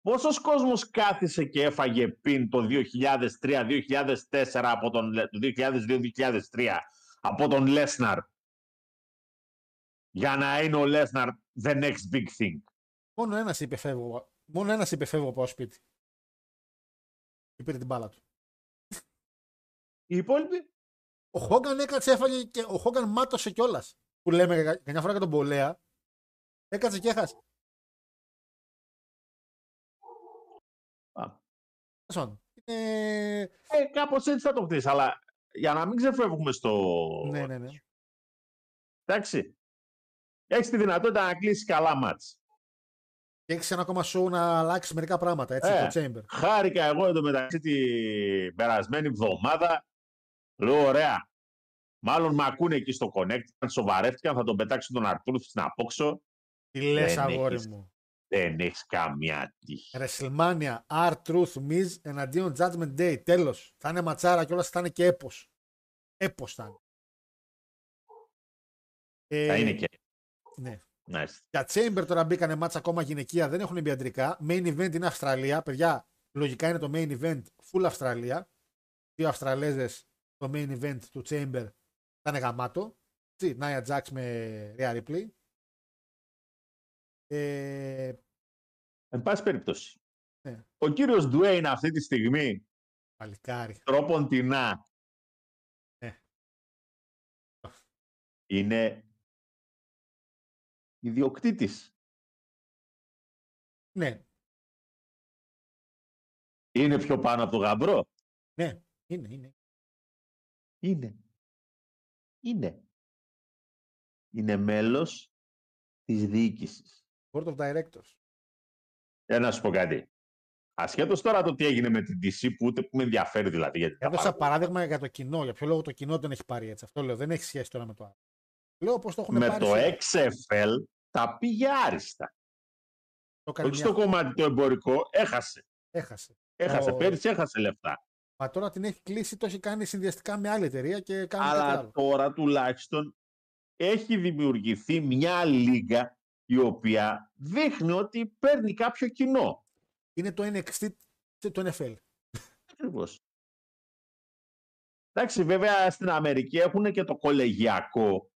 Πόσος κόσμος κάθισε και έφαγε πιν το 2003-2004 από τον, Λε- το 2002-2003 από τον Λέσναρ; Για να είναι ο Λέσναρ the next big thing. Μόνο ένας είπε φεύγω. Μόνο ένας είπε φεύγω από το σπίτι. Και πήρε την μπάλα του. Οι υπόλοιποι; Ο Χόγκαν έκατσε, έφαγε και ο Χόγκαν μάτωσε κιόλας. Που λέμε κα- καμιά φορά για τον Πολέα. Έκατσε και έχασε. Α. Τέλος πάντων. Είναι... Ε, κάπως έτσι θα το χτίσει, αλλά για να μην ξεφεύγουμε στο... Ναι, ναι, ναι. Εντάξει. Έχεις τη δυνατότητα να κλείσεις καλά μάτς. Και έχεις ένα ακόμα show να αλλάξεις μερικά πράγματα. Έτσι, Ε. το Chamber. Χάρηκα εγώ εντωμεταξύ την περασμένη εβδομάδα. Λέω ωραία. Μάλλον με ακούνε εκεί στο Connect. Αν σοβαρεύτηκαν θα τον πετάξουν τον Αρτούρ στην απόξω. Τι λες, δεν αγόρι έχεις. μου; Δεν έχεις καμία τύχη. WrestleMania, R-Truth, Miz εναντίον Judgment Day. Τέλος. Θα είναι ματσάρα και όλας θα είναι και έπος. Έπος θα είναι. Ε, Θα είναι και. Ναι. Nice. Για Chamber τώρα μπήκανε μάτσα ακόμα γυναικεία, δεν έχουν μπει αντρικά. Main event είναι Αυστραλία. Παιδιά, λογικά είναι το main event full Αυστραλία. Δύο Αυστραλέζες το main event του Chamber θα είναι γαμάτο. Τι, Nia Jax με Rhea Ripley. Ε, Εν πάση περιπτώσει. Ναι. Ο κύριος Ντουέιν αυτή τη στιγμή παλικάρι. τρόπον τεινά Ε. είναι ιδιοκτήτης. Ναι, Είναι πιο πάνω από το γαμπρό. ναι, είναι, είναι. Είναι. Είναι. Είναι μέλος της διοίκησης. Board of Directors. Για να σου πω κάτι. Ασχέτως τώρα το τι έγινε με την DC που ούτε που με ενδιαφέρει δηλαδή. Γιατί τα Έδωσα πάρα πολλά. παράδειγμα για το κοινό. Για ποιο λόγο το κοινό δεν έχει πάρει έτσι. Αυτό λέω. Δεν έχει σχέση τώρα με το άλλο. Λέω πώς το έχουν με πάρει. το σε- XFL τα πήγε άριστα. Το έκανε Όχι μια- στο κομμάτι το εμπορικό, έχασε. Έχασε. Έχασε. Ο- Πέρυσι έχασε λεφτά. Μα τώρα την έχει κλείσει, το έχει κάνει συνδυαστικά με άλλη εταιρεία και κάνει κάτι Αλλά άλλο. τώρα τουλάχιστον έχει δημιουργηθεί μια λίγα η οποία δείχνει ότι παίρνει κάποιο κοινό. Είναι το NXT του NFL. Ακριβώς. Εντάξει, βέβαια στην Αμερική έχουν και το κολεγιακό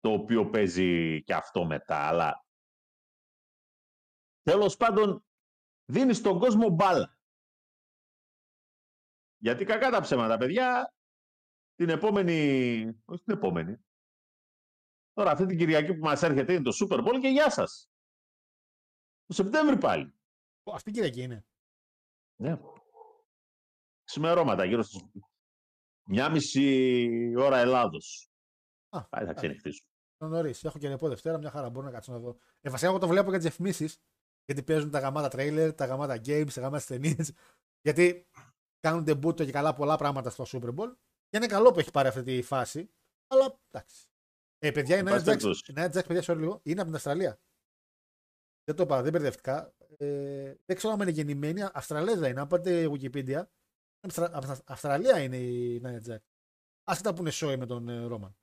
το οποίο παίζει και αυτό μετά, αλλά τέλος πάντων δίνει στον κόσμο μπάλα. Γιατί κακά τα ψέματα, παιδιά, την επόμενη, όχι την επόμενη, τώρα αυτή την Κυριακή που μας έρχεται είναι το Super Bowl και γεια σας. Το Σεπτέμβρη πάλι. Ω, Αυτή η Κυριακή είναι. Ναι. Ξημερώματα, γύρω στις μια μισή ώρα Ελλάδος. Α, Πάλι θα εντάξει. ξενυχτήσω. Νωρίς. Έχω και ρεπό Δευτέρα, μια χαρά. Μπορώ να κάτσω να δω. Ε, βασικά, εγώ το βλέπω για τις διαφημίσει. Γιατί παίζουν τα γαμάτα τρέιλερ, τα γαμάτα games, τα γαμάτα ταινίες. Γιατί κάνουν debut και καλά πολλά πράγματα στο Super Bowl. Και είναι καλό που έχει πάρει αυτή τη φάση. Αλλά εντάξει. Ε, παιδιά, η Εν Nia πάση Jax, περιπτώσει. η Nia Jax, παιδιά, sorry λίγο, είναι από την Αυστραλία. Δεν το είπα, δεν μπερδευτικά. Ε, δεν ξέρω αν είναι γεννημένη. Αυστραλέζα είναι. Αν πάτε Wikipedia, Αυστρα- από την Αυστραλία είναι η Nia Jax. Άσχετα που είναι σόι με τον ε, Ρόμαν.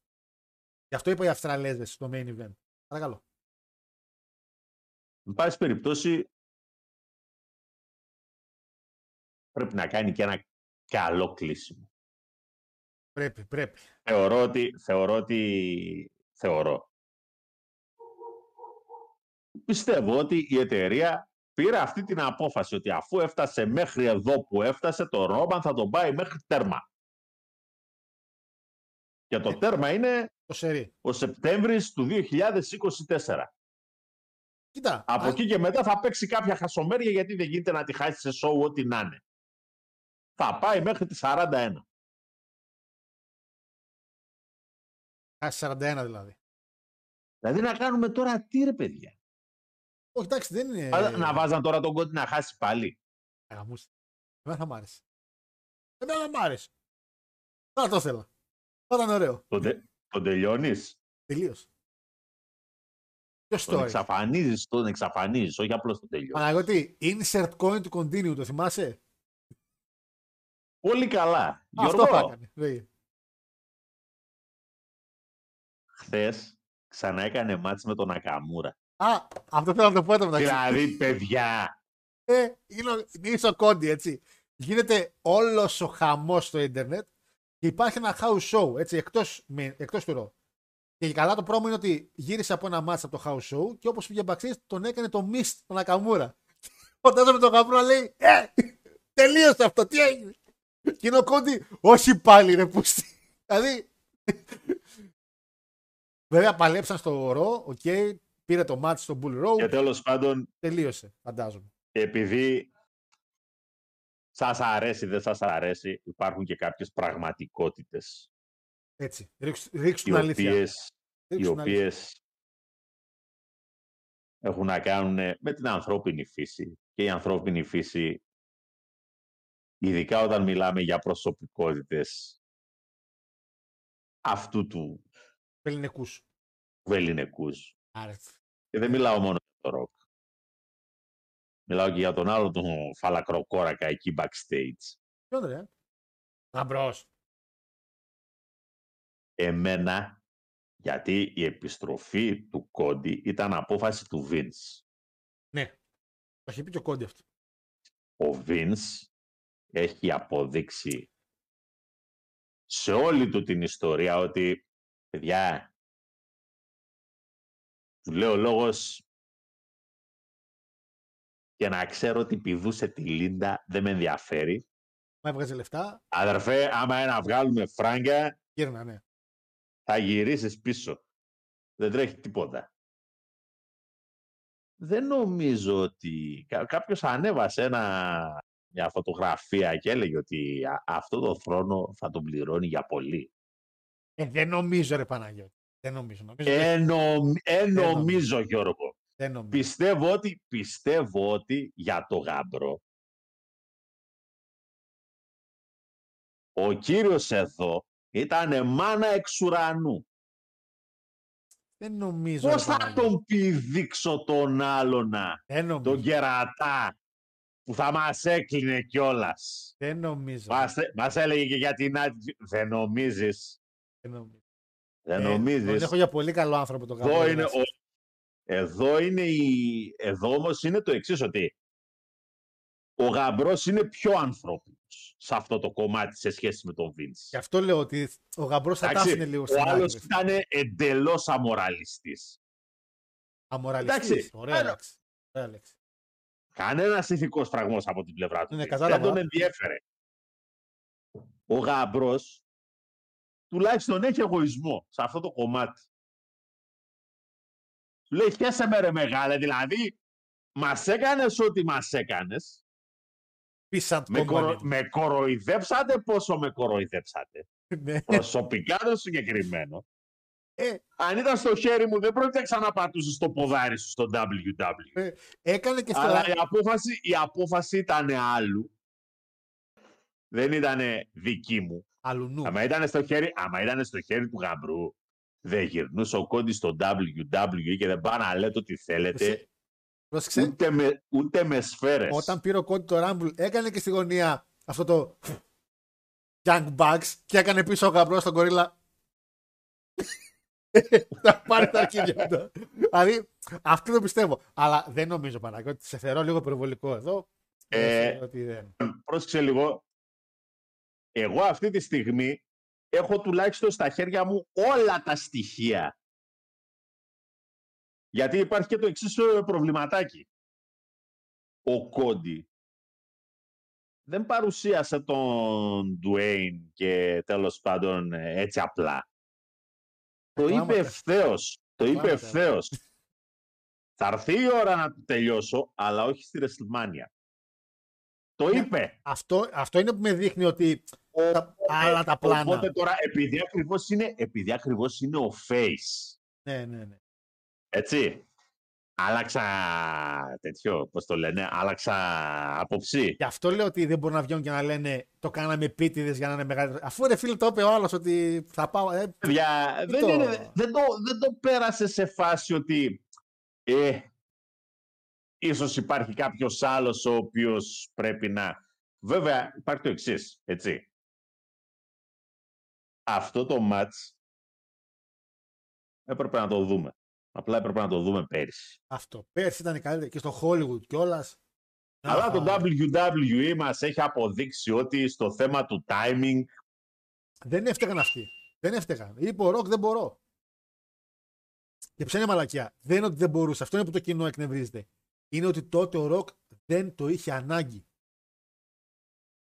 Γι' αυτό είπα οι Αυστραλέζες στο main event. Παρακαλώ. Εν πάση περιπτώσει, πρέπει να κάνει και ένα καλό κλείσιμο. Πρέπει, πρέπει. Θεωρώ ότι, θεωρώ ότι, θεωρώ. Πιστεύω ότι η εταιρεία πήρε αυτή την απόφαση ότι αφού έφτασε μέχρι εδώ που έφτασε, το Ρόμπαν θα τον πάει μέχρι τέρμα. Και το Ε. τέρμα είναι Το σερί. ο Σεπτέμβρης του 2024. Κοίτα. Από αν- εκεί και μετά θα παίξει κάποια χασομέρια γιατί δεν γίνεται να τη χάσει σε σοου ό,τι να είναι. Θα πάει μέχρι τη 41. Α, 41 δηλαδή. Δηλαδή να κάνουμε τώρα τι ρε παιδιά; Όχι, εντάξει, δεν είναι. Αλλά Να βάζαν τώρα τον κόντι να χάσει πάλι. Γαμούσε. Εμένα θα μ' άρεσε. Εμένα μ' άρεσε. Θα το ήθελα. Θα ήταν ωραίο. Τον, τε, τον τελειώνεις, Τελείω. Ποιος τον το έχει. εξαφανίζεις, τον εξαφανίζεις, όχι απλώς τον τελειώνεις. Παναγιώτη, insert coin to continue, το θυμάσαι; Πολύ καλά. Αυτό θα Γιώργο, έκανε. Λέει. χθες ξανά έκανε μάτς με τον Ακαμούρα. Α, αυτό θέλω να το πω εδώ μεταξύ. δηλαδή, παιδιά, Ε, είναι, ο- είναι ίσο κόντι, έτσι. Γίνεται όλος ο χαμός στο ίντερνετ και υπάρχει ένα house show, έτσι, εκτός εκτός του ρο. Και καλά το πρόμο είναι ότι γύρισε από ένα μάτσα από το house show και όπως πήγε backstage τον έκανε το mist τον Ακαμούρα. Φαντάζομαι τον Γαμπρό να λέει Ε! Τελείωσε αυτό, τι έγινε; Και είναι ο κόντι, Όχι πάλι ρε πούστη. Δηλαδή. Βέβαια παλέψαν στο ρο, οκ, πήρε το μάτς στο Bull Row, και τέλος πάντων, τελείωσε, φαντάζομαι. επειδή σας αρέσει, δεν σας αρέσει, υπάρχουν και κάποιες πραγματικότητες Έτσι. Ρίξ, ρίξ οι την αλήθεια. οποίες, οι Ρίξ την αλήθεια. οποίες έχουν να κάνουν με την ανθρώπινη φύση και η ανθρώπινη φύση ειδικά όταν μιλάμε για προσωπικότητες αυτού του Ελληνικούς. βεληνικούς. Άρε. Και δεν μιλάω μόνο για το ροκ. Μιλάω και για τον άλλο τον φαλακροκόρακα εκεί backstage. Ποιον ρε. Γαμπρός. Εμένα, γιατί η επιστροφή του Κόντι ήταν απόφαση του Vince. Ναι. Το έχει πει και ο Κόντι αυτό. Ο Vince έχει αποδείξει σε όλη του την ιστορία ότι, παιδιά, του λέω ο λόγος και να ξέρω ότι πηδούσε τη Λίντα δεν με ενδιαφέρει. Μα έβγαζε λεφτά, Αδερφέ, άμα είναι να βγάλουμε φράγκα, γύρνα, ναι. θα γυρίσεις πίσω. Δεν τρέχει τίποτα. Δεν νομίζω ότι... κα- Κάποιος ανέβασε ένα, μια φωτογραφία και έλεγε ότι «Α, αυτό το θρόνο θα τον πληρώνει για πολύ. Ε, δεν νομίζω ρε Παναγιώτη. Δεν νομίζω. νομίζω Ε, νομ- ε, νομίζω. νομίζω, Γιώργο. Δεν νομίζω. Πιστεύω ότι, πιστεύω ότι για το γάμπρο ο κύριος εδώ ήταν μάνα εξ ουρανού. Δεν νομίζω. Πώς ρε θα Παναγιώτη. τον πηδήξω τον άλλονα, Δεν νομίζω. τον κερατά, που θα μας έκλεινε κιόλας. Δεν νομίζω. Μας, μας έλεγε και για την άτυπη. Δεν νομίζεις. Δεν νομίζω. Δεν Ε, Τον νομίζεις. έχω για πολύ καλό άνθρωπο το Εδώ Γαμπρό. είναι, εντάξει. ο... εδώ, είναι η... εδώ όμως είναι το εξής ότι ο γαμπρός είναι πιο ανθρώπινος. σε αυτό το κομμάτι σε σχέση με τον Vince. Γι' αυτό λέω ότι ο γαμπρός θα τα Εντάξει, άφηνε λίγο Ο στην άκρη. άλλος ήταν εντελώς αμοραλιστής. Αμοραλιστής. Εντάξει, Ωραία άρα- λέξη. Ωραία λέξη. Κανένας ηθικός φραγμό από την πλευρά του. Ναι, Vince. κατάλαβα. Δεν τον ενδιέφερε. Ο γαμπρός τουλάχιστον έχει εγωισμό σε αυτό το κομμάτι. Του λέει, χέσε με ρε μεγάλε, δηλαδή μας έκανες ό,τι μας έκανες, Peace and με, κορο... company. με κοροϊδέψατε πόσο με κοροϊδέψατε. Ναι. Προσωπικά το συγκεκριμένο. Ε. Αν ήταν στο χέρι μου, δεν πρόκειται να ξαναπατούσε το ποδάρι σου στο WW. Έκανε και στο. Αλλά η απόφαση, η απόφαση ήταν άλλου. Δεν ήταν δική μου. Αλουνού. Άμα ήταν, στο χέρι, άμα ήταν στο χέρι του γαμπρού, δεν γυρνούσε ο κόντι στο WWE και δεν πάει να λέτε ό,τι θέλετε, Εσύ- Πρόσεξε. ούτε με, ούτε με σφαίρες. Όταν πήρε ο κόντι το Rumble, έκανε και στη γωνία αυτό το. Young Bucks και έκανε πίσω ο γαμπρός στον κορίλα. [LAUGHS] Θα πάρει τα αρχίδια του. Δηλαδή, αυτό το πιστεύω. Αλλά δεν νομίζω Παναγιώτη. Σε θεωρώ λίγο υπερβολικό εδώ. Ε, Δεν θεωρώ ότι δεν. Πρόσεξε λίγο. Εγώ αυτή τη στιγμή έχω τουλάχιστον στα χέρια μου όλα τα στοιχεία. Γιατί υπάρχει και το εξής προβληματάκι. Ο Κόντι δεν παρουσίασε τον Ντουέιν και τέλος πάντων ε, έτσι απλά. Το είπε Κλάματα. ευθέως. Το είπε Κλάματα. ευθέως. Θα έρθει η ώρα να το τελειώσω, αλλά όχι στη WrestleMania. Το Ναι. είπε. Αυτό, αυτό είναι που με δείχνει ότι τα, άλλα τα πλάνα. Οπότε τώρα, επειδή ακριβώς είναι, επειδή ακριβώς είναι ο face, Ναι, ναι, ναι. έτσι, άλλαξα τέτοιο, πώς το λένε, άλλαξα άποψη. Γι' αυτό λέω ότι δεν μπορούν να βγαίνουν και να λένε το κάναμε επίτηδες για να είναι μεγαλύτερο. Αφού ρε φίλε το είπε ο άλλος ότι θα πάω. Ε, Παιδιά, Τι δεν, το- είναι, δεν, το, δεν το πέρασε σε φάση ότι ε, ίσως υπάρχει κάποιος άλλος ο οποίος πρέπει να... Βέβαια, υπάρχει το εξής, έτσι. Αυτό το μάτς έπρεπε να το δούμε. Απλά έπρεπε να το δούμε πέρυσι. αυτό. Πέρσι ήταν καλύτερο και στο Hollywood κιόλας. Αλλά το WWE μας έχει αποδείξει ότι στο θέμα του timing Δεν έφταιγαν αυτοί. Δεν έφταιγαν. Είπε ο Ροκ δεν μπορώ. Και ποια είναι η μαλακία. Δεν είναι ότι δεν μπορούσε. Αυτό είναι που το κοινό εκνευρίζεται. Είναι ότι τότε ο Ροκ δεν το είχε ανάγκη.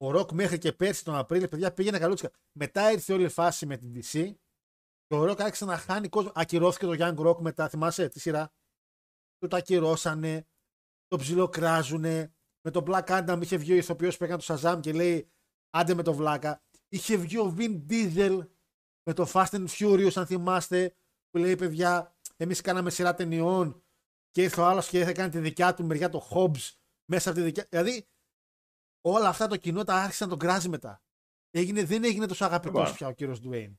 Ο Ροκ μέχρι και πέρσι τον Απρίλιο, παιδιά, πήγαινε καλούτσικα. Μετά ήρθε όλη η φάση με την DC και ο Ροκ άρχισε να χάνει κόσμο. Ακυρώθηκε το Young Rock μετά, θυμάσαι τη σειρά. Το τα ακυρώσανε, το ψιλοκράζουνε. Με τον Black Adam είχε βγει ο ηθοποιός που έκανε το Shazam και λέει άντε με το βλάκα. Είχε βγει ο Vin Diesel με το Fast and Furious, αν θυμάστε, που λέει παιδιά, εμείς κάναμε σειρά ταινιών και ήρθε ο άλλος και θα κάνει τη δικιά του μεριά, το Hobbs, μέσα από τη δικιά. Δηλαδή, όλα αυτά το κοινό τα άρχισε να τον κράζει μετά. Έγινε, δεν έγινε τόσο αγαπητός Λοιπόν. πια ο κύριος Ντουέιν.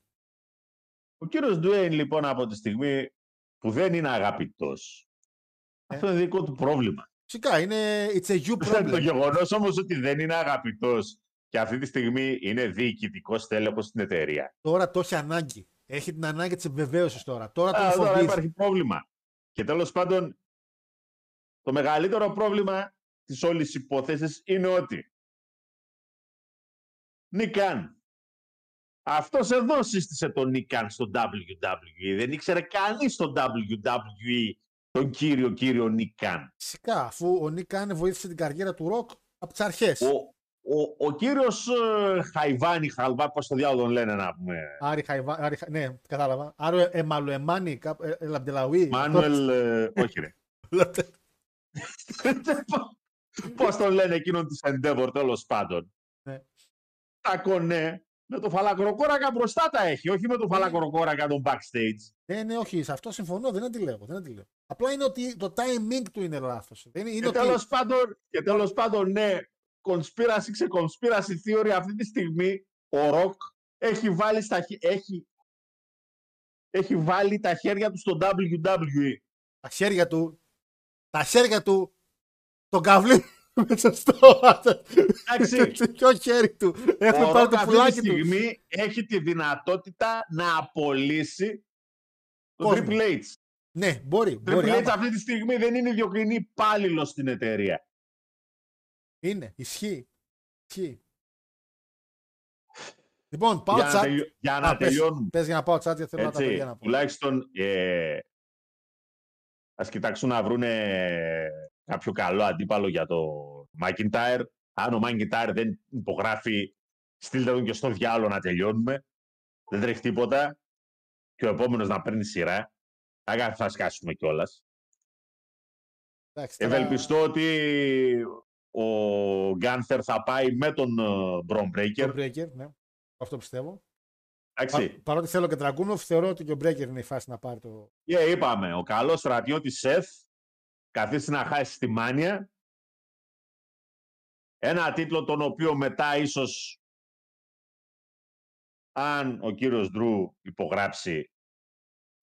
Ο κύριος Ντουέιν λοιπόν από τη στιγμή που δεν είναι αγαπητός, Ε. αυτό είναι δικό του πρόβλημα. Φυσικά είναι it's a you [LAUGHS] το problem. γεγονός όμως ότι δεν είναι αγαπητός και αυτή τη στιγμή είναι διοικητικός τέλεχος στην εταιρεία. Τώρα το έχει ανάγκη. Έχει την ανάγκη της επιβεβαίωσης τώρα. Τώρα τον Α, τώρα φοβίζει. υπάρχει πρόβλημα. Και τέλος πάντων, το μεγαλύτερο πρόβλημα της όλης υπόθεσης είναι ότι Νικάν. Αυτός εδώ σύστησε τον Νικάν στο WWE. Δεν ήξερε κανείς στο WWE τον κύριο κύριο Νικάν. Φυσικά, αφού ο Νίκ Κάνε βοήθησε την καριέρα του Ροκ από τις αρχές. Ο, ο, ο κύριος ε, Χαϊβάνη Χαλβά, πώς το διάλογο τον λένε να πούμε. Άρη Χαϊβά, Άρη, Χα- ναι, κατάλαβα. Άρο Εμαλουεμάνι, κάπου- ε, ε, Λαμπτελαουί. Μάνουελ, ε, όχι ρε. [LAUGHS] Πώς τον λένε εκείνον της Endeavor τέλος πάντων. Ναι. Τα κονέ με το φαλακροκόρακα μπροστά τα έχει, όχι με το φαλακροκόρακα τον backstage. Ναι, ναι, όχι, σε αυτό συμφωνώ, δεν αντιλέγω. Δεν αντιλέγω. Απλά είναι ότι το timing του είναι λάθος. Είναι, είναι Και ότι... τέλος, πάντων, και τέλος πάντων, ναι, conspiracy σε conspiracy theory αυτή τη στιγμή ο Ροκ έχει βάλει, στα, χ- έχει, έχει βάλει τα χέρια του στο WWE. τα χέρια του, τα χέρια του, τον καβλί [LAUGHS] μέσα στο Εντάξει. Ποιο χέρι του. Έχουμε Ο πάρει Ροκ το αυτή τη πουλάκι τους. στιγμή έχει τη δυνατότητα να απολύσει τον Κόσμο. Triple H. Ναι, μπορεί. Ο μπορεί Triple H άμα- αυτή τη στιγμή δεν είναι ιδιοκρινή υπάλληλος στην εταιρεία. Είναι, ισχύει. ισχύει. Λοιπόν, πάω για, να chat. τελειω- για να Α, πες, τελειώνουμε. πες για να πάω chat, γιατί θέλω να τα Έτσι, παιδιά να πω. τουλάχιστον ε, ας κοιτάξουν να βρούνε κάποιο καλό αντίπαλο για το McIntyre. Αν ο McIntyre δεν υπογράφει, στείλτε τον και στο διάλογο να τελειώνουμε. Δεν τρέχει τίποτα. Και ο επόμενος να παίρνει σειρά. Άρα θα σκάσουμε κιόλας. Εντάξει, τώρα- Ευελπιστώ ότι ο Γκάνθερ θα πάει με τον Μπρον Το Breaker. Breaker, ναι. Αυτό πιστεύω. Εντάξει. Πα, παρότι θέλω και Τραγκούνοφ, θεωρώ ότι και ο Breaker είναι η φάση να πάρει το. Και είπαμε, ο καλός στρατιώτης Σεφ καθίσει να χάσει τη μάνια. Ένα τίτλο τον οποίο μετά ίσως αν ο κύριος Ντρου υπογράψει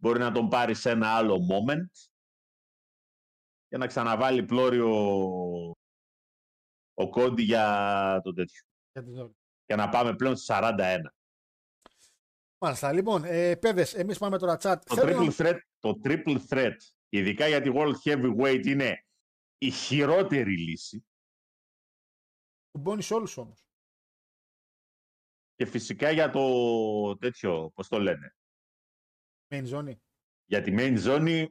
μπορεί να τον πάρει σε ένα άλλο moment και να ξαναβάλει πλώριο ο Κόντι για το τέτοιο. για την- Και να πάμε πλέον στις 41. Μάλιστα. Λοιπόν, ε, παιδες, εμείς πάμε τώρα chat. Το Θέλω triple, να- threat, το triple threat, ειδικά για τη World Heavyweight, είναι η χειρότερη λύση. Κουμπώνει όλους όμως. Και φυσικά για το τέτοιο, πώς το λένε, Main zone. για τη main zone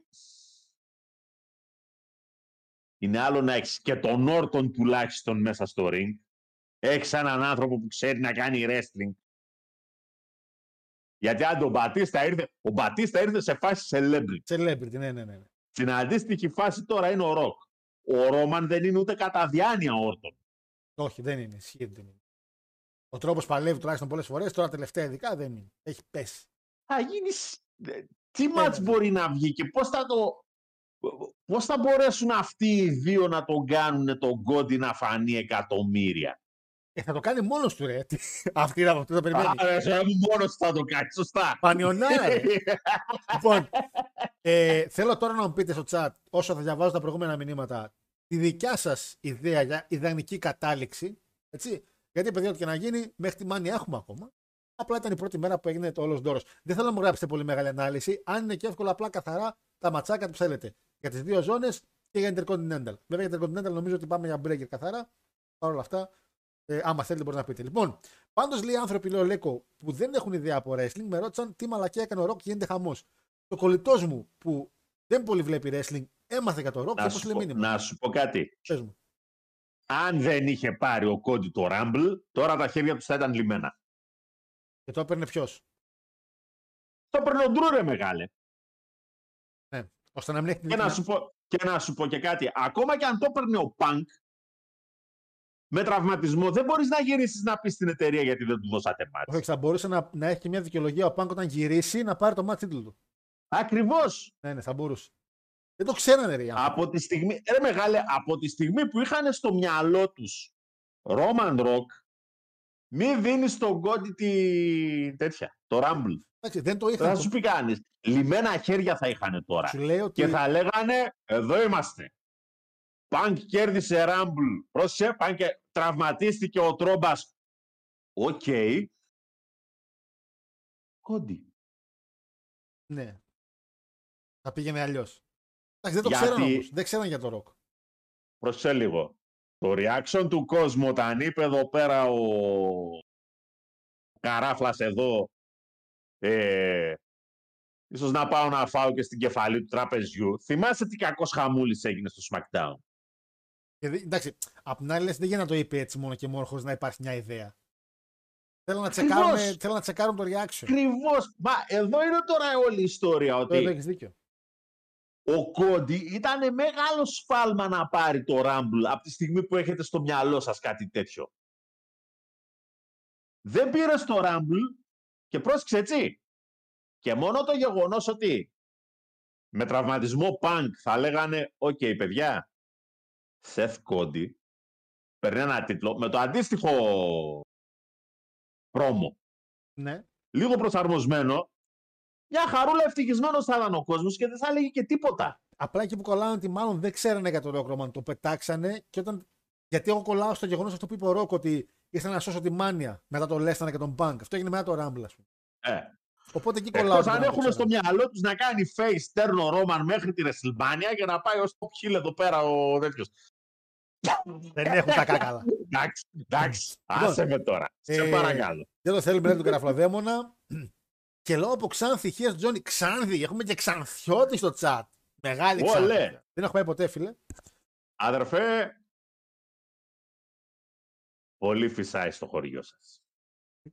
είναι άλλο να έχεις και τον Όρτον τουλάχιστον μέσα στο ring. Έχεις έναν άνθρωπο που ξέρει να κάνει wrestling. Γιατί αν τον Μπατίστα ήρθε, ο Μπατίστα ήρθε σε φάση celebrity. Celebrity, ναι, ναι, ναι. Ναι. Στην αντίστοιχη φάση τώρα είναι ο Ροκ. Ο Ρόμαν δεν είναι ούτε κατά διάνοια Όρτον. Όχι, δεν είναι. Ισχύει ότι δεν είναι. Ο τρόπος παλεύει τουλάχιστον πολλές φορές, τώρα τελευταία ειδικά δεν είναι. Έχει πέσει. Θα γίνει. σ- ε, Τι ναι, μάτς ναι. μπορεί να βγει και πώς θα το. Πώς θα μπορέσουν αυτοί οι δύο να τον κάνουν τον Κόντι να φανεί εκατομμύρια; Ε, θα το κάνει μόνος του, ρε. Τι- Αυτή είναι από αυτό το περιμένει. Άρα, σε μου μόνος θα το κάνει, σωστά. Πανιονάρα. ρε. [LAUGHS] λοιπόν, ε, θέλω τώρα να μου πείτε στο chat, όσο θα διαβάζω τα προηγούμενα μηνύματα, τη δικιά σας ιδέα για ιδανική κατάληξη. Έτσι; Γιατί, παιδιά, ό,τι και να γίνει, μέχρι τη μάνη έχουμε ακόμα. Απλά ήταν η πρώτη μέρα που έγινε το όλος ντόρος. Δεν θέλω να μου γράψετε πολύ μεγάλη ανάλυση. Αν είναι και εύκολο, απλά καθαρά τα ματσάκια που θέλετε. Για τις δύο ζώνες και για Intercontinental. Βέβαια, για Intercontinental νομίζω ότι πάμε για breaker καθαρά. Παρ' όλα αυτά, ε, άμα θέλετε, μπορείτε να πείτε. Λοιπόν, πάντως λέει άνθρωποι, λέει ο Λέκο, που δεν έχουν ιδέα από wrestling, με ρώτησαν τι μαλακία έκανε ο Ροκ και γίνεται χαμός. Το κολλητός μου που δεν πολύ βλέπει wrestling έμαθε για το Ροκ και να, πώς σου λέει πω, μήνυμα. να σου πω κάτι. Πες μου. Αν δεν είχε πάρει ο Κόντι το Rumble, τώρα τα χέρια τους θα ήταν λιμένα. Και το έπαιρνε ποιος; Το παίρνει ο Ντρού, ρε μεγάλε. Ώστε να μην έχει την Και να, να- σου πω, και να σου πω και κάτι. Ακόμα και αν το έπαιρνε ο Πανκ με τραυματισμό, δεν μπορείς να γυρίσεις να πεις στην εταιρεία γιατί δεν του δώσατε μάτς. Όχι, θα μπορούσε να, να έχει και μια δικαιολογία ο Πάνκ όταν γυρίσει να πάρει το match τίτλο του. Ακριβώς. Ναι, ναι, θα μπορούσε. Δεν το ξέρανε, ρε. οι άνθρωποι. Από τη στιγμή, ρε μεγάλε, από τη στιγμή που είχαν στο μυαλό τους Roman Rock, μη δίνεις στον Cody τη τέτοια, το Rumble. Εντάξει, δεν το Δεν είχαν. θα σου πει κανείς. Λυμένα χέρια θα είχαν τώρα. Σου λέει ότι. Και θα λέγανε, εδώ είμαστε. Πανκ κέρδισε Rumble. Πρόσεχε, Πανκ και τραυματίστηκε ο Τρόμπας. OK. Cody. Ναι. Θα πήγαινε αλλιώς. Εντάξει, δεν το Γιατί- ξέραν όμως. Δεν ξέραν για το ροκ. Προσέ λίγο. Το reaction του κόσμου όταν είπε εδώ πέρα ο καράφλας εδώ ε, ίσως να πάω να φάω και στην κεφαλή του τραπεζιού. Θυμάσαι τι κακός χαμούλης έγινε στο SmackDown; Και δεν- εντάξει, απ' την άλλη λες, δεν γίνεται να το είπε έτσι μόνο και μόνο χωρίς να υπάρχει μια ιδέα. Θέλω να, Ακριβώς. τσεκάρουμε, θέλω να τσεκάρουν το reaction. Ακριβώς. Μα εδώ είναι τώρα όλη η ιστορία. Το Ότι έχεις δίκιο. ο Cody ήταν μεγάλος σφάλμα να πάρει το Rumble από τη στιγμή που έχετε στο μυαλό σας κάτι τέτοιο. Δεν πήρε το Rumble και πρόσεξε έτσι. Και μόνο το γεγονός ότι με τραυματισμό Punk θα λέγανε «OK, παιδιά, Seth Cody παίρνει ένα τίτλο με το αντίστοιχο promo Ναι. λίγο προσαρμοσμένο, μια χαρούλα ευτυχισμένο θα ήταν ο κόσμος και δεν θα έλεγε και τίποτα. Απλά εκεί που κολλάνε ότι μάλλον δεν ξέρανε για το Rock Roman. Το πετάξανε και όταν. Γιατί εγώ κολλάω στο γεγονός αυτό που είπε ο Ροκ ότι ήθελα να σώσω τη μάνια μετά το Λέστανα και τον Punk. Αυτό έγινε μετά το Rumble, ας πούμε. Ε, Οπότε εκεί κολλάω. Εκτός ότι αν δεν το έχουν στο ξέρανε. μυαλό τους να κάνει face τέρνο Ρόμαν μέχρι τη WrestleMania και να πάει ως top heel εδώ πέρα ο τέτοιος. [LAUGHS] Δεν έχουν κακά καλά. Εντάξει, εντάξει, Λοιπόν, άσε με τώρα. Σε ε, παρακαλώ. Δεν το θέλουμε λέει τον κεραφλοδαίμονα. Και λόγω από Ξάνθη, χέρι Τζόνι, Ξάνθη. Έχουμε και Ξανθιώτη στο chat. Μεγάλη Ξάνθη. Ολέ. Δεν έχω πάει ποτέ, φίλε. Αδερφέ, πολύ φυσάει στο χωριό σας.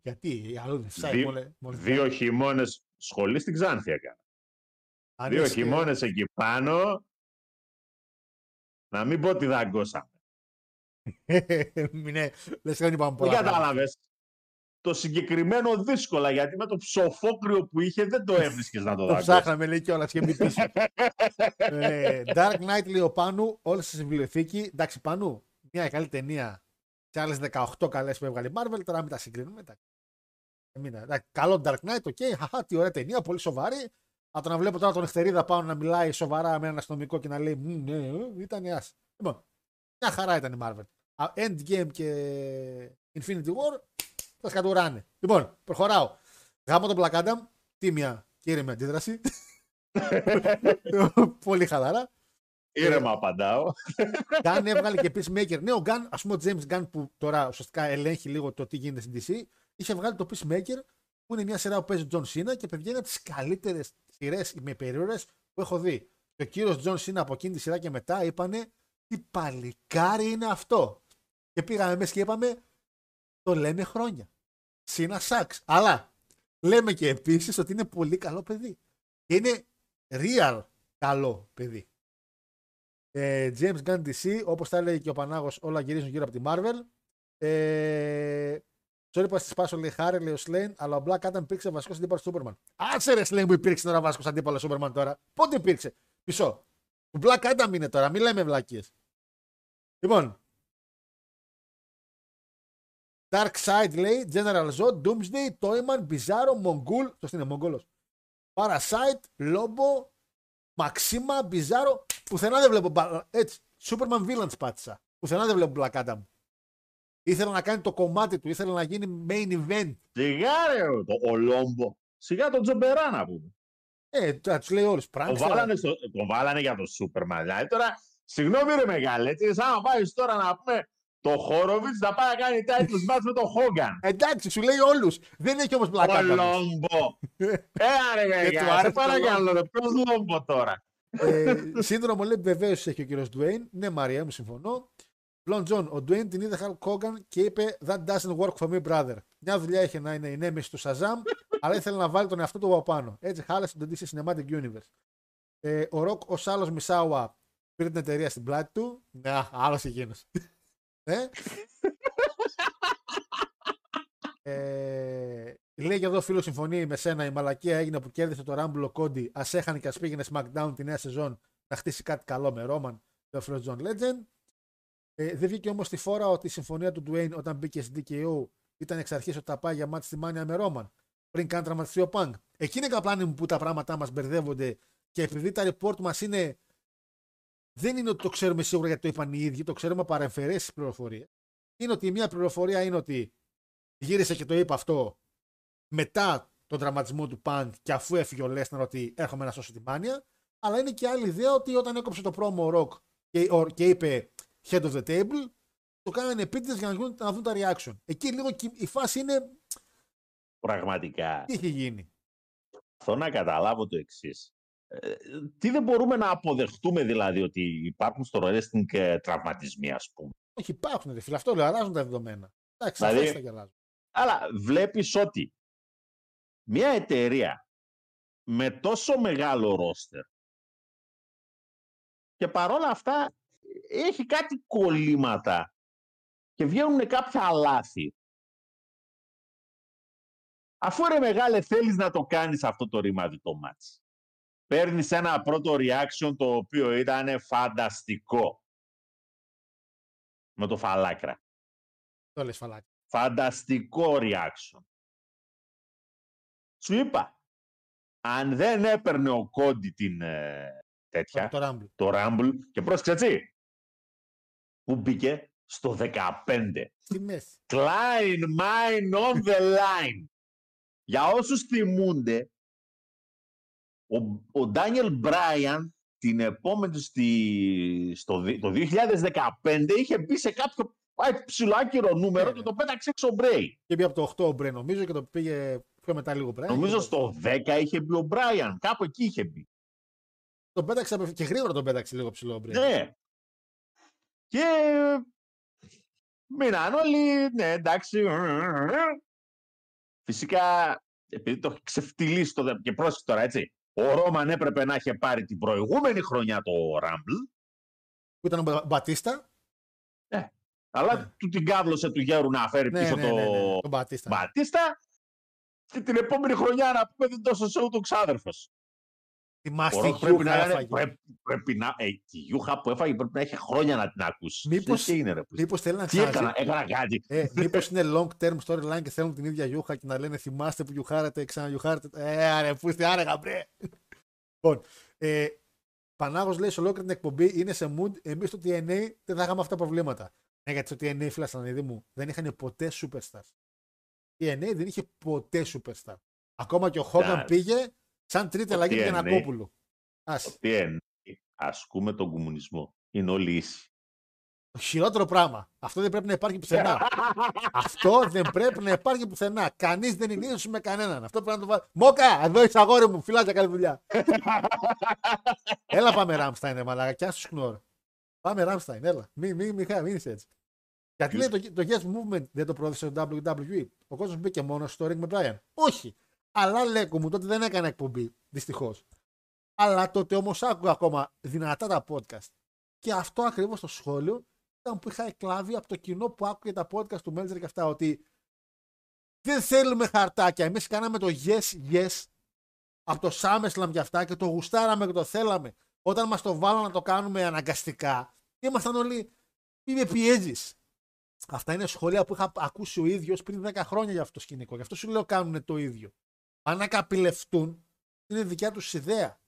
Γιατί, αλλού δεν φυσάει Δι- μόνο- μόνο- Δύο χειμώνες σχολή στην Ξάνθη έκανα. Αν Δύο είσαι- χειμώνες εκεί πάνω, να μην πω ότι δαγκώσαμε. Ναι, λες και δεν είπαμε Δεν πολλά. πράγματα. κατάλαβες. Το συγκεκριμένο δύσκολα, γιατί με το ψοφόκρυο που είχε δεν το έβρισκες να το Το δαγκώσεις. ψάχναμε λέει κιόλας και μη πίσω. ε, Dark Knight λέει ο Πάνου, όλες στη βιβλιοθήκη. Εντάξει, Πάνου, μια καλή ταινία σε άλλες 18 καλές που έβγαλε η Marvel. Τώρα μην τα συγκρίνουμε. εντάξει. Ε, μην- εντάξει, καλό Dark Knight, OK. Χαχά, τι ωραία ταινία, πολύ σοβαρή. Από το να βλέπω τώρα τον Εχτερίδα πάνω να μιλάει σοβαρά με έναν αστυνομικό και να λέει «Μμ, ναι, ε, ήταν άσ. Λοιπόν, μια χαρά ήταν η Marvel. Α, Endgame και Infinity War τα σκατουράνε. Λοιπόν, προχωράω. Γάμο τον Black Adam, τίμια κύριε με αντίδραση. [LAUGHS] Πολύ χαλαρά. Ήρεμα απαντάω. [LAUGHS] Γκάν έβγαλε και Peacemaker. Ναι, ο Γκάν, ας πούμε, ο James Gunn που τώρα ουσιαστικά ελέγχει λίγο το τι γίνεται στην DC, είχε βγάλει το Peacemaker που είναι μια σειρά που παίζει John Cena και παιδιά είναι από τις καλύτερες σειρές με περίοδε που έχω δει. Και ο κύριος John Cena από εκείνη τη σειρά και μετά είπανε τι παλικάρι είναι αυτό. Και πήγαμε μέσα και είπαμε το λέμε χρόνια. Cena sucks. Αλλά λέμε και επίσης ότι είναι πολύ καλό παιδί. Και είναι real καλό παιδί. Ε, James Gunn DC, όπως τα έλεγε και ο Πανάγος, όλα γυρίζουν γύρω από τη Marvel. Ε, sorry που σας σπάσω, λέει Χάρη, λέει ο Σλέιν, αλλά ο Black Adam υπήρξε βασικό αντίπαλο του Superman. Άσε ρε Σλέιν που υπήρξε τώρα βασικός αντίπαλος του Superman τώρα. Πότε υπήρξε; Πισώ. Του Black Adam είναι τώρα, μην λέμε βλακίες. Λοιπόν. Dark Side λέει, General Zod, Doomsday, Toyman, Bizarro, Mongol. Σωστή είναι, Μογγόλος. Parasite, Lobo, Μαξίμα, Μπιζάρο. Πουθενά δεν βλέπω. μπα- Έτσι. Superman Villains πάτησα. Πουθενά δεν βλέπω Black Adam. Ήθελε να κάνει το κομμάτι του, ήθελε να γίνει main event. Σιγά ρε, το, ο Λόμπο. Σιγά τον Τζομπερά να πούμε. Ε, τώρα τους λέει όλους. Τον Πράγματι. βάλανε, στο, τον βάλανε για το Σούπερμαν. Δηλαδή τώρα, συγγνώμη ρε μεγάλε, έτσι, σαν να πάεις τώρα να πούμε το Χόροβιτς να πάει να κάνει titles match με τον Χόγκαν. Εντάξει, σου λέει όλους. Δεν έχει όμως Black Ο Adam. Λόμπο. [LAUGHS] Έλα ρε του μεγάλε, άρεσε σε το παρακαλώ ρε, ποιος Λόμπο τώρα; ε, σύνδρομο λέει βεβαίως έχει ο κύριος Dwayne. Ναι, Μαρία μου συμφωνώ. Πλον Τζον, ο Dwayne την είδε Hulk Hogan και είπε That doesn't work for me, brother. Μια δουλειά είχε να είναι η νέμεση του Shazam, αλλά ήθελε να βάλει τον εαυτό του από πάνω. Έτσι χάλασε τον DC Cinematic Universe. Ε, ο Ροκ, ο άλλος Misawa, πήρε την εταιρεία στην πλάτη του. Ναι, άλλος εκείνος. Ε; [LAUGHS] ε, λέει και εδώ φίλος συμφωνεί με σένα η μαλακία έγινε που κέρδισε το Rumble ο Cody. Ας έχανε και ας πήγαινε SmackDown τη νέα σεζόν να χτίσει κάτι καλό με Ρόμαν και ο φίλος John Legend. Ε, δεν βγήκε όμως τη φόρα ότι η συμφωνία του Dwayne όταν μπήκε στην DKO ήταν εξ αρχής ότι θα πάει για μάτι στη μάνια με Ρόμαν. Πριν καν τραυματιστεί ο Πανκ. Εκεί είναι καπλάνι μου που τα πράγματά μας μπερδεύονται και επειδή τα report μας είναι. Δεν είναι ότι το ξέρουμε σίγουρα γιατί το είπαν οι ίδιοι, το ξέρουμε από παρεμφερέσει πληροφορίες. Είναι ότι η μία πληροφορία είναι ότι γύρισε και το είπε αυτό μετά τον τραυματισμό του Πανκ και αφού έφυγε ο Λέσναρ ότι έρχομαι να σώσω τη μάνια. Αλλά είναι και άλλη ιδέα ότι όταν έκοψε το πρόμο ο Rock και, ο- και είπε head of the table, το κάνανε επίτηδες για να, γίνουν- να δουν τα reaction. Εκεί λίγο κι- η φάση είναι Πραγματικά. τι έχει γίνει. Θέλω να καταλάβω το εξής. Τι δεν μπορούμε να αποδεχτούμε δηλαδή ότι υπάρχουν στο wrestling ε, τραυματισμοί ας πούμε; Όχι, υπάρχουν ρε φίλε, αυτό λέω, αλλάζουν τα δεδομένα. Εντάξει, Δηλαδή- δηλαδή... τα αλλάζουν. Αλλά βλέπεις ότι μια εταιρεία με τόσο μεγάλο ρόστερ και παρόλα αυτά έχει κάτι κολλήματα και βγαίνουν κάποια λάθη. Αφού ρε μεγάλε θέλεις να το κάνεις αυτό το ρημάδι το μάτς. Παίρνεις ένα πρώτο reaction το οποίο ήταν φανταστικό. Με το φαλάκρα. Το λες φαλάκι. Φανταστικό reaction. Σου είπα, αν δεν έπαιρνε ο Κόντι την ε, τέτοια, Το Rumble. το Rumble, και πρόσεξε έτσι, που μπήκε στο 15. Στη μέση. Klein mine on the line. Για όσους θυμούνται, ο, ο Daniel Bryan τη την επόμενη στη, στο, δι- το 2015 είχε μπει σε κάποιο πάει ψηλοάκυρο νούμερο Ναι, και ναι. το πέταξε έξω ο Μπρέι. Και πήγε από το 8 ο Μπρέ νομίζω και το πήγε πιο μετά λίγο Μπρέ. Νομίζω στο 10 είχε μπει ο Μπράιαν. Κάπου εκεί είχε μπει. Τον πέταξε απευθ- και γρήγορα τον πέταξε λίγο ψηλό ο Μπρέ. Ναι. Και μείναν όλοι, ναι, εντάξει. Φυσικά, επειδή το έχει ξεφτυλίσει το δε- και πρόσεχε τώρα, έτσι. Ο Ρόμαν έπρεπε να είχε πάρει την προηγούμενη χρονιά το Rumble, Που ήταν ο Μπα- Μπατίστα. αλλά Ναι. του την κάβλωσε του γέρου να φέρει Ναι, πίσω ναι, το ναι, ναι, τον Μπατίστα. Μπατίστα και την επόμενη χρονιά να πούμε δεν τόσο σε ούτε ο ξάδερφος. Ο Θυμάστε Ροκ η πρέπει Γιούχα να, είναι, έφαγε. πρέπει, πρέπει να, ε, τη Γιούχα που έφαγε πρέπει να έχει χρόνια να την ακούσει. Μήπως- Τι είναι ρε, που- Μήπως θέλει να Τι έκανα, ξαναζήσει. έκανα κάτι. Ε, Μήπως είναι long term storyline και θέλουν την ίδια Γιούχα και να λένε θυμάστε που γιουχάρετε, ξαναγιουχάρετε. Ε, άρε, πού είστε άρεγα, μπρε. Λοιπόν, ε, Πανάγος λέει σε ολόκληρη την εκπομπή είναι σε mood. Εμείς στο TNA δεν θα είχαμε αυτά τα προβλήματα. Ναι, γιατί στο TNA, φίλα Στανίδη μου, δεν είχαν ποτέ superstars. TNA δεν είχε ποτέ superstar. Ακόμα και ο Hogan Εντάξει. πήγε σαν τρίτη Το αλλαγή του TNA. Γιανακόπουλου. Άσε. Τι είναι, ασκούμε τον κομμουνισμό. Είναι όλοι ίσοι. Το χειρότερο πράγμα. Αυτό δεν πρέπει να υπάρχει πουθενά. Αυτό δεν πρέπει να υπάρχει πουθενά. Κανείς δεν είναι ίσο με κανέναν. Αυτό πρέπει να το βάλει. Μόκα, εδώ είσαι αγόρι μου. Φιλάκια, καλή δουλειά. έλα πάμε Ράμσταϊν, ρε μαλάκα. Κι άσου σκνόρ. Πάμε Ράμσταϊν, έλα. Μην μη, μη, μη, είσαι έτσι. Γιατί λέει το, το Yes Movement δεν το πρόθεσε το WWE. Ο κόσμος μπήκε μόνος στο ring με Brian. Όχι. Αλλά λέκο μου τότε δεν έκανε εκπομπή. Δυστυχώς. Αλλά τότε όμως άκουγα ακόμα δυνατά τα podcast. Και αυτό ακριβώς το σχόλιο ήταν που είχα εκλάβει από το κοινό που άκουγε τα podcast του Μέλτζερ και αυτά. Ότι δεν θέλουμε χαρτάκια. Εμείς κάναμε το yes, yes από το SummerSlam και αυτά και το γουστάραμε και το θέλαμε. Όταν μας το βάλαν να το κάνουμε αναγκαστικά, ήμασταν όλοι. Μη με πιέζει. Αυτά είναι σχόλια που είχα ακούσει ο ίδιος πριν 10 χρόνια για αυτό το σκηνικό. Γι' αυτό σου λέω κάνουν το ίδιο. Αν να καπηλευτούν, είναι δικιά τους ιδέα.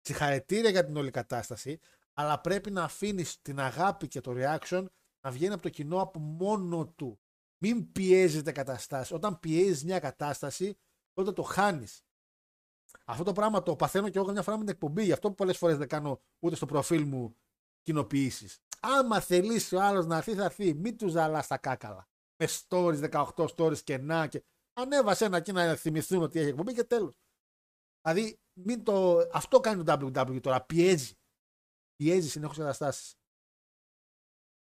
Συγχαρητήρια για την όλη κατάσταση, αλλά πρέπει να αφήνεις την αγάπη και το reaction να βγαίνει από το κοινό από μόνο του. Μην πιέζετε καταστάσει. Όταν πιέζεις μια κατάσταση, τότε το χάνεις. Αυτό το πράγμα το παθαίνω και εγώ μια φορά με την εκπομπή. Γι' αυτό πολλές φορές δεν κάνω ούτε στο προφίλ μου κοινοποιήσεις. Άμα θελήσει ο άλλος να έρθει, θα έρθει. Μην τους ζαλάς τα κάκαλα. Με stories, 18 stories και να και. Ανέβασε ένα εκεί να θυμηθούν ότι έχει εκπομπή και τέλος. Δηλαδή, μην το... αυτό κάνει το WWE τώρα. Πιέζει. Πιέζει συνεχώς καταστάσεις.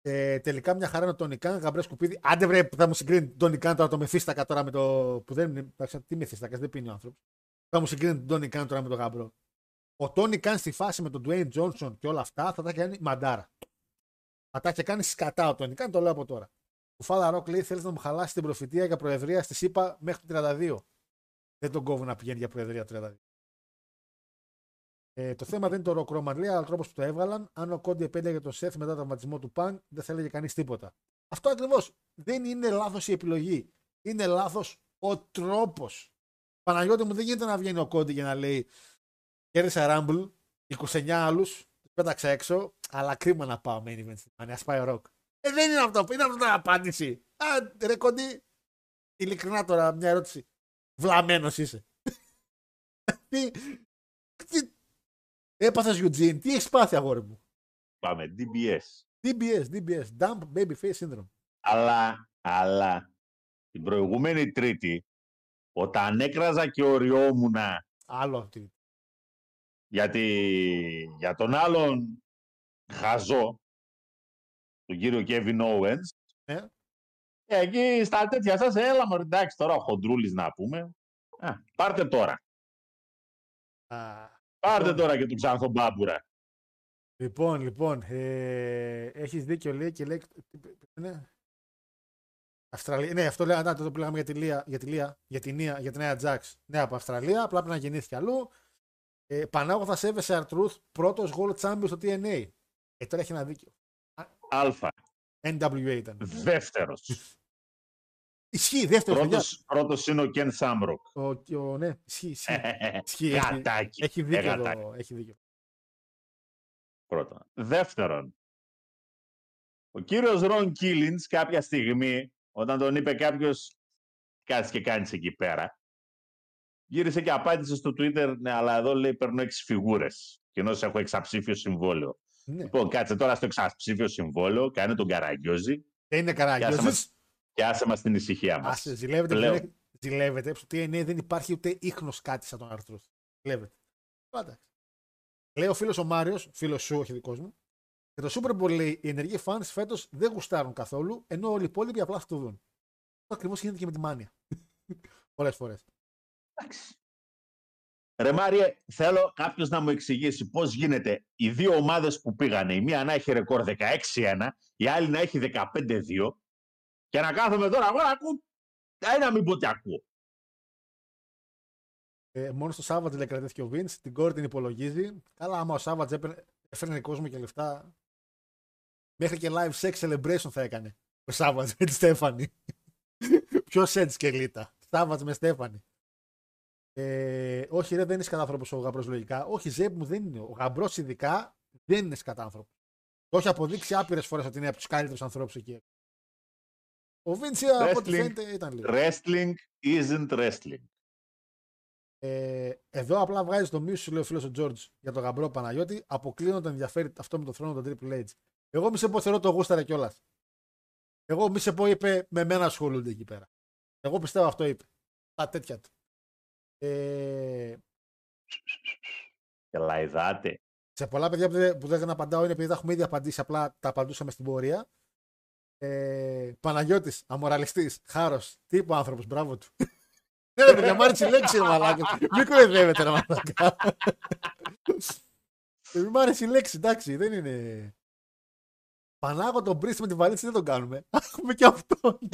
Ε, τελικά μια χαρά είναι ο Τόνι Καν, γαμπρές σκουπίδι. Άντε βρε, που θα μου συγκρίνει τον Τόνι Καν τώρα το Μεφίστακα τώρα με το. που δεν είναι. εντάξει, Τι Μεφίστακα, δεν πίνει ο άνθρωπος. Θα μου συγκρίνει τον Τόνι Καν τώρα με τον γαμπρό. Ο Τόνι Καν στη φάση με τον Dwayne Johnson και όλα αυτά θα τα έχει κάνει μαντάρα. Θα τα έχει κάνει σκατά ο Τόνι Καν, το λέω από τώρα. Ο Φάλα Ροκ λέει: Θέλεις να μου χαλάσεις την προφητεία για προεδρία στη ΣΥΠΑ μέχρι το 32. Δεν τον κόβουν να πηγαίνει για προεδρία το 32. Ε, το θέμα δεν είναι το Rock Roman, λέει, αλλά ο τρόπος που το έβγαλαν. Αν ο Κόντι επέλεγε τον Σεφ μετά τον τραυματισμό του Παν, δεν θα έλεγε κανείς τίποτα. Αυτό ακριβώς. Δεν είναι λάθος η επιλογή. Είναι λάθος ο τρόπος. Παναγιώτης μου δεν γίνεται να βγαίνει ο Κόντι για να λέει Κέρδισα Rumble, 29 άλλους, πέταξα έξω, αλλά κρίμα να πάω main event στην Μάνια. Α πάει ο Rock. Ε, δεν είναι αυτό. Είναι αυτό την απάντηση. Α, ρε Κόντι, ειλικρινά τώρα μια ερώτηση. Βλαμμένος είσαι. τι, τι, Έπαθες Eugene, τι έχεις πάθει αγόρι μου; Πάμε, DBS. DBS, DBS, Dump Baby Face Syndrome. Αλλά, αλλά, την προηγούμενη Τρίτη, όταν έκραζα και οριόμουνα Άλλο αυτή. γιατί για τον άλλον χαζό, τον κύριο Kevin Owens, Ε. ε, εκεί στα τέτοια σας, έλα μωρέ, εντάξει τώρα ο Χοντρούλης να πούμε. Α, πάρτε τώρα. Α, Πάρτε Λοιπόν. τώρα και τον Ξανθό Μπάμπουρα. λοιπόν, λοιπόν, ε, έχεις δίκιο λέει και λέει, τι- τι είναι, Αυστραλία, ναι αυτό λέει, να, το που λέγαμε για τη Λία, για τη Λία, για την Nia, για την Nia Jax. Ναι, από Αυστραλία, απλά πρέπει να γεννήθηκες αλλού. Ε, Πανάγο θα σέβεσαι R-Truth, πρώτος World Champion στο TNA. Ε, τώρα έχει ένα δίκιο. Αλφα. NWA ήταν. Δεύτερος. Ισχύει, δεύτερος πρώτος, πρώτος είναι ο Ken Shamrock. Ο, ο, ναι, ισχύει, ισχύει. [LAUGHS] Ισχύει, έχει, Γατάκι. έχει δίκιο Ε, γατάκι. εδώ, έχει δίκιο. Πρώτον. Δεύτερον, ο κύριος Ρον Κίλινς κάποια στιγμή, όταν τον είπε κάποιος κάτσε και κάνεις εκεί πέρα, Γύρισε και απάντησε στο Twitter, ναι, αλλά εδώ λέει παίρνω έξι φιγούρες. Και ενώ έχω εξαψήφιο συμβόλαιο. Ναι. Λοιπόν, κάτσε τώρα στο εξαψήφιο συμβόλαιο, κάνε τον καραγκιόζη Δεν είναι και άσε καραγκιόζη. μας, και άσε μας την ησυχία μας. Άσε, ζηλεύεται. που Λέω. δεν έχει- Ζηλεύεται. Στο TNA δεν υπάρχει ούτε ίχνος κάτι σαν τον Αρθρούς. Ζηλεύεται. Αλλά εντάξει. Λέει ο φίλος ο Μάριος, φίλος σου, όχι δικός μου. Και το Super Bowl λέει: Οι ενεργοί fans φέτος δεν γουστάρουν καθόλου, ενώ όλοι οι υπόλοιποι απλά θα το δουν. Αυτό ακριβώς γίνεται και με τη μάνια. [LAUGHS] Πολλές φορές. Εντάξει. Ρε Μάριε, θέλω κάποιος να μου εξηγήσει πώς γίνεται οι δύο ομάδες που πήγανε, η μία να έχει ρεκόρ 16-1, η άλλη να έχει 15-2, και να κάθομαι τώρα εγώ να ακούω. Ε, να μην πω τι ακούω. Ε, μόνο στο Σάββατ λέει κρατήθηκε ο Vince, την κόρη την υπολογίζει. Καλά, άμα ο Σάββατ έφερνε κόσμο και λεφτά. Μέχρι και live sex celebration θα έκανε ο Σάββατ με τη Στέφανη. [LAUGHS] Ποιος έτσι και λίτα. Σάββατ με Στέφανη. Ε, όχι, ρε, δεν είσαι κατάνθρωπο ο γαμπρός λογικά. Όχι, Ζέμπ μου δεν είναι. Ο γαμπρός ειδικά δεν είναι κατάνθρωπο. Το έχει αποδείξει άπειρες φορές ότι είναι από τους καλύτερους ανθρώπους εκεί. Ο Βίντσι από ό,τι Wrestling. φαίνεται ήταν λίγο. Wrestling isn't wrestling. Ε, εδώ απλά βγάζει το μίσο σου, λέει ο φίλος ο Τζόρτζ, για τον γαμπρό Παναγιώτη. Αποκλείω τον ενδιαφέρει αυτό με το θρόνο των Triple H. Εγώ μη σε πω θεωρώ το γούσταρε κιόλας. Εγώ μη σε πω είπε με μένα ασχολούνται εκεί πέρα. Εγώ πιστεύω αυτό είπε. Τα τέτοια του. Ε, Και λαϊδάτε. σε πολλά παιδιά που δεν, που δεν απαντάω είναι επειδή τα έχουμε ήδη απαντήσει, απλά τα απαντούσαμε στην πορεία. Ε, Παναγιώτης, αμοραλιστής, χάρος, τι είπε ο άνθρωπος, μπράβο του. [LAUGHS] Ναι, ρε παιδιά, μ' άρεσε η λέξη, ρε μαλάκα. Μην κοροϊδεύετε, ρε μαλάκα. Ε, Μ' άρεσε η λέξη, εντάξει, δεν είναι... Πανάγο τον πρίστη με τη βαλίτσα δεν τον κάνουμε; [LAUGHS] Έχουμε και αυτόν. [LAUGHS]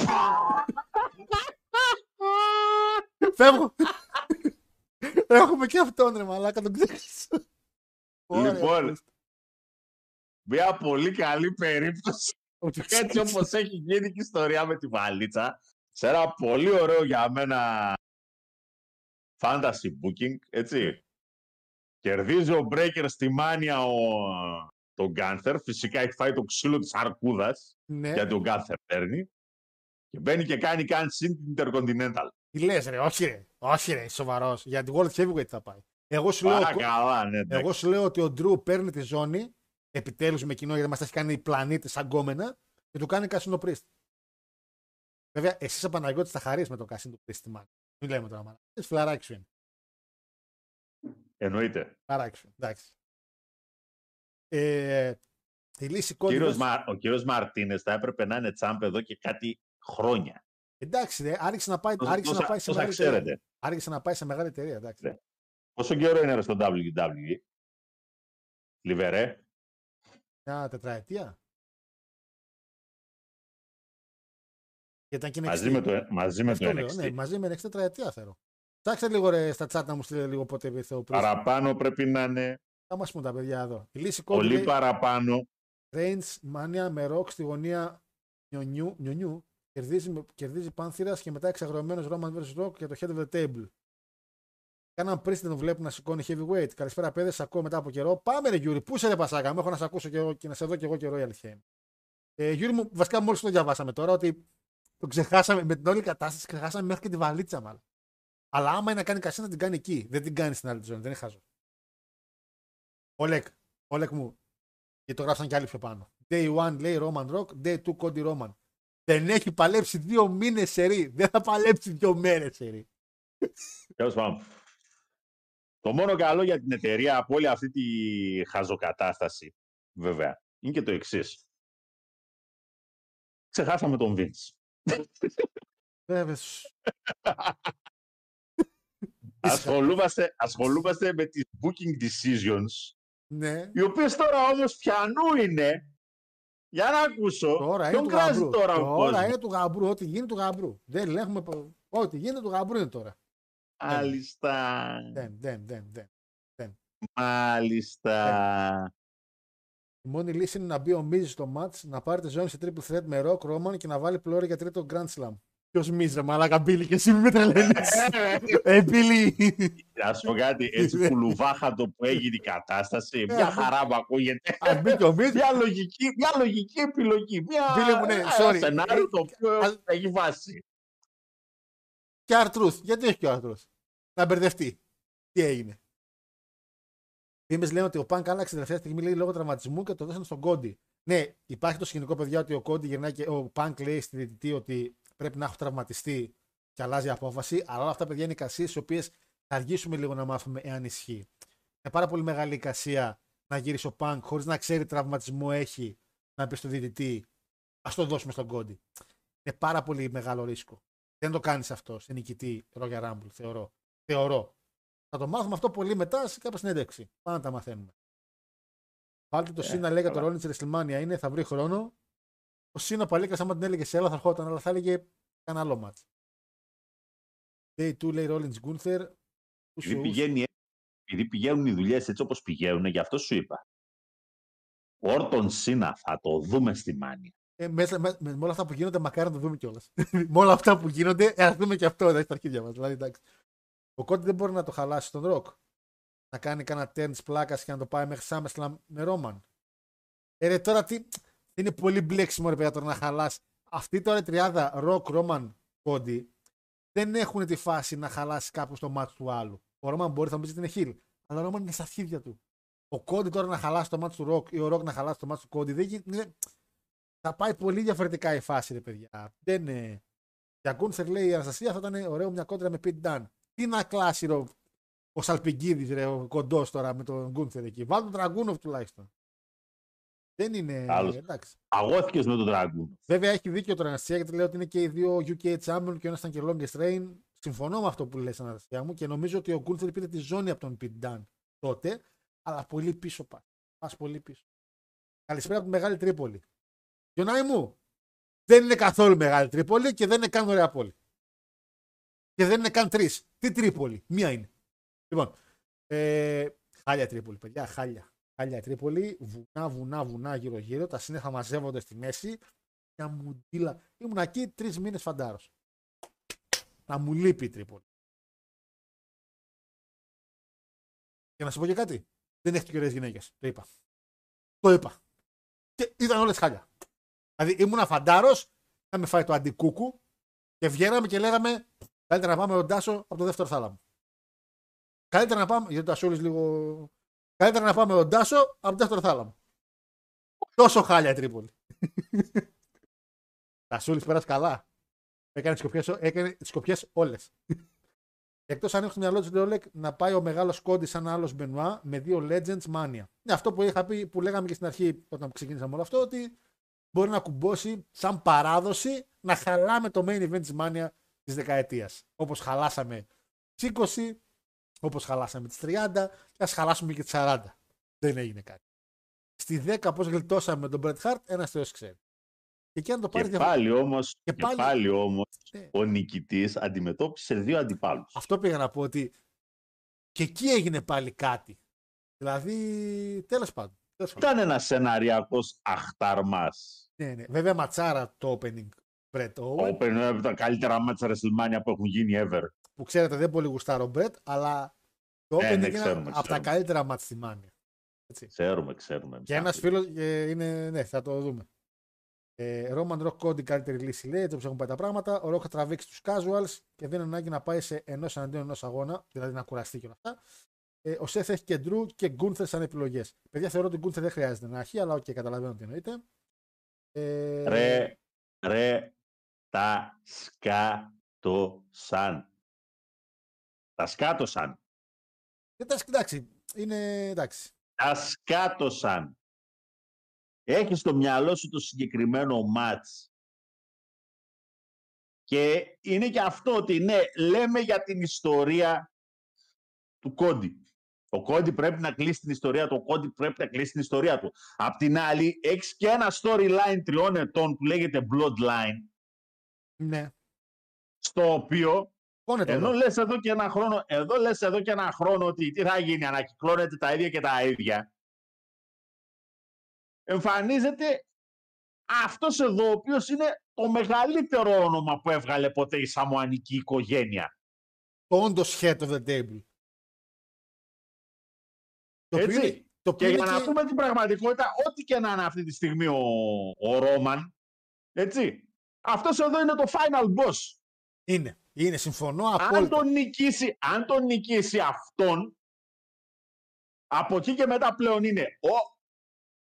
Φεύγω. Έχουμε και αυτόν, ρε μαλάκα, τον ξέρεις. Ωραία, Λοιπόν, ευχαριστώ. Μια πολύ καλή περίπτωση Ότι έτσι ξέρεις. όπως έχει γίνει και η ιστορία με τη βαλίτσα σε ένα πολύ ωραίο για μένα fantasy booking, έτσι. Κερδίζει ο Breaker στη μάνια ο, τον Gunther. Φυσικά έχει φάει το ξύλο της αρκούδας, Ναι. γιατί ο Gunther παίρνει. Και μπαίνει και κάνει καν συν την Intercontinental. Τι λες ρε, όχι ρε, όχι ρε, σοβαρός. Για την World Heavyweight θα πάει. Εγώ σου, λέω, Πάρα καλά, ναι. εντάξει. εγώ σου λέω ότι ο Drew παίρνει τη ζώνη, επιτέλους με κοινό, γιατί μας τα έχει κάνει πλανήτες σαν γκόμενα, και του κάνει Κασίνο Priest. Βέβαια, εσύ σαν Παναγιώτης θα χαρείς με τον Κασίνο Priest στη μάνα. Μην λέμε τώρα μάνα. Εσύ φιλαράκι σου είναι. Εννοείται. Φιλαράκι σου, εντάξει. Ε, η λύση κόντρα. Κύριος Μα... Ο κύριος Μαρτίνες θα έπρεπε να είναι τσάμπ εδώ και κάτι χρόνια. Εντάξει, ρε, άρχισε να πάει, Τόσα- άρχισε να τόσα- πάει σε τόσα μεγάλη εταιρεία. ξέρετε. Άρχισε να πάει σε μεγάλη εταιρεία, εντάξει. Ναι. Πόσο καιρό είναι ρε στο WWE. Λιβερέ. Μια τετραετία. Και ήταν και Μαζί NXT. με το, μαζί με Αυτό το λέω, NXT. ναι, μαζί με NXT τετραετία θέλω. Ψάξτε λίγο ρε, στα chat να μου στείλετε λίγο πότε ήρθε ο Priest. Παραπάνω πρέπει να είναι. Θα μας πούν τα παιδιά εδώ. Η λύση Πολύ κόντρα παραπάνω. Reigns, μάνια με ροκ στη γωνία νιονιού, νιονιού. Κερδίζει, με- κερδίζει πάνθυρας και μετά εξαγρωμένος Roman vs. Rock για το head of the table. Κάναν πριν δεν τον βλέπουν να σηκώνει heavyweight. Καλησπέρα, παιδε. Σ' ακούω μετά από καιρό. Πάμε, ρε Γιούρι. Πού σε ρε Πασάκα. Μου έχω να σε ακούσω και, εγώ, και να σε δω και εγώ καιρό η αλήθεια είναι. Ε, Γιούρι μου, βασικά μόλις το διαβάσαμε τώρα ότι το ξεχάσαμε με την όλη κατάσταση. Ξεχάσαμε μέχρι και τη βαλίτσα μάλλον. Αλλά άμα είναι να κάνει κασίνα, θα την κάνει εκεί. Δεν την κάνει στην άλλη ζώνη. Δεν είναι χάζο. Όλεκ, Όλεκ μου. Και το γράψαν κι άλλοι πιο πάνω. Day 1 λέει Roman Rock, Day 2 Cody Roman. Δεν έχει παλέψει δύο μήνες σερή. Δεν θα παλέψει δύο μέρες σερή. Τέλος πάντων. Το μόνο καλό για την εταιρεία από όλη αυτή τη χαζοκατάσταση, βέβαια, είναι και το εξής. Ξεχάσαμε τον Vince. Βέβαια. σ- ασχολούμαστε, ασχολούμαστε με τις booking decisions, Ναι. οι οποίες τώρα όμως πιανού είναι, για να ακούσω, Τώρα είναι ποιον του κράζει γαμπρού. τώρα ο Τώρα κόσμος; είναι του γαμπρού. Ό,τι γίνει του γαμπρού. Δεν ελέγχουμε. πο- Ό,τι γίνεται του γαμπρού είναι τώρα. Μάλιστα. Δεν, δεν, δεν, δεν. Μάλιστα. Η μόνη λύση είναι να μπει ο Μίζης στο match, να πάρει τη ζώνη σε triple threat με Rock Roman και να βάλει πλώρη για τρίτο Grand Slam. Ποιος Miz, ρε Μαλάκα, Μπίλι, και εσύ μη με τρελαίνεις. ε, Μπίλι. Να σου πω κάτι, έτσι Ναι. κουλουβάχατο που έγινε η κατάσταση, μια χαρά μου ακούγεται. Αν μπει και ο Miz, Μια λογική, μια λογική επιλογή. Μια, Φίλε μου, ναι, ένα sorry. σενάριο το οποίο Α- έχει βάση. και R-Truth. Γιατί έχει και ο R-Truth. να μπερδευτεί. Τι έγινε; Φήμες λένε ότι ο Πανκ άλλαξε τελευταία στιγμή λέει, λόγω τραυματισμού και το δώσανε στον Cody. Ναι, υπάρχει το σκηνικό παιδιά ότι ο Cody γυρνάει και ο Πανκ λέει στη διαιτητή ότι πρέπει να έχω τραυματιστεί και αλλάζει απόφαση. Αλλά όλα αυτά παιδιά είναι εικασίες οι οποίες θα αργήσουμε λίγο να μάθουμε εάν ισχύει. Είναι πάρα πολύ μεγάλη εικασία να γυρίσει ο Πανκ χωρίς να ξέρει τι τραυματισμό έχει να πει στον διαιτητή Α το δώσουμε στον Κόντι. Είναι πάρα πολύ μεγάλο ρίσκο. Δεν το κάνεις αυτό σε νικητή Ρόγια Ράμπλ, θεωρώ. θεωρώ. Θα το μάθουμε αυτό πολύ μετά σε κάποια συνέντευξη. Πάμε να τα μαθαίνουμε. Βάλτε το Ε, Σίνα λέει για το καλά. ρόλο τη WrestleMania είναι, θα βρει χρόνο. Ο Σίνα παλίκα, άμα την έλεγε σε έλα, θα ερχόταν, αλλά θα έλεγε κανένα άλλο μάτς. Day 2 λέει Rollins Gunther. Επειδή, πηγαίνει, επειδή πηγαίνουν οι δουλειές έτσι όπως πηγαίνουν, γι' αυτό σου είπα. Όρτον Σίνα θα το δούμε στη Μάνια. Ε, μέσα, με, με, με όλα αυτά που γίνονται, μακάρι να το δούμε κιόλας. [LAUGHS] με όλα αυτά που γίνονται, ε, ας δούμε και αυτό εδώ στα αρχίδια μας. Δηλαδή, εντάξει. Ο Κόντι δεν μπορεί να το χαλάσει τον ροκ. Να κάνει κανένα turn τη πλάκας και να το πάει μέχρι SummerSlam με Ρόμαν. Ε, ρε, τώρα τι. Είναι πολύ μπλέξιμο ρε παιδιά τώρα να χαλάσει. Αυτή τώρα η τριάδα Rock, Roman, Cody δεν έχουν τη φάση να χαλάσει κάποιος το ματς του άλλου. Ο Ρόμαν μπορεί να πεις ότι είναι heel. Αλλά ο Ρόμαν είναι στα αρχίδια του. Ο Cody τώρα να χαλάσει το ματς του ροκ ή ο ροκ να χαλάσει το ματς του Cody δεν γίνεται θα πάει πολύ διαφορετικά η φάση, ρε παιδιά. Δεν είναι. Για Γκούνθερ λέει η Αναστασία θα ήταν ωραίο μια κόντρα με Pete Dunne. Τι να κλάσει ρε, ο, ο Σαλπιγκίδης, ρε, ο κοντός τώρα με τον Γκούνθερ εκεί. Βάλτε τον Dragunov τουλάχιστον. Δεν είναι. Άλλος. Εντάξει. Αγώθηκες με τον Dragon. Βέβαια έχει δίκιο τώρα η Αναστασία γιατί λέει ότι είναι και οι δύο UK Champion και ο ένας ήταν και Longest Reign. Συμφωνώ με αυτό που λες Αναστασία μου και νομίζω ότι ο Γκούνθερ πήρε τη ζώνη από τον Pit Dunne τότε, αλλά πολύ πίσω πα. Πας πολύ πίσω. Καλησπέρα από τη Μεγάλη Τρίπολη. Γιονάη μου, δεν είναι καθόλου Μεγάλη Τρίπολη και δεν είναι καν ωραία πόλη. Και δεν είναι καν τρεις. Τι Τρίπολη, μία είναι. Λοιπόν, ε, χάλια Τρίπολη, παιδιά, χάλια. Χάλια Τρίπολη, βουνά, βουνά, βουνά γύρω-γύρω. Τα σύννεφα μαζεύονται στη μέση. Μια μουντίλα. Ήμουν εκεί τρεις μήνες φαντάρος. Να μου λείπει η Τρίπολη. Και να σου πω και κάτι. Δεν έχετε και ωραίες γυναίκες. Το είπα. Το είπα. Και ήταν όλες χάλια. Δηλαδή ήμουν φαντάρος, είχαμε φάει το αντικούκου και βγαίναμε και λέγαμε καλύτερα να πάμε τον Τάσο από το δεύτερο θάλαμο. Καλύτερα να πάμε, γιατί ο Τασούλης λίγο. Καλύτερα να πάμε τον Τάσο από το δεύτερο θάλαμο. Τόσο χάλια η Τρίπολη. [LAUGHS] Τασούλης πέρασε καλά. Έκανε τις σκοπιές, έκανε τις σκοπιές όλες. [LAUGHS] Εκτός αν έχω στο μυαλό του Λεολέκ να πάει ο μεγάλος κόντι σαν άλλος Μπενουά με δύο Legends Mania. Ναι, αυτό που είχα πει, που λέγαμε και στην αρχή όταν ξεκίνησαμε όλο αυτό, ότι μπορεί να κουμπώσει σαν παράδοση να χαλάμε το main event της Mania της δεκαετίας. Όπως χαλάσαμε τι 20, όπως χαλάσαμε τις 30, και ας χαλάσουμε και τις 40. Δεν έγινε κάτι. Στη 10, πώς γλιτώσαμε τον Bret Hart, ένας Θεός ξέρει. Και εκεί αν το πάρει Και διαφο- πάλι όμως, Και και πάλι- πάλι όμως, Ναι. ο νικητής αντιμετώπισε δύο αντιπάλους. Αυτό πήγα να πω ότι και εκεί έγινε πάλι κάτι. Δηλαδή, τέλος πάντων. τέλος πάντων. Ήταν ένας σεναριακός αχταρμάς. Ναι, ναι. Βέβαια, ματσάρα το opening Bret Owen, Owen είναι από τα καλύτερα μάτσα WrestleMania που έχουν γίνει ever. Που ξέρετε δεν πολύ γουστάρω Bret, αλλά το Ε, opening ναι, είναι ξέρουμε, από τα ξέρουμε. καλύτερα μάτς στη Μάνια. Ξέρουμε, ξέρουμε. Και ένας φίλος είναι. Ναι, θα το δούμε. Ε, Roman Rock Cody καλύτερη λύση λέει, έτσι όπως έχουν πάει τα πράγματα. Ο Rock θα τραβήξει τους casuals και δεν είναι ανάγκη να πάει σε ενός εναντίον ενός αγώνα, δηλαδή να κουραστεί και όλα αυτά. Ε, ο Seth έχει και Drew και Gunther σαν επιλογές. Παιδιά θεωρώ ότι Gunther δεν χρειάζεται να έχει, αλλά οκ, καταλαβαίνω τι εννοείτε. Ε, Ρε, ρε, τα σκάτωσαν. Τα σκάτωσαν. Εντάξει, εντάξει, είναι εντάξει. Τα σκάτωσαν. Έχεις στο μυαλό σου το συγκεκριμένο μάτς. Και είναι και αυτό ότι ναι, λέμε για την ιστορία του Κόντι. Ο Κόντι πρέπει να κλείσει την ιστορία του, ο Κόντι πρέπει να κλείσει την ιστορία του. Απ' την άλλη, έχεις και ένα storyline τριών ετών που λέγεται Bloodline, Ναι. στο οποίο Πόνε ενώ το λες εδώ και ένα χρόνο, εδώ λες εδώ και ένα χρόνο ότι τι θα γίνει, ανακυκλώνεται τα ίδια και τα ίδια. Εμφανίζεται αυτός εδώ, ο οποίος είναι το μεγαλύτερο όνομα που έβγαλε ποτέ η Σαμουανική οικογένεια. το όντως head of the table. Το οποίο Έτσι. είναι- το Και οποίο για είναι να και- πούμε την πραγματικότητα, ό,τι και να είναι αυτή τη στιγμή ο, ο Ρόμαν, έτσι, αυτός εδώ είναι το final boss. Είναι. Είναι, συμφωνώ Αν απόλυτα. τον, νικήσει, αν τον νικήσει αυτόν, από εκεί και μετά πλέον είναι ο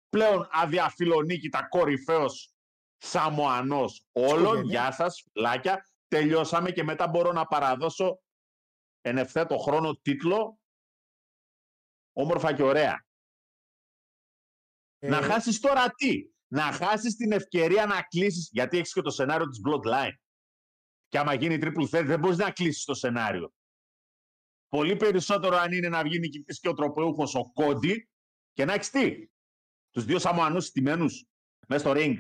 πλέον αδιαφιλονίκητα κορυφαίος Σαμοανός όλων. οικογένεια. Γεια σας, φιλάκια. Τελειώσαμε και μετά μπορώ να παραδώσω εν ευθέτω χρόνο τίτλο όμορφα και ωραία. Ε, Να χάσεις τώρα τι; Να χάσεις την ευκαιρία να κλείσεις, γιατί έχεις και το σενάριο της Bloodline. Και άμα γίνει triple threat δεν μπορείς να κλείσεις το σενάριο. Πολύ περισσότερο αν είναι να βγει νικητής και ο τροπεούχος ο Κόντι και να έχεις τι; Τους δύο Σαμοανούς στημένους μέσα στο ring.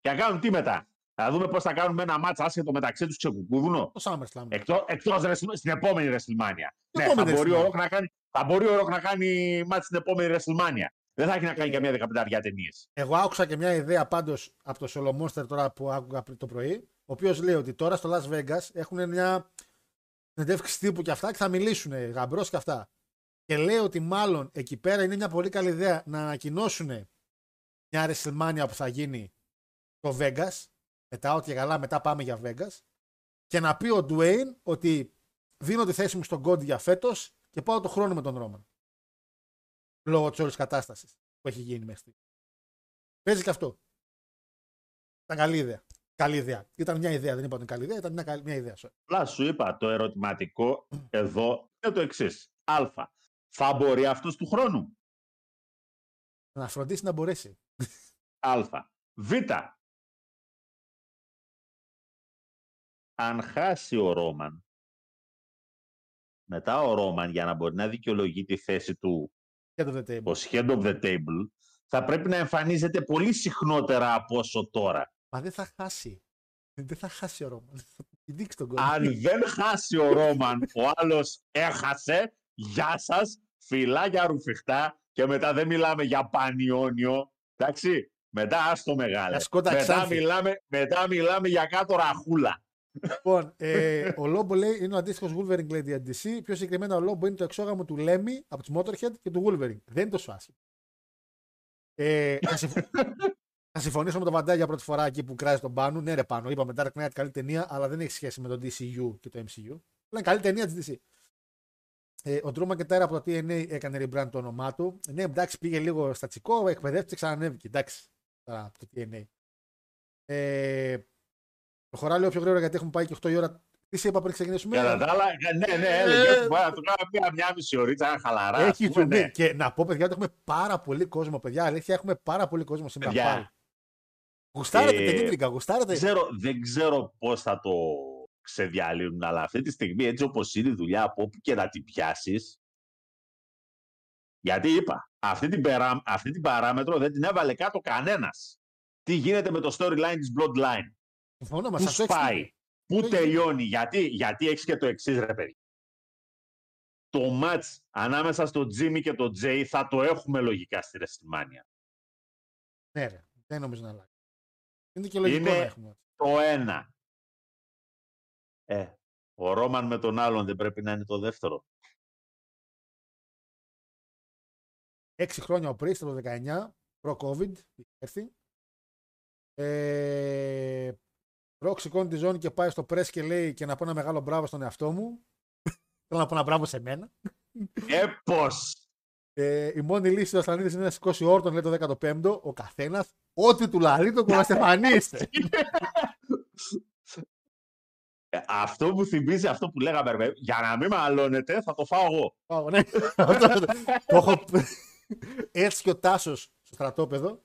Και να κάνουν τι μετά; Θα δούμε πώς θα κάνουν με ένα μάτς άσχετο μεταξύ τους ξεκουκούδουνο. Το SummerSlam. Εκτός, εκτός Wrestle- στην επόμενη WrestleMania. Ναι, θα επόμενη μπορεί, ο WrestleMania. Rock να κάνει, θα μπορεί ο Rock να κάνει μάτς στην επόμενη WrestleMania. Δεν θα έχει να κάνει καμία δεκαπενταριά ταινίες. Εγώ άκουσα και μια ιδέα πάντως από το Solo Monster τώρα που άκουγα πριν το πρωί, ο οποίος λέει ότι τώρα στο Las Vegas έχουν μια συνεντεύξη τύπου και αυτά και θα μιλήσουν γαμπρός και αυτά. Και λέει ότι μάλλον εκεί πέρα είναι μια πολύ καλή ιδέα να ανακοινώσουν μια WrestleMania που θα γίνει στο Vegas. Μετά, ότι καλά, μετά πάμε για Vegas. Και να πει ο Dwayne ότι δίνω τη θέση μου στον Cody για φέτος και πάω το χρόνο με τον Roman. Λόγω της όλης κατάστασης που έχει γίνει μέχρι στιγμή. Παίζει και αυτό. Ήταν καλή ιδέα. Καλή ιδέα. Ήταν μια ιδέα, δεν είπα ότι είναι καλή ιδέα, ήταν μια, καλή- μια ιδέα. sorry. Απλά σου είπα το ερωτηματικό εδώ είναι το εξής. Α. Θα μπορεί αυτός του χρόνου; Να φροντίσει να μπορέσει. Α. Β. Αν χάσει ο Ρόμαν, μετά ο Ρόμαν για να μπορεί να δικαιολογεί τη θέση του Και το The Table. ως head of the table, θα πρέπει να εμφανίζεται πολύ συχνότερα από όσο τώρα. Μα δεν θα χάσει. Δεν θα χάσει ο Ρόμαν. [LAUGHS] Θα του δείξει τον κόσμο. Αν δεν χάσει ο Ρόμαν, ο άλλος έχασε, γεια σας, φιλάκια ρουφιχτά και μετά δεν μιλάμε για πανιόνιο, εντάξει. Μετά άστο μεγάλε. Για σκότα Μετά ξάνθη. μιλάμε, μετά μιλάμε για κάτω ραχούλα. Λοιπόν, ε, ο Λόμπο λέει είναι ο αντίστοιχος Wolverine λέει για DC. Πιο συγκεκριμένα ο Λόμπο είναι το εξόγαμο του Λέμι από τους Motorhead και του Wolverine. Δεν είναι τόσο άσχημο. Ε, [LAUGHS] θα, συμφ... θα συμφωνήσω με τον Βαντά για πρώτη φορά εκεί που κράζει τον πάνω. Ναι, ρε πάνω. Είπαμε Dark Knight καλή ταινία, αλλά δεν έχει σχέση με τον DCU και το MCU. Είναι καλή ταινία της DC. Ε, ο Ντρούμα και τέρα από το TNA έκανε rebrand το όνομά του. Ναι, εντάξει, πήγε λίγο στα τσικό, εκπαιδεύτηκε, ξανανέβηκε. Εντάξει, τώρα από το TNA. Ε, προχωρά λίγο πιο γρήγορα γιατί έχουμε πάει και 8 η ώρα. Τι σε είπα πριν ξεκινήσουμε; Κατά τα άλλα, ναι, ναι, έλεγε ότι μπορεί να το κάνω μια, μια μισή ωρίτσα, χαλαρά. ας Έχει πούμε, τσουμπί. ναι. Και να πω, παιδιά, ότι έχουμε πάρα πολύ κόσμο. Παιδιά, αλήθεια, έχουμε πάρα πολύ κόσμο σήμερα. Παιδιά, πάλι. Γουστάρετε ε, την ίντρικα, γουστάρετε. Δεν ξέρω, δεν ξέρω πώς θα το ξεδιαλύνουν, αλλά αυτή τη στιγμή έτσι όπως είναι η δουλειά από όπου και να την πιάσεις, γιατί είπα, αυτή την, περά, αυτή την παράμετρο δεν την έβαλε κάτω κανένας. Τι γίνεται με το storyline της Bloodline; Συμφωνώ, μας Πού αυτό έχεις σπάει, δίκιο. πού έχεις τελειώνει, γιατί, γιατί έχεις και το εξής ρε παιδί. Το match ανάμεσα στο Jimmy και το Jay θα το έχουμε λογικά στη WrestleMania. Ναι, ρε, δεν νομίζω να αλλάξει. Είναι και λογικό Είναι- να έχουμε. Το ένα. Ε, ο Ρόμαν με τον άλλον δεν πρέπει να είναι το δεύτερο. Έξι χρόνια ο Priest το 19, προ-COVID, είχε έρθει. Ε, Ροκ σηκώνει τη ζώνη και πάει στο press και λέει και να πω ένα μεγάλο μπράβο στον εαυτό μου. [LAUGHS] Θέλω να πω ένα μπράβο σε μένα. Ε, πώς. Ε, η μόνη λύση του Ασλανίδη είναι να σηκώσει όρτον, λέει το 15ο, ο καθένας. Ό,τι του λαρεί τον κοραστεφανίστε. Ε, αυτό που θυμίζει αυτό που λέγαμε, ρε, παιδί, για να μην μαλώνετε, θα το φάω εγώ. Πάω, ναι. το έχω... Έτσι και ο Τάσος στο στρατόπεδο.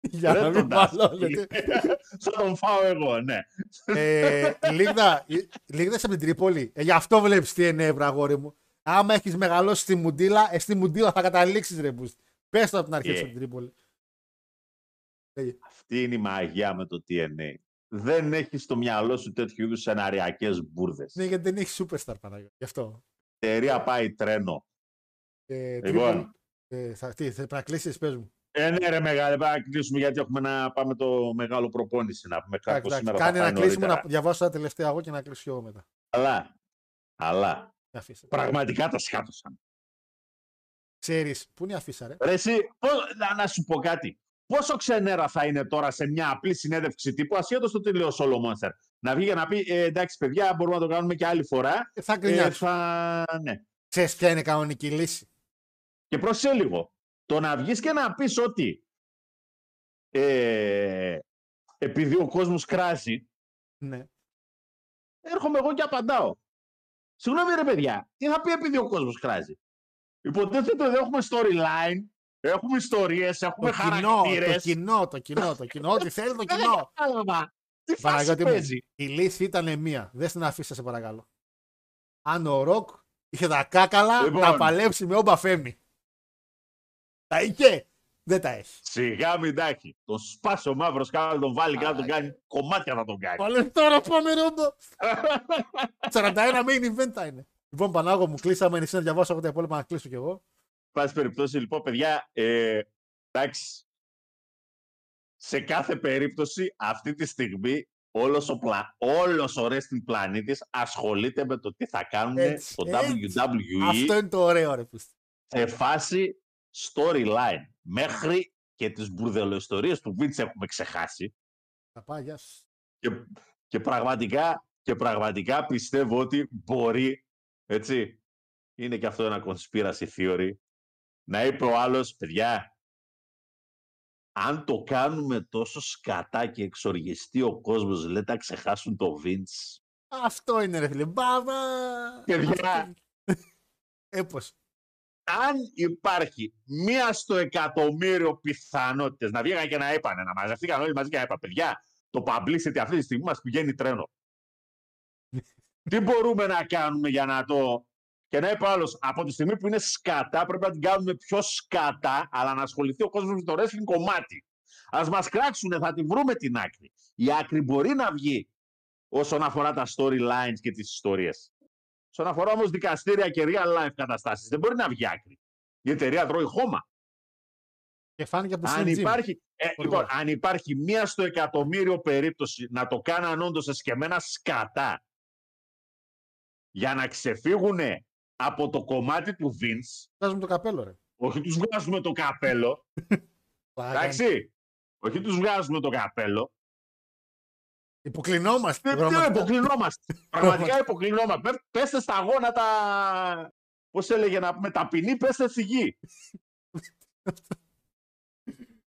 Για Ρε να τον μην Τάσο. μαλώνετε. [LAUGHS] θα τον φάω εγώ, ναι. ε, Λίγδα, λίγδα από την Τρίπολη. Ε, γι' αυτό βλέπεις τι είναι, βραγόρι μου. Άμα έχεις μεγαλώσει στη Μουντίλα, ε, στη Μουντίλα θα καταλήξεις ρε μπούστη. Πες το από την αρχή Ε. yeah. από την Τρίπολη. Λέγε. Αυτή είναι η μαγεία με το TNA. Δεν έχει στο μυαλό σου τέτοιου είδους σεναριακές μπουρδες. Ναι, γιατί δεν έχεις superstar Παναγιώτη. Γι' αυτό. Η εταιρεία πάει τρένο. Ε, Λοιπόν. Τρίπολη, ε, θα, τι, θα πρέπει να κλείσει, πες μου. Ε, ναι, ρε μεγάλε, πάμε να κλείσουμε γιατί έχουμε να πάμε το μεγάλο προπόνηση να πούμε. Εντάξει, Κάπως εντάξει. σήμερα θα Κάνε πάει να κλείσουμε, νωρίτερα. να διαβάσω τα τελευταία εγώ και να κλείσω εγώ μετά. Αλλά, αλλά, Η αφίσα. πραγματικά τα σκάτωσαν. Ξέρεις, πού είναι η αφίσα, ρε; Ρε εσύ, πώς- να, να σου πω κάτι. Πόσο ξενέρα θα είναι τώρα σε μια απλή συνέντευξη τύπου, ασχέτω το τι λέει ο Solo Monster. να βγει για να πει ε, εντάξει, παιδιά, μπορούμε να το κάνουμε και άλλη φορά. Ε, θα Ε, γκρινιάξει. θα... Ναι. Ξέρεις ποια είναι η κανονική λύση; Και πρόσεχε λίγο. Το να βγεις και να πεις ότι ε, επειδή ο κόσμος κράζει, Ναι. έρχομαι εγώ και απαντάω. Συγγνώμη ρε παιδιά, τι θα πει επειδή ο κόσμος κράζει; Υποτίθεται ότι έχουμε storyline, έχουμε ιστορίες, έχουμε Το κοινό, το χαρακτήρες. κοινό, το κοινό, το κοινό. Ό,τι θέλει το Δεν [LAUGHS] κοινό. κατάλαβα. Τι φάση Παναγιώτη μου, παίζει; η λύση ήταν μία. Δεν την αφήστε, σε παρακαλώ. Αν ο Ροκ είχε τα κάκαλα Λοιπόν. να παλέψει με όμπα φέμι. Τα είχε. Δεν τα έχει. Σιγά μην τα έχει. Τον σπάσει ο μαύρος κάτω, να τον βάλει κάτω, να τον κάνει κομμάτια θα τον κάνει. Πάλε τώρα πάμε ρόμπο. 41 [LAUGHS] main event θα είναι. Λοιπόν, Πανάγο μου κλείσαμε. Εσύ να διαβάσω εγώ τα υπόλοιπα να κλείσω κι εγώ. Πάση περιπτώσει, λοιπόν, παιδιά, ε, εντάξει, σε κάθε περίπτωση, αυτή τη στιγμή, όλος ο, πλα... όλος ο wrestling πλανήτης ασχολείται με το τι θα κάνουν Έτσι, στο έτσι. WWE Αυτό είναι το ωραίο, ρε πίστη. σε φάση storyline. Μέχρι και τις μπουρδελοϊστορίες του Vince έχουμε ξεχάσει Θα πάει, γεια σου. και, και, πραγματικά, και πραγματικά πιστεύω ότι μπορεί, έτσι, είναι και αυτό ένα conspiracy theory, να είπε ο άλλος, παιδιά, αν το κάνουμε τόσο σκατά και εξοργιστεί ο κόσμος, λέτε να ξεχάσουν το Vince. Αυτό είναι, ρε φίλε. Μπάβα. Παιδιά. Ε, πώς; Αν υπάρχει μία στο εκατομμύριο πιθανότητες να βγήκαν και να είπανε, να μαζευτήκαν όλοι μαζί και να είπαν, παιδιά, το publicity αυτή τη στιγμή μας πηγαίνει τρένο. [LAUGHS] Τι μπορούμε να κάνουμε για να το... Και να είπε άλλος, από τη στιγμή που είναι σκατά, πρέπει να την κάνουμε πιο σκατά, αλλά να ασχοληθεί ο κόσμος με το wrestling κομμάτι. Α μας κράξουνε, θα τη βρούμε την άκρη. Η άκρη μπορεί να βγει όσον αφορά τα storylines και τις ιστορίες. Όσον αφορά όμως δικαστήρια και real life καταστάσεις, δεν μπορεί να βγει άκρη. Η εταιρεία τρώει χώμα. Και φάνηκε από Αν Slim Jim. υπάρχει, ε, Πολύ λοιπόν, ωραία. αν υπάρχει μία στο εκατομμύριο περίπτωση να το κάναν όντως εσκεμμένα σκατά για να ξεφύγουν από το κομμάτι του Vince, Βγάζουμε το καπέλο, ρε. όχι τους βγάζουμε το καπέλο, [LAUGHS] Πλάκα. εντάξει, όχι τους βγάζουμε το καπέλο, Υποκλεινόμαστε. δεν δεν [LAUGHS] πραγματικά. υποκλεινόμαστε, πραγματικά υποκλεινόμαστε, Πε- πέστε στα γόνατα, πώς έλεγε να πούμε, ταπεινή, πέστε στη γη. [LAUGHS]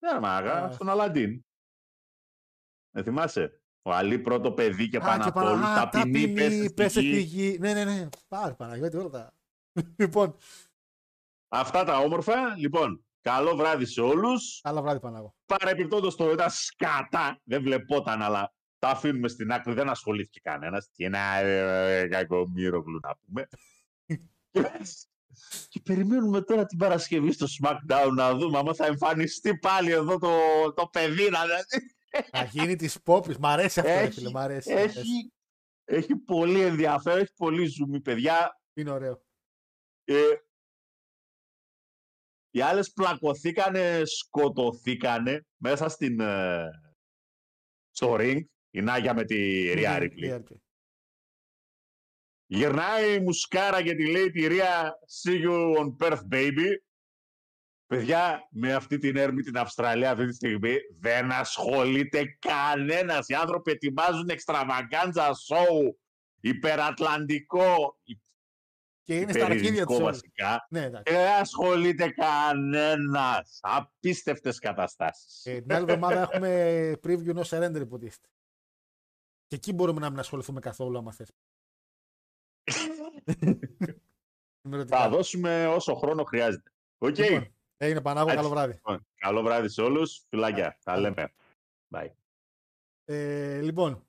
Ναι, μάγα, Α. στον Αλαντίν. Δεν θυμάσαι. Ο Αλή πρώτο παιδί και Α, πάνω και απ' όλους, παρα- α, ταπεινή, πέστε πέστε στη στη γη. γη. Ναι, ναι, ναι. Πάρε Παναγιώτη όλα τα. [LAUGHS] λοιπόν, Αυτά τα όμορφα. Λοιπόν, καλό βράδυ σε όλους. άλλο βράδυ Παναγώ. Παρεπιπτόντως το ήταν σκατά. Δεν βλεπόταν, αλλά τα αφήνουμε στην άκρη. Δεν ασχολήθηκε κανένας. Τι να ε, κακομύρογλου να πούμε. [LAUGHS] Και περιμένουμε τώρα την Παρασκευή στο SmackDown να δούμε άμα θα εμφανιστεί πάλι εδώ το, το παιδί. Να... Θα γίνει της πόπης. Μ' αρέσει αυτό, ρε Έχει- φίλε. Μ' αρέσει. μ' αρέσει. έχει, έχει πολύ ενδιαφέρον, έχει πολύ ζουμί, παιδιά. Είναι ωραίο. Ε, οι άλλες πλακωθήκανε, σκοτωθήκανε μέσα στην, ε, στο ring. Η Νάγια με τη Ρία Ναι, Ριπλή. Ρία Ripley. Γυρνάει η μουσκάρα και τη λέει τη Ρία See you on Perth baby. Παιδιά, με αυτή την έρμη την Αυστραλία αυτή τη στιγμή δεν ασχολείται κανένας. Οι άνθρωποι ετοιμάζουν εξτραβαγκάντζα σοου, υπερατλαντικό, Και είναι στα αρχίδια υπερειρηνικό τους. βασικά. Ναι, εντάξει. Δεν ασχολείται κανένας. Απίστευτες καταστάσεις. Ε, την άλλη εβδομάδα [LAUGHS] έχουμε preview ενός surrender υποτίθεται. Και εκεί μπορούμε να μην ασχοληθούμε καθόλου άμα θες. Ενημερωτικά. Θα δώσουμε όσο χρόνο χρειάζεται. Οκ. Λοιπόν, Έγινε Πανάγο, Έτσι. καλό βράδυ. Λοιπόν, Καλό βράδυ σε όλους. Φιλάκια. Τα Καλό. λέμε. Bye. Ε, λοιπόν.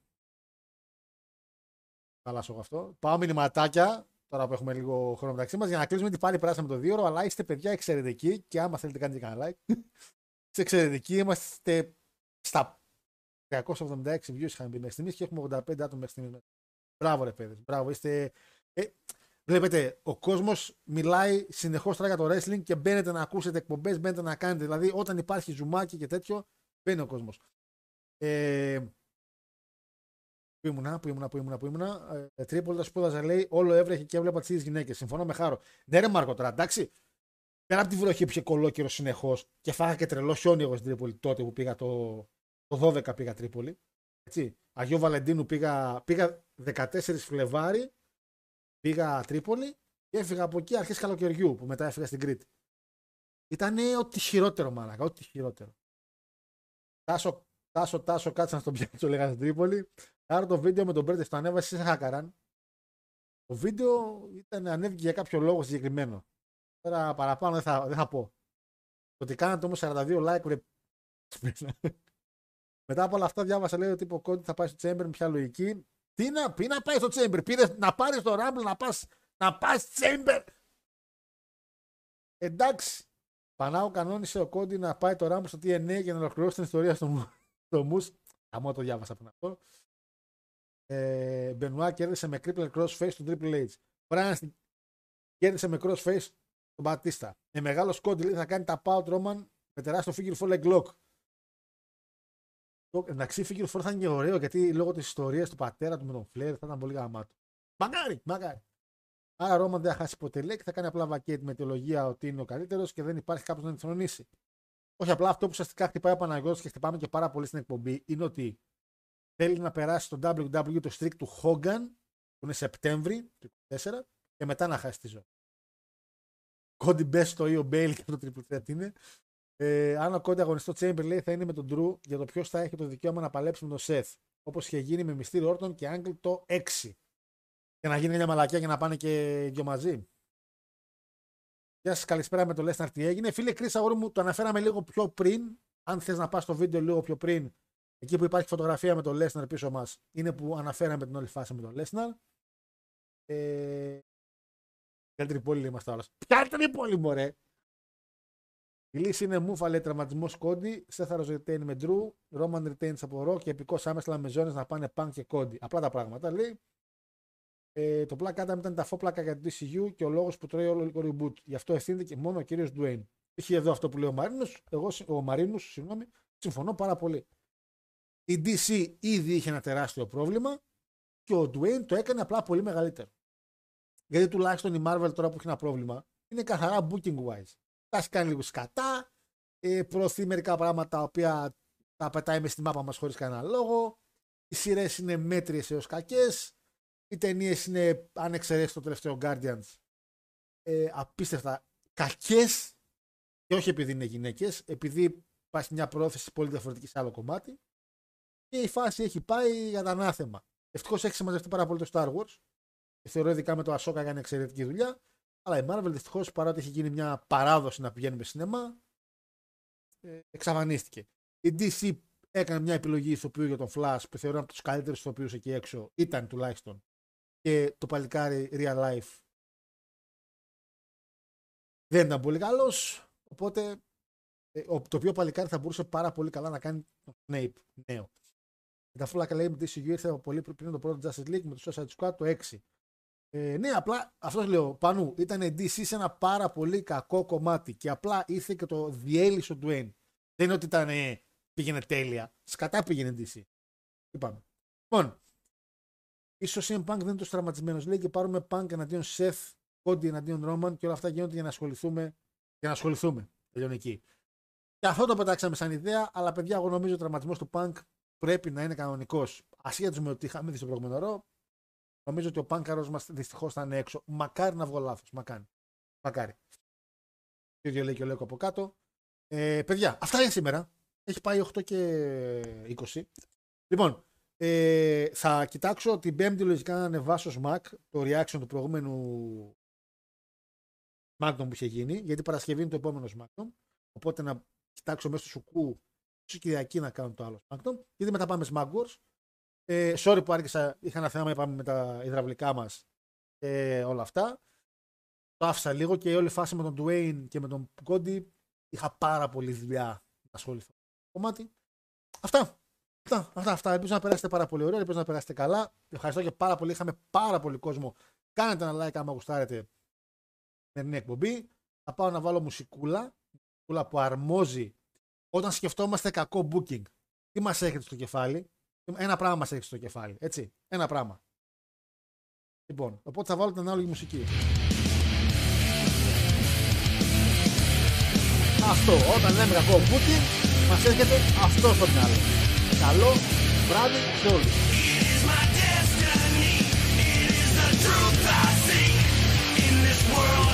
Χαλάσω εγώ αυτό. Πάω μηνυματάκια. Τώρα που έχουμε λίγο χρόνο μεταξύ μας για να κλείσουμε ότι πάλι περάσαμε το δύο ώρο. Αλλά είστε παιδιά εξαιρετικοί και άμα θέλετε κάνετε κανένα like. είστε εξαιρετικοί. Είμαστε στα 376 views είχαμε μπει μέχρι στιγμής και έχουμε 85 άτομα μέχρι στιγμής. Μπράβο, ρε παιδες. Μπράβο. Είστε. Ε, βλέπετε, ο κόσμος μιλάει συνεχώς τώρα για το wrestling και μπαίνετε να ακούσετε εκπομπές, μπαίνετε να κάνετε. Δηλαδή, όταν υπάρχει ζουμάκι και τέτοιο, μπαίνει ο κόσμος. Ε, Πού ήμουνα, πού ήμουνα, πού ήμουνα, πού ήμουνα. Ε, Τρίπολη τα σπούδαζα, λέει, όλο έβρεχε και έβλεπα τις γυναίκες. Συμφωνώ με χάρο. Ναι, ρε Μάρκο, τώρα εντάξει. Πέρα από τη βροχή που είχε κολόκυρο συνεχώς και φάγα και τρελό χιόνι εγώ στην Τρίπολη τότε που πήγα το, το 12 πήγα Τρίπολη. Έτσι. Αγίου Βαλεντίνου πήγα, πήγα 14 Φλεβάρι, πήγα Τρίπολη και έφυγα από εκεί αρχές καλοκαιριού που μετά έφυγα στην Κρήτη. Ήταν ό,τι χειρότερο μάλακα, ό,τι χειρότερο. Τάσο, τάσο, τάσο, κάτσε να στον πιάσω, λέγανε στην Τρίπολη. Άρα το βίντεο με τον Μπέρτε το ανέβασε σε χάκαραν. Το βίντεο ήταν ανέβηκε για κάποιο λόγο συγκεκριμένο. Τώρα παραπάνω δεν θα, δεν θα πω. Το ότι κάνατε όμως 42 like, ρε. Μετά από όλα αυτά διάβασα λέει ότι ο Κόντι θα πάει στο Chamber με ποια λογική. Τι να πει να πάει στο Chamber. Πήρες να πάρεις το Rumble να πας να πας Chamber. Εντάξει. Πανάου κανόνισε ο Κόντι να πάει το Rumble στο TNA για να ολοκληρώσει την ιστορία στο, στο Moose. Αμό το διάβασα πριν αυτό. Ε, Μπενουά κέρδισε με cripple crossface του Triple H. Brian κέρδισε με crossface τον Μπατίστα. Ε, μεγάλο Κόντι λέει θα κάνει τα Pout Roman με τεράστιο figure four leg lock. Το- Εντάξει, figure four θα είναι και ωραίο γιατί λόγω της ιστορίας του πατέρα του με τον Flair θα ήταν πολύ γαμάτο. Μακάρι, μακάρι. Άρα Ρόμαν δεν θα χάσει ποτέ λέει και θα κάνει απλά βακέτ με αιτιολογία ότι είναι ο καλύτερος και δεν υπάρχει κάποιος να την θρονήσει. Όχι απλά αυτό που ουσιαστικά χτυπάει ο Παναγιώτης και χτυπάμε και πάρα πολύ στην εκπομπή είναι ότι θέλει να περάσει στο WWE το streak του Hogan που είναι Σεπτέμβρη του 24 και μετά να χάσει τη ζωή. Κόντι Μπες στο ή ο Μπέιλ και το Triple Threat είναι. Ε, αν ο Κόντι αγωνιστεί στο Chamber λέει θα είναι με τον Drew για το ποιος θα έχει το δικαίωμα να παλέψει με τον Seth. Όπως είχε γίνει με Mysterio Orton και Angle το 6. Για να γίνει μια μαλακιά και να πάνε και δυο μαζί. Γεια σας, καλησπέρα με το Λέσναρ. Τι έγινε. Φίλε Κρι, αγόρι μου, το αναφέραμε λίγο πιο πριν. Αν θες να πας στο βίντεο λίγο πιο πριν, εκεί που υπάρχει φωτογραφία με τον Λέσναρ πίσω μας, είναι που αναφέραμε την όλη φάση με τον Λέσναρ. Ε... Ποια Τρίπολη είμαστε όλα. Ποια Τρίπολη, μωρέ! Η λύση είναι Μούφα, λέει τραυματισμός Κόντι. Σέθαρος retain με Drew. Roman retains από Ρο και επικός άμεσλα με ζώνε να πάνε Punk και Κόντι. Απλά τα πράγματα λέει. Ε, το Black Adam ήταν τα φόπλακα για το DCU και ο λόγος που τρώει όλο το reboot. Γι' αυτό ευθύνεται και μόνο ο κύριος Dwayne. Είχε εδώ αυτό που λέει ο Μαρίνος. Εγώ, ο Μαρίνος, συγγνώμη, συμφωνώ πάρα πολύ. Η DC ήδη είχε ένα τεράστιο πρόβλημα και ο Dwayne το έκανε απλά πολύ μεγαλύτερο. Γιατί τουλάχιστον η Marvel τώρα που έχει ένα πρόβλημα είναι καθαρά booking wise. Τα έχει κάνει λίγο σκατά, ε, προωθεί μερικά πράγματα τα οποία τα πετάει μες στη μάπα μας χωρίς κανένα λόγο. Οι σειρές είναι μέτριες έως κακές. Οι ταινίες είναι, αν εξαιρέσεις το τελευταίο Guardians, ε, απίστευτα κακές. Και όχι επειδή είναι γυναίκες, επειδή υπάρχει μια πρόθεση πολύ διαφορετική σε άλλο κομμάτι. Και η φάση έχει πάει για τα ανάθεμα. Ευτυχώς έχει συμμαζευτεί πάρα πολύ το Star Wars. Και θεωρώ ειδικά με το Ahsoka έκανε εξαιρετική δουλειά. Αλλά η Marvel δυστυχώ παρότι έχει γίνει μια παράδοση να πηγαίνουμε σινεμά, ε, εξαφανίστηκε. Η DC έκανε μια επιλογή ηθοποιού για τον Flash που θεωρώ από τους καλύτερους ηθοποιούς εκεί έξω. Ήταν τουλάχιστον. Και το παλικάρι Real Life δεν ήταν πολύ καλός. Οπότε ε, ο- το οποίο παλικάρι θα μπορούσε πάρα πολύ καλά να κάνει τον Snape νέο. Και τα φούλακα λέει με τη DCU ήρθε από πολύ πριν το πρώτο Justice League με το Suicide Squad το 6. Ε, ναι, απλά αυτό λέω πάνω. Ήταν DC σε ένα πάρα πολύ κακό κομμάτι και απλά ήρθε και το διέλυσε ο Dwayne. Δεν είναι ότι ήταν, ε, πήγαινε τέλεια. Σκατά πήγαινε DC. Είπαμε. Λοιπόν, ίσως ο CM Punk δεν είναι τόσο τραυματισμένος. Λέει και πάρουμε Punk εναντίον Seth, Cody εναντίον Roman και όλα αυτά γίνονται για να ασχοληθούμε. Για να ασχοληθούμε. Τελειώνει εκεί. Και αυτό το πετάξαμε σαν ιδέα, αλλά παιδιά, εγώ νομίζω ο τραυματισμός του Punk πρέπει να είναι κανονικός. Ασχέτω με ότι είχαμε δει στο προηγούμενο ρο, νομίζω ότι ο Πάνκαρος μας δυστυχώς θα είναι έξω. Μακάρι να βγω λάθος. Μακάρι. Μακάρι. Το ίδιο λέει και ο Λέκο από κάτω. Ε, παιδιά, αυτά είναι σήμερα. Έχει πάει 8 και 20. Λοιπόν, ε, θα κοιτάξω την πέμπτη λογικά να ανεβάσω Smack το reaction του προηγούμενου SmackDown που είχε γίνει, γιατί Παρασκευή είναι το επόμενο SmackDown. Οπότε να κοιτάξω μέσα στο σουκού ίσω Κυριακή να κάνω το άλλο SmackDown. Γιατί μετά πάμε Smack Wars. Ε, sorry που άρχισα, είχα ένα θέμα, είπαμε με τα υδραυλικά μας και όλα αυτά. Το άφησα λίγο και η όλη φάση με τον Dwayne και με τον Cody είχα πάρα πολύ δουλειά να ασχοληθώ με το κομμάτι. Αυτά. Αυτά, αυτά, αυτά. Ελπίζω να περάσετε πάρα πολύ ωραία, ελπίζω να περάσετε καλά. Ευχαριστώ και πάρα πολύ. Είχαμε πάρα πολύ κόσμο. Κάνετε ένα like άμα γουστάρετε την εκπομπή. Θα πάω να βάλω μουσικούλα, μουσικούλα που αρμόζει όταν σκεφτόμαστε κακό booking. Τι μας έχετε στο κεφάλι; Ένα πράγμα μας έχετε στο κεφάλι. Έτσι. Ένα πράγμα. Λοιπόν, οπότε θα βάλω την ανάλογη μουσική. Αυτό. Όταν λέμε κακό booking, μας έρχεται αυτό στο μυαλό. Καλό, βράδυ σε όλους. truth I seek in this world